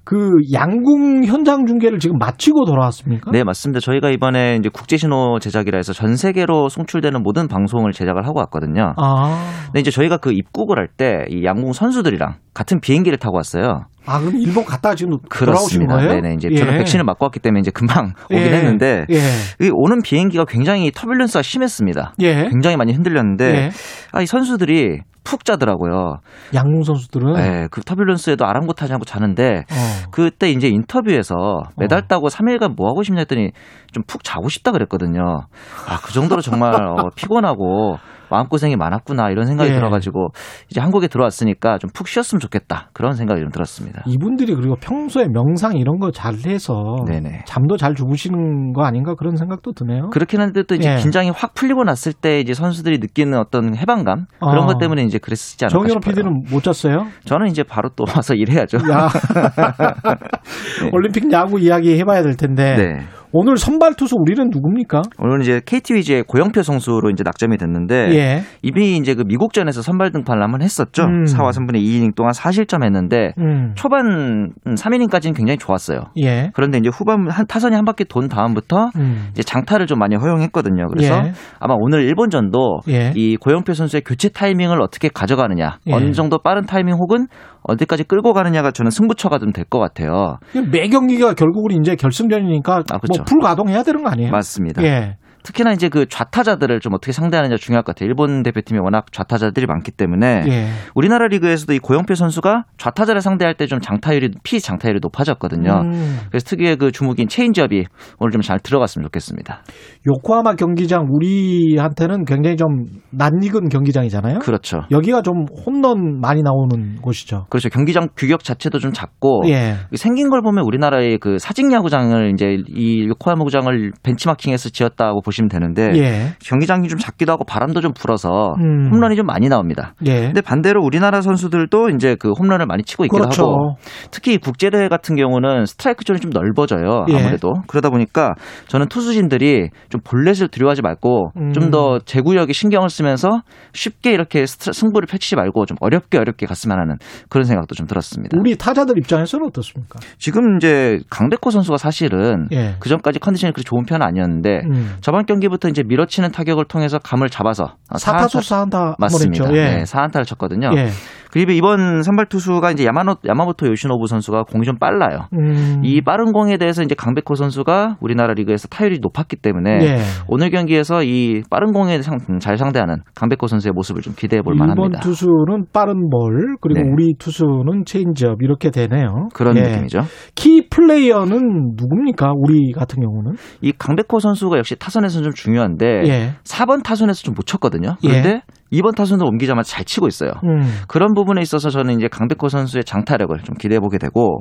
Speaker 2: 그 양궁 현장 중계를 지금 마치고 돌아왔습니까?
Speaker 11: 네, 맞습니다. 저희가 이번에 이제 국제 신호 제작이라 해서 전 세계로 송출되는 모든 방송을 제작을 하고 왔거든요.
Speaker 2: 아.
Speaker 11: 근데 이제 저희가 그 입국을 할 때 이 양궁 선수들이랑 같은 비행기를 타고 왔어요.
Speaker 2: 아, 그럼 일본 갔다가 지금 돌아오신
Speaker 11: 그렇습니다.
Speaker 2: 거예요?
Speaker 11: 네네. 이제
Speaker 2: 예.
Speaker 11: 저는 백신을 맞고 왔기 때문에 이제 금방 오긴
Speaker 2: 예.
Speaker 11: 했는데
Speaker 2: 예.
Speaker 11: 이 오는 비행기가 굉장히 터뷸런스가 심했습니다.
Speaker 2: 예.
Speaker 11: 굉장히 많이 흔들렸는데
Speaker 2: 예.
Speaker 11: 아, 이 선수들이 푹 자더라고요.
Speaker 2: 양궁 선수들은
Speaker 11: 네, 그 터뷸런스에도 아랑곳하지 않고 자는데
Speaker 2: 어.
Speaker 11: 그때 이제 인터뷰에서 메달 따고 3일간 뭐 하고 싶냐 했더니 좀 푹 자고 싶다 그랬거든요. 아, 그 정도로 정말 어, 피곤하고 마음고생이 많았구나 이런 생각이
Speaker 2: 예.
Speaker 11: 들어가지고 이제 한국에 들어왔으니까 좀 푹 쉬었으면 좋겠다 그런 생각이 좀 들었습니다.
Speaker 2: 이분들이 그리고 평소에 명상 이런 거 잘 해서
Speaker 11: 네네.
Speaker 2: 잠도 잘 주무시는 거 아닌가 그런 생각도 드네요.
Speaker 11: 그렇긴 한데 또 이제
Speaker 2: 예.
Speaker 11: 긴장이 확 풀리고 났을 때 이제 선수들이 느끼는 어떤 해방감 그런
Speaker 2: 어.
Speaker 11: 것 때문에 이제 그랬지 않을까
Speaker 2: 정현호. PD는 못 잤어요?
Speaker 11: 저는 이제 바로 또 와서 일해야죠.
Speaker 2: 야. 올림픽 야구 이야기 해봐야 될 텐데
Speaker 11: 네.
Speaker 2: 오늘 선발 투수 우리는 누굽니까?
Speaker 11: 오늘 이제 KT 위즈의 고영표 선수로 이제 낙점이 됐는데
Speaker 2: 예.
Speaker 11: 이미 이제 그 미국전에서 선발 등판을 한번 했었죠.
Speaker 2: 음.
Speaker 11: 4와 3분의 2이닝 동안 4실점 했는데
Speaker 2: 음.
Speaker 11: 초반 3이닝까지는 굉장히 좋았어요.
Speaker 2: 예.
Speaker 11: 그런데 이제 후반 한 타선이 한 바퀴 돈 다음부터
Speaker 2: 음.
Speaker 11: 이제 장타를 좀 많이 허용했거든요. 그래서
Speaker 2: 예.
Speaker 11: 아마 오늘 일본전도
Speaker 2: 예.
Speaker 11: 이 고영표 선수의 교체 타이밍을 어떻게 가져가느냐,
Speaker 2: 예.
Speaker 11: 어느 정도 빠른 타이밍 혹은 어디까지 끌고 가느냐가 저는 승부처가 좀 될 것 같아요.
Speaker 2: 매 경기가 결국은 이제 결승전이니까
Speaker 11: 아, 그렇죠.
Speaker 2: 뭐 풀 가동해야 되는 거 아니에요?
Speaker 11: 맞습니다.
Speaker 2: 예.
Speaker 11: 특히나 이제 그 좌타자들을 좀 어떻게 상대하느냐 중요할 것 같아요. 일본 대표팀이 워낙 좌타자들이 많기 때문에
Speaker 2: 예.
Speaker 11: 우리나라 리그에서도 이 고영표 선수가 좌타자를 상대할 때 좀 장타율이 피 장타율이 높아졌거든요.
Speaker 2: 음.
Speaker 11: 그래서 특유의 그 주무기인 체인지업이 오늘 좀 잘 들어갔으면 좋겠습니다.
Speaker 2: 요코하마 경기장 우리한테는 굉장히 좀 낯익은 경기장이잖아요.
Speaker 11: 그렇죠.
Speaker 2: 여기가 좀 홈런 많이 나오는 곳이죠.
Speaker 11: 그렇죠. 경기장 규격 자체도 좀 작고
Speaker 2: 예.
Speaker 11: 생긴 걸 보면 우리나라의 그 사직 야구장을 이제 이 요코하마 구장을 벤치마킹해서 지었다고 보시면 되는데
Speaker 2: 예.
Speaker 11: 경기장이 좀 작기도 하고 바람도 좀 불어서
Speaker 2: 음.
Speaker 11: 홈런이 좀 많이 나옵니다.
Speaker 2: 예.
Speaker 11: 근데 반대로 우리나라 선수들도 이제 그 홈런을 많이 치고 있기도
Speaker 2: 그렇죠.
Speaker 11: 하고 특히 국제 대회 같은 경우는 스트라이크 존이 좀 넓어져요.
Speaker 2: 예.
Speaker 11: 아무래도 그러다 보니까 저는 투수진들이 좀 볼넷을 두려워하지 말고
Speaker 2: 음.
Speaker 11: 좀더 제구력에 신경을 쓰면서 쉽게 이렇게 승부를 펼치지 말고 좀 어렵게 어렵게 갔으면 하는 그런 생각도 좀 들었습니다.
Speaker 2: 우리 타자들 입장에서는 어떻습니까?
Speaker 11: 지금 이제 강백호 선수가 사실은
Speaker 2: 예.
Speaker 11: 그 전까지 컨디션이 그렇게 좋은 편은 아니었는데
Speaker 2: 음.
Speaker 11: 저번 경기부터 이제 밀어치는 타격을 통해서 감을 잡아서
Speaker 2: 사타수
Speaker 11: 사안타-
Speaker 2: 사안타 한번
Speaker 11: 맞습니다.
Speaker 2: 했죠. 예.
Speaker 11: 네, 사안타를 쳤거든요.
Speaker 2: 예.
Speaker 11: 그리고 이번 선발 투수가 이제 야마노, 야마모토 요시노부 선수가 공이 좀 빨라요.
Speaker 2: 음.
Speaker 11: 이 빠른 공에 대해서 이제 강백호 선수가 우리나라 리그에서 타율이 높았기 때문에
Speaker 2: 예.
Speaker 11: 오늘 경기에서 이 빠른 공에 상- 잘 상대하는 강백호 선수의 모습을 좀 기대해 볼 만합니다.
Speaker 2: 투수는 빠른 볼 그리고
Speaker 11: 네.
Speaker 2: 우리 투수는 체인지업 이렇게 되네요.
Speaker 11: 그런
Speaker 2: 예.
Speaker 11: 느낌이죠.
Speaker 2: 키 플레이어는 누굽니까? 우리 같은 경우는
Speaker 11: 이 강백호 선수가 역시 타선에서는 좀 중요한데
Speaker 2: 예.
Speaker 11: 4번 타선에서 좀 못 쳤거든요.
Speaker 2: 예.
Speaker 11: 그런데 2번 타선으로 옮기자마자 잘 치고 있어요.
Speaker 2: 음.
Speaker 11: 그런 부분에 있어서 저는 이제 강백호 선수의 장타력을 좀 기대해 보게 되고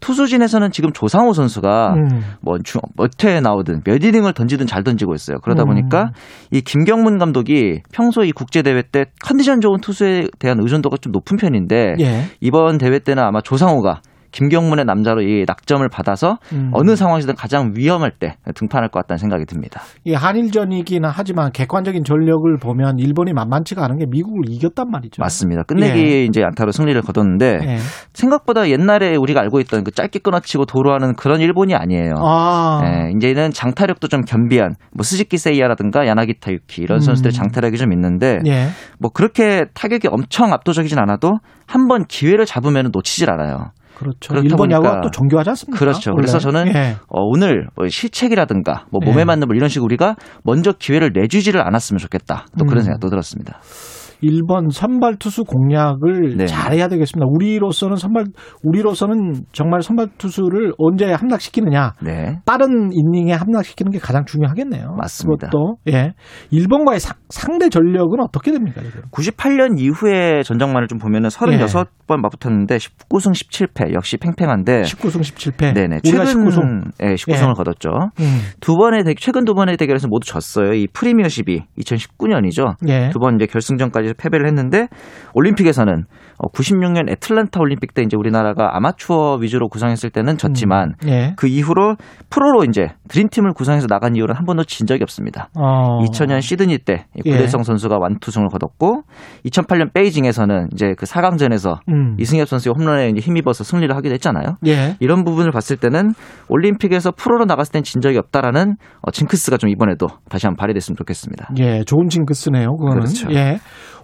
Speaker 11: 투수진에서는 지금 조상우 선수가
Speaker 2: 음.
Speaker 11: 뭐 주- 몇 회에 나오든 몇 이닝을 던지든 잘 던지고 있어요. 그러다
Speaker 2: 음.
Speaker 11: 보니까 이 김경문 감독이 평소 이 국제 대회 때 컨디션 좋은 투수에 대한 의존도가 좀 높은 편인데
Speaker 2: 예.
Speaker 11: 이번 대회 때는 아마 조상우가 김경문의 남자로 이 낙점을 받아서
Speaker 2: 음.
Speaker 11: 어느 상황에서든 가장 위험할 때 등판할 것 같다는 생각이 듭니다.
Speaker 2: 이 한일전이기는 하지만 객관적인 전력을 보면 일본이 만만치가 않은 게 미국을 이겼단 말이죠.
Speaker 11: 맞습니다. 끝내기
Speaker 2: 예.
Speaker 11: 이제 안타로 승리를 거뒀는데
Speaker 2: 예.
Speaker 11: 생각보다 옛날에 우리가 알고 있던 그 짧게 끊어치고 도루하는 그런 일본이 아니에요.
Speaker 2: 아.
Speaker 11: 예, 이제는 장타력도 좀 겸비한 뭐 스즈키 세이야라든가 야나기타 유키 이런
Speaker 2: 음.
Speaker 11: 선수들의 장타력이 좀 있는데
Speaker 2: 예.
Speaker 11: 뭐 그렇게 타격이 엄청 압도적이진 않아도 한 번 기회를 잡으면 놓치질 않아요.
Speaker 2: 그렇죠. 일본 야구가 또 정교하지 않습니까?
Speaker 11: 그렇죠.
Speaker 2: 원래?
Speaker 11: 그래서 저는
Speaker 2: 예.
Speaker 11: 어, 오늘 뭐 실책이라든가 뭐 몸에
Speaker 2: 예.
Speaker 11: 맞는 뭐 이런 식으로 우리가 먼저 기회를 내주지를 않았으면 좋겠다. 또 그런
Speaker 2: 음.
Speaker 11: 생각도 들었습니다.
Speaker 2: 일본 선발 투수 공략을
Speaker 11: 네.
Speaker 2: 잘해야 되겠습니다. 우리로서는 선발 우리로서는 정말 선발 투수를 언제 함락시키느냐.
Speaker 11: 네.
Speaker 2: 빠른 이닝에 함락시키는 게 가장 중요하겠네요.
Speaker 11: 맞습니다.
Speaker 2: 그것도 예. 일본과의 상, 상대 전력은 어떻게 됩니까, 지금?
Speaker 11: 98년 이후의 전적만을 좀 보면은 36번 맞붙었는데 19승 17패 역시 팽팽한데
Speaker 2: 19승 17패.
Speaker 11: 네네. 최근
Speaker 2: 19승.
Speaker 11: 예, 19승을
Speaker 2: 예.
Speaker 11: 거뒀죠.
Speaker 2: 음.
Speaker 11: 두 번의 대- 최근 두 번의 대결에서 모두 졌어요. 이 프리미어십이 2019년이죠.
Speaker 2: 예.
Speaker 11: 두번 이제 결승전까지 패배를 했는데 올림픽에서는 96년 애틀란타 올림픽 때 이제 우리나라가 아마추어 위주로 구성했을 때는 졌지만
Speaker 2: 예.
Speaker 11: 그 이후로 프로로 이제 드림팀을 구성해서 나간 이후로는 한 번도 진 적이 없습니다.
Speaker 2: 어.
Speaker 11: 2000년 시드니 때
Speaker 2: 예.
Speaker 11: 구대성 선수가 완투승을 거뒀고 2008년 베이징에서는 이제 그 4강전에서
Speaker 2: 음.
Speaker 11: 이승엽 선수의 홈런에 힘입어서 승리를 하기도 했잖아요.
Speaker 2: 예.
Speaker 11: 이런 부분을 봤을 때는 올림픽에서 프로로 나갔을 땐 진 적이 없다라는 어, 징크스가 좀 이번에도 다시 한번 발휘됐으면 좋겠습니다.
Speaker 2: 예, 좋은 징크스네요. 그거는.
Speaker 11: 그렇죠.
Speaker 2: 예.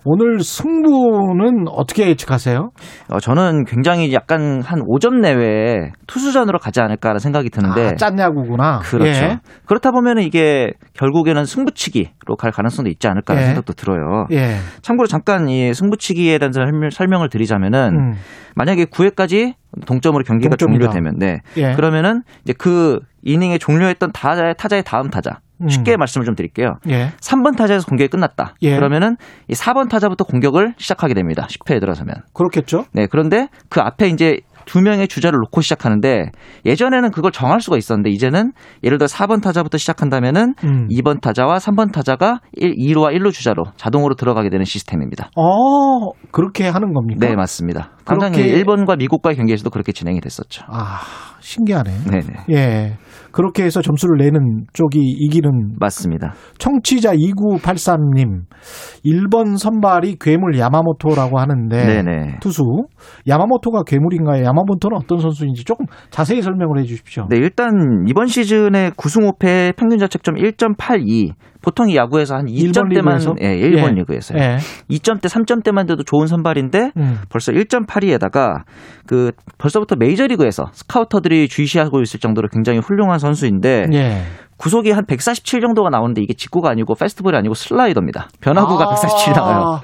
Speaker 2: 오늘 승부는 어떻게 예측하세요?
Speaker 11: 어, 저는 굉장히 약간 한 5점 내외에 투수전으로 가지 않을까라는 생각이 드는데.
Speaker 2: 아, 짠야구구나.
Speaker 11: 그렇죠.
Speaker 2: 예.
Speaker 11: 그렇다 보면 이게 결국에는 승부치기로 갈 가능성도 있지 않을까라는
Speaker 2: 예.
Speaker 11: 생각도 들어요.
Speaker 2: 예.
Speaker 11: 참고로 잠깐 이 승부치기에 대한 설명- 설명을 드리자면은
Speaker 2: 음.
Speaker 11: 만약에 9회까지 동점으로 경기가
Speaker 2: 동점이다.
Speaker 11: 종료되면 네.
Speaker 2: 예.
Speaker 11: 그러면은 이제 그 이닝에 종료했던 타자의 타자의 다음 타자
Speaker 2: 음.
Speaker 11: 쉽게 말씀을 좀 드릴게요.
Speaker 2: 예.
Speaker 11: 3번 타자에서 공격이 끝났다.
Speaker 2: 예.
Speaker 11: 그러면은 이 4번 타자부터 공격을 시작하게 됩니다. 10회에 들어서면.
Speaker 2: 그렇겠죠.
Speaker 11: 네. 그런데 그 앞에 이제 두 명의 주자를 놓고 시작하는데 예전에는 그걸 정할 수가 있었는데 이제는 예를 들어 4번 타자부터 시작한다면은
Speaker 2: 음.
Speaker 11: 2번 타자와 3번 타자가 1, 2루와 1루 주자로 자동으로 들어가게 되는 시스템입니다.
Speaker 2: 어, 그렇게 하는 겁니까?
Speaker 11: 네, 맞습니다. 당장
Speaker 2: 그렇게-
Speaker 11: 일본과 미국과의 경기에서도 그렇게 진행이 됐었죠.
Speaker 2: 아, 신기하네.
Speaker 11: 네 네.
Speaker 2: 예. 그렇게 해서 점수를 내는 쪽이 이기는
Speaker 11: 맞습니다.
Speaker 2: 청취자 2983님 1번 선발이 괴물 야마모토라고 하는데
Speaker 11: 네네.
Speaker 2: 투수 야마모토가 괴물인가요? 야마모토는 어떤 선수인지 조금 자세히 설명을 해 주십시오.
Speaker 11: 네, 일단 이번 시즌에 9승 5패 평균 자책점 1.82. 보통 이 야구에서 한
Speaker 2: 일본
Speaker 11: 2점대만
Speaker 2: 리그에서?
Speaker 11: 예, 일본
Speaker 2: 예.
Speaker 11: 리그에서요.
Speaker 2: 예.
Speaker 11: 2점대, 3점대만 돼도 좋은 선발인데
Speaker 2: 음.
Speaker 11: 벌써 1.82에다가 그 벌써부터 메이저리그에서 스카우터들이 주시하고 있을 정도로 굉장히 훌륭한 선수인데
Speaker 2: 예.
Speaker 11: 구속이 한 147 정도가 나오는데 이게 직구가 아니고 페스티벌이 아니고 슬라이더입니다. 변화구가
Speaker 2: 아,
Speaker 11: 147 나와요.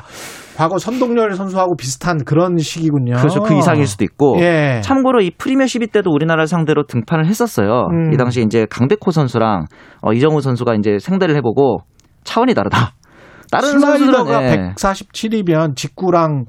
Speaker 2: 과거 선동열 선수하고 비슷한 그런 식이군요.
Speaker 11: 그래서 그 이상일 수도 있고
Speaker 2: 예.
Speaker 11: 참고로 이 프리미어 12 때도 우리나라를 상대로 등판을 했었어요.
Speaker 2: 음.
Speaker 11: 이 당시 이제 강백호 선수랑 어, 이정우 선수가 이제 생대를 해보고 차원이 다르다. 다른 선수들은
Speaker 2: 슬라이더가
Speaker 11: 예,
Speaker 2: 147이면 직구랑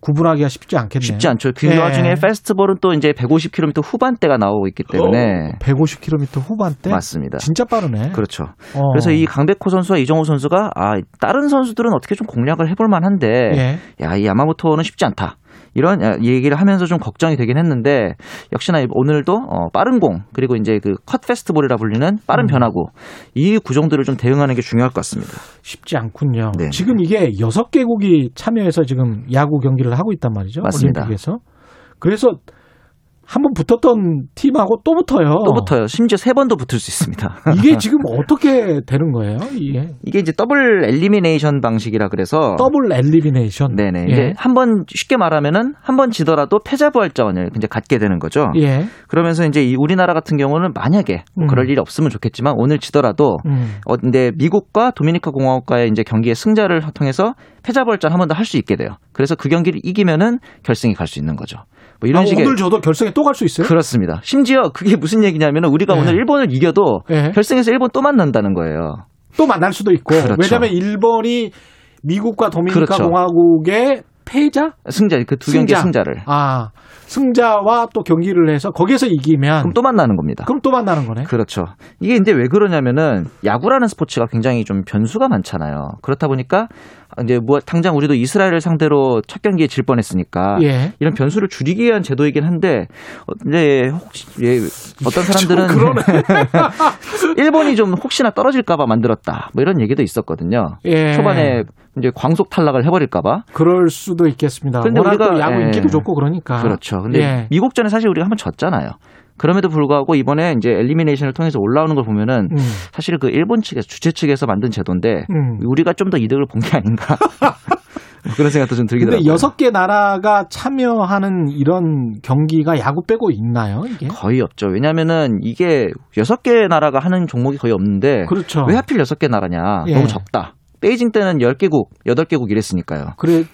Speaker 2: 구분하기가 쉽지 않겠네요.
Speaker 11: 쉽지 않죠. 그
Speaker 2: 예.
Speaker 11: 와중에 페스티벌은 또 이제 150km 후반대가 나오고 있기 때문에
Speaker 2: 150km 후반대?
Speaker 11: 맞습니다.
Speaker 2: 진짜 빠르네.
Speaker 11: 그렇죠.
Speaker 2: 어.
Speaker 11: 그래서 이 강백호 선수와 이정우 선수가 아 다른 선수들은 어떻게 좀 공략을 해볼 만한데
Speaker 2: 예.
Speaker 11: 야이 야마모토는 쉽지 않다. 이런 야, 얘기를 하면서 좀 걱정이 되긴 했는데 역시나 오늘도 어, 빠른 공 그리고 이제 그 컷 패스트볼이라 불리는 빠른
Speaker 2: 음.
Speaker 11: 변화구 이 구종들을 좀 대응하는 게 중요할 것 같습니다.
Speaker 2: 쉽지 않군요.
Speaker 11: 네.
Speaker 2: 지금 이게 여섯 개국이 참여해서 지금 야구 경기를 하고 있단 말이죠.
Speaker 11: 맞습니다.
Speaker 2: 올림픽에서. 그래서 한 번 붙었던 팀하고 또 붙어요.
Speaker 11: 또 붙어요. 심지어 세 번도 붙을 수 있습니다.
Speaker 2: 이게 지금 어떻게 되는 거예요? 이게
Speaker 11: 이게 이제 double elimination 방식이라 그래서
Speaker 2: double elimination.
Speaker 11: 네네.
Speaker 2: 예.
Speaker 11: 이제 한 번 쉽게 말하면은 한 번 지더라도 패자부활전을 이제 갖게 되는 거죠.
Speaker 2: 예.
Speaker 11: 그러면서 이제 이 우리나라 같은 경우는 만약에 뭐
Speaker 2: 음.
Speaker 11: 그럴 일이 없으면 좋겠지만 오늘 지더라도
Speaker 2: 음.
Speaker 11: 어 근데 미국과 도미니카 공화국과의 이제 경기의 승자를 통해서 패자부활전 한 번 더 할 수 있게 돼요. 그래서 그 경기를 이기면은 결승에 갈 수 있는 거죠. 뭐 이런
Speaker 2: 아,
Speaker 11: 식의
Speaker 2: 오늘 저도 결승에 또 갈 수 있어요?
Speaker 11: 그렇습니다. 심지어 그게 무슨 얘기냐면 우리가
Speaker 2: 네.
Speaker 11: 오늘 일본을 이겨도
Speaker 2: 예.
Speaker 11: 결승에서 일본 또 만난다는 거예요.
Speaker 2: 또 만날 수도 있고.
Speaker 11: 그렇죠.
Speaker 2: 왜냐하면 일본이 미국과 도미니카
Speaker 11: 그렇죠.
Speaker 2: 공화국의 패자?
Speaker 11: 승자 그 두 경기 승자를
Speaker 2: 아, 승자와 또 경기를 해서 거기에서 이기면
Speaker 11: 그럼 또 만나는 겁니다.
Speaker 2: 그럼 또 만나는 거네.
Speaker 11: 그렇죠. 이게 이제 왜 그러냐면은 야구라는 스포츠가 굉장히 좀 변수가 많잖아요. 그렇다 보니까 이제 뭐 당장 우리도 이스라엘을 상대로 첫 경기에 질 뻔했으니까
Speaker 2: 예.
Speaker 11: 이런 변수를 줄이기 위한 제도이긴 한데 어, 이제 혹시 예, 어떤
Speaker 2: 좀
Speaker 11: 사람들은 일본이 좀 혹시나 떨어질까봐 만들었다 뭐 이런 얘기도 있었거든요.
Speaker 2: 예.
Speaker 11: 초반에 이제 광속 탈락을 해버릴까봐.
Speaker 2: 그럴 수도 있겠습니다.
Speaker 11: 근데 우리가,
Speaker 2: 또 야구
Speaker 11: 예.
Speaker 2: 인기도 좋고 그러니까.
Speaker 11: 그렇죠. 근데
Speaker 2: 예.
Speaker 11: 미국전에 사실 우리가 한번 졌잖아요. 그럼에도 불구하고 이번에 이제 엘리미네이션을 통해서 올라오는 걸 보면은
Speaker 2: 음.
Speaker 11: 사실 그 일본 측에서 주최 측에서 만든 제도인데
Speaker 2: 음.
Speaker 11: 우리가 좀 더 이득을 본 게 아닌가 그런 생각도 좀 들기더라고요.
Speaker 2: 근데 여섯 개 나라가 참여하는 이런 경기가 야구 빼고 있나요? 이게?
Speaker 11: 거의 없죠. 왜냐면은 이게 여섯 개 나라가 하는 종목이 거의 없는데
Speaker 2: 그렇죠.
Speaker 11: 왜 하필 여섯 개 나라냐?
Speaker 2: 예.
Speaker 11: 너무 적다. 베이징 때는 10개국, 8개국 이랬으니까요.
Speaker 2: 그래.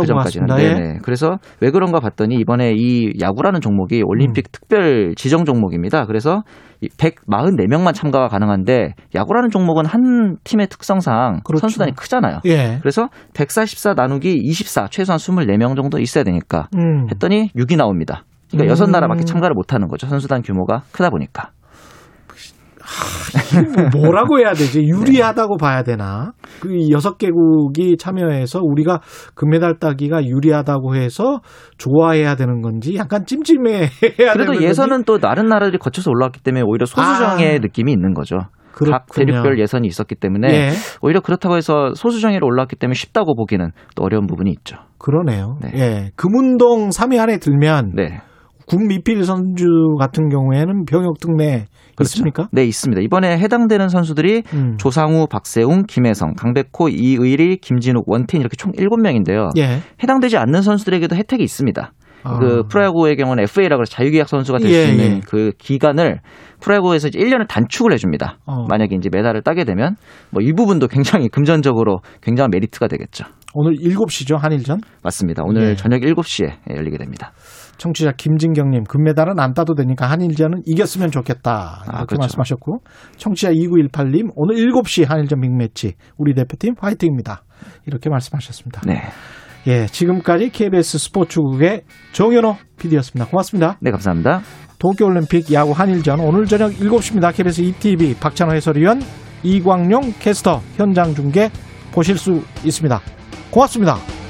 Speaker 11: 그 전까지는.
Speaker 2: 같습니다. 예.
Speaker 11: 네네. 그래서 왜 그런가 봤더니 이번에 이 야구라는 종목이 올림픽
Speaker 2: 음.
Speaker 11: 특별 지정 종목입니다. 그래서 144명만 참가가 가능한데 야구라는 종목은 한 팀의 특성상
Speaker 2: 그렇죠.
Speaker 11: 선수단이 크잖아요.
Speaker 2: 예.
Speaker 11: 그래서 144 나누기 24 최소한 24명 정도 있어야 되니까
Speaker 2: 음.
Speaker 11: 했더니 6이 나옵니다. 그러니까
Speaker 2: 음.
Speaker 11: 여섯 나라밖에 참가를 못 하는 거죠. 선수단 규모가 크다 보니까.
Speaker 2: 뭐라고 해야 되지? 유리하다고 봐야 되나? 그 여섯 개국이 참여해서 우리가 금메달 따기가 유리하다고 해서 좋아해야 되는 건지 약간 찜찜해야 되는
Speaker 11: 그래도 예선은 또 다른 나라들이 거쳐서 올라왔기 때문에 오히려 소수정의
Speaker 2: 아.
Speaker 11: 느낌이 있는 거죠. 각
Speaker 2: 그렇군요.
Speaker 11: 대륙별 예선이 있었기 때문에
Speaker 2: 예.
Speaker 11: 오히려 그렇다고 해서 소수정예로 올라왔기 때문에 쉽다고 보기는 또 어려운 부분이 있죠.
Speaker 2: 그러네요.
Speaker 11: 네.
Speaker 2: 예. 금운동 3위 안에 들면
Speaker 11: 네.
Speaker 2: 군 미필 선수 같은 경우에는 병역 특례 있습니까?
Speaker 11: 네, 있습니다. 이번에 해당되는 선수들이
Speaker 2: 음.
Speaker 11: 조상우, 박세웅, 김혜성, 강백호, 이의리, 김진욱, 원태인 이렇게 총 7명인데요.
Speaker 2: 예.
Speaker 11: 해당되지 않는 선수들에게도 혜택이 있습니다.
Speaker 2: 아.
Speaker 11: 그 프로야구의 경우는 FA라 그래서 자유계약 선수가 될수
Speaker 2: 예,
Speaker 11: 있는
Speaker 2: 예.
Speaker 11: 그 기간을 프로야구에서 이제 1년을 단축을 해줍니다.
Speaker 2: 어.
Speaker 11: 만약에 이제 메달을 따게 되면 뭐 이 부분도 굉장히 금전적으로 굉장한 메리트가 되겠죠.
Speaker 2: 오늘 7시죠, 한일전.
Speaker 11: 맞습니다. 오늘
Speaker 2: 예.
Speaker 11: 저녁 7시에 열리게 됩니다.
Speaker 2: 청취자 김진경님, 금메달은 안 따도 되니까 한일전은 이겼으면 좋겠다. 이렇게
Speaker 11: 아, 그렇죠.
Speaker 2: 말씀하셨고, 청취자 2918님, 오늘 7시 한일전 빅매치, 우리 대표팀 화이팅입니다. 이렇게 말씀하셨습니다.
Speaker 11: 네.
Speaker 2: 예, 지금까지 KBS 스포츠국의 정현호 PD였습니다. 고맙습니다.
Speaker 11: 네, 감사합니다.
Speaker 2: 도쿄올림픽 야구 한일전 오늘 저녁 7시입니다. KBS ETV 박찬호 해설위원 이광용 캐스터 현장 중계 보실 수 있습니다. 고맙습니다.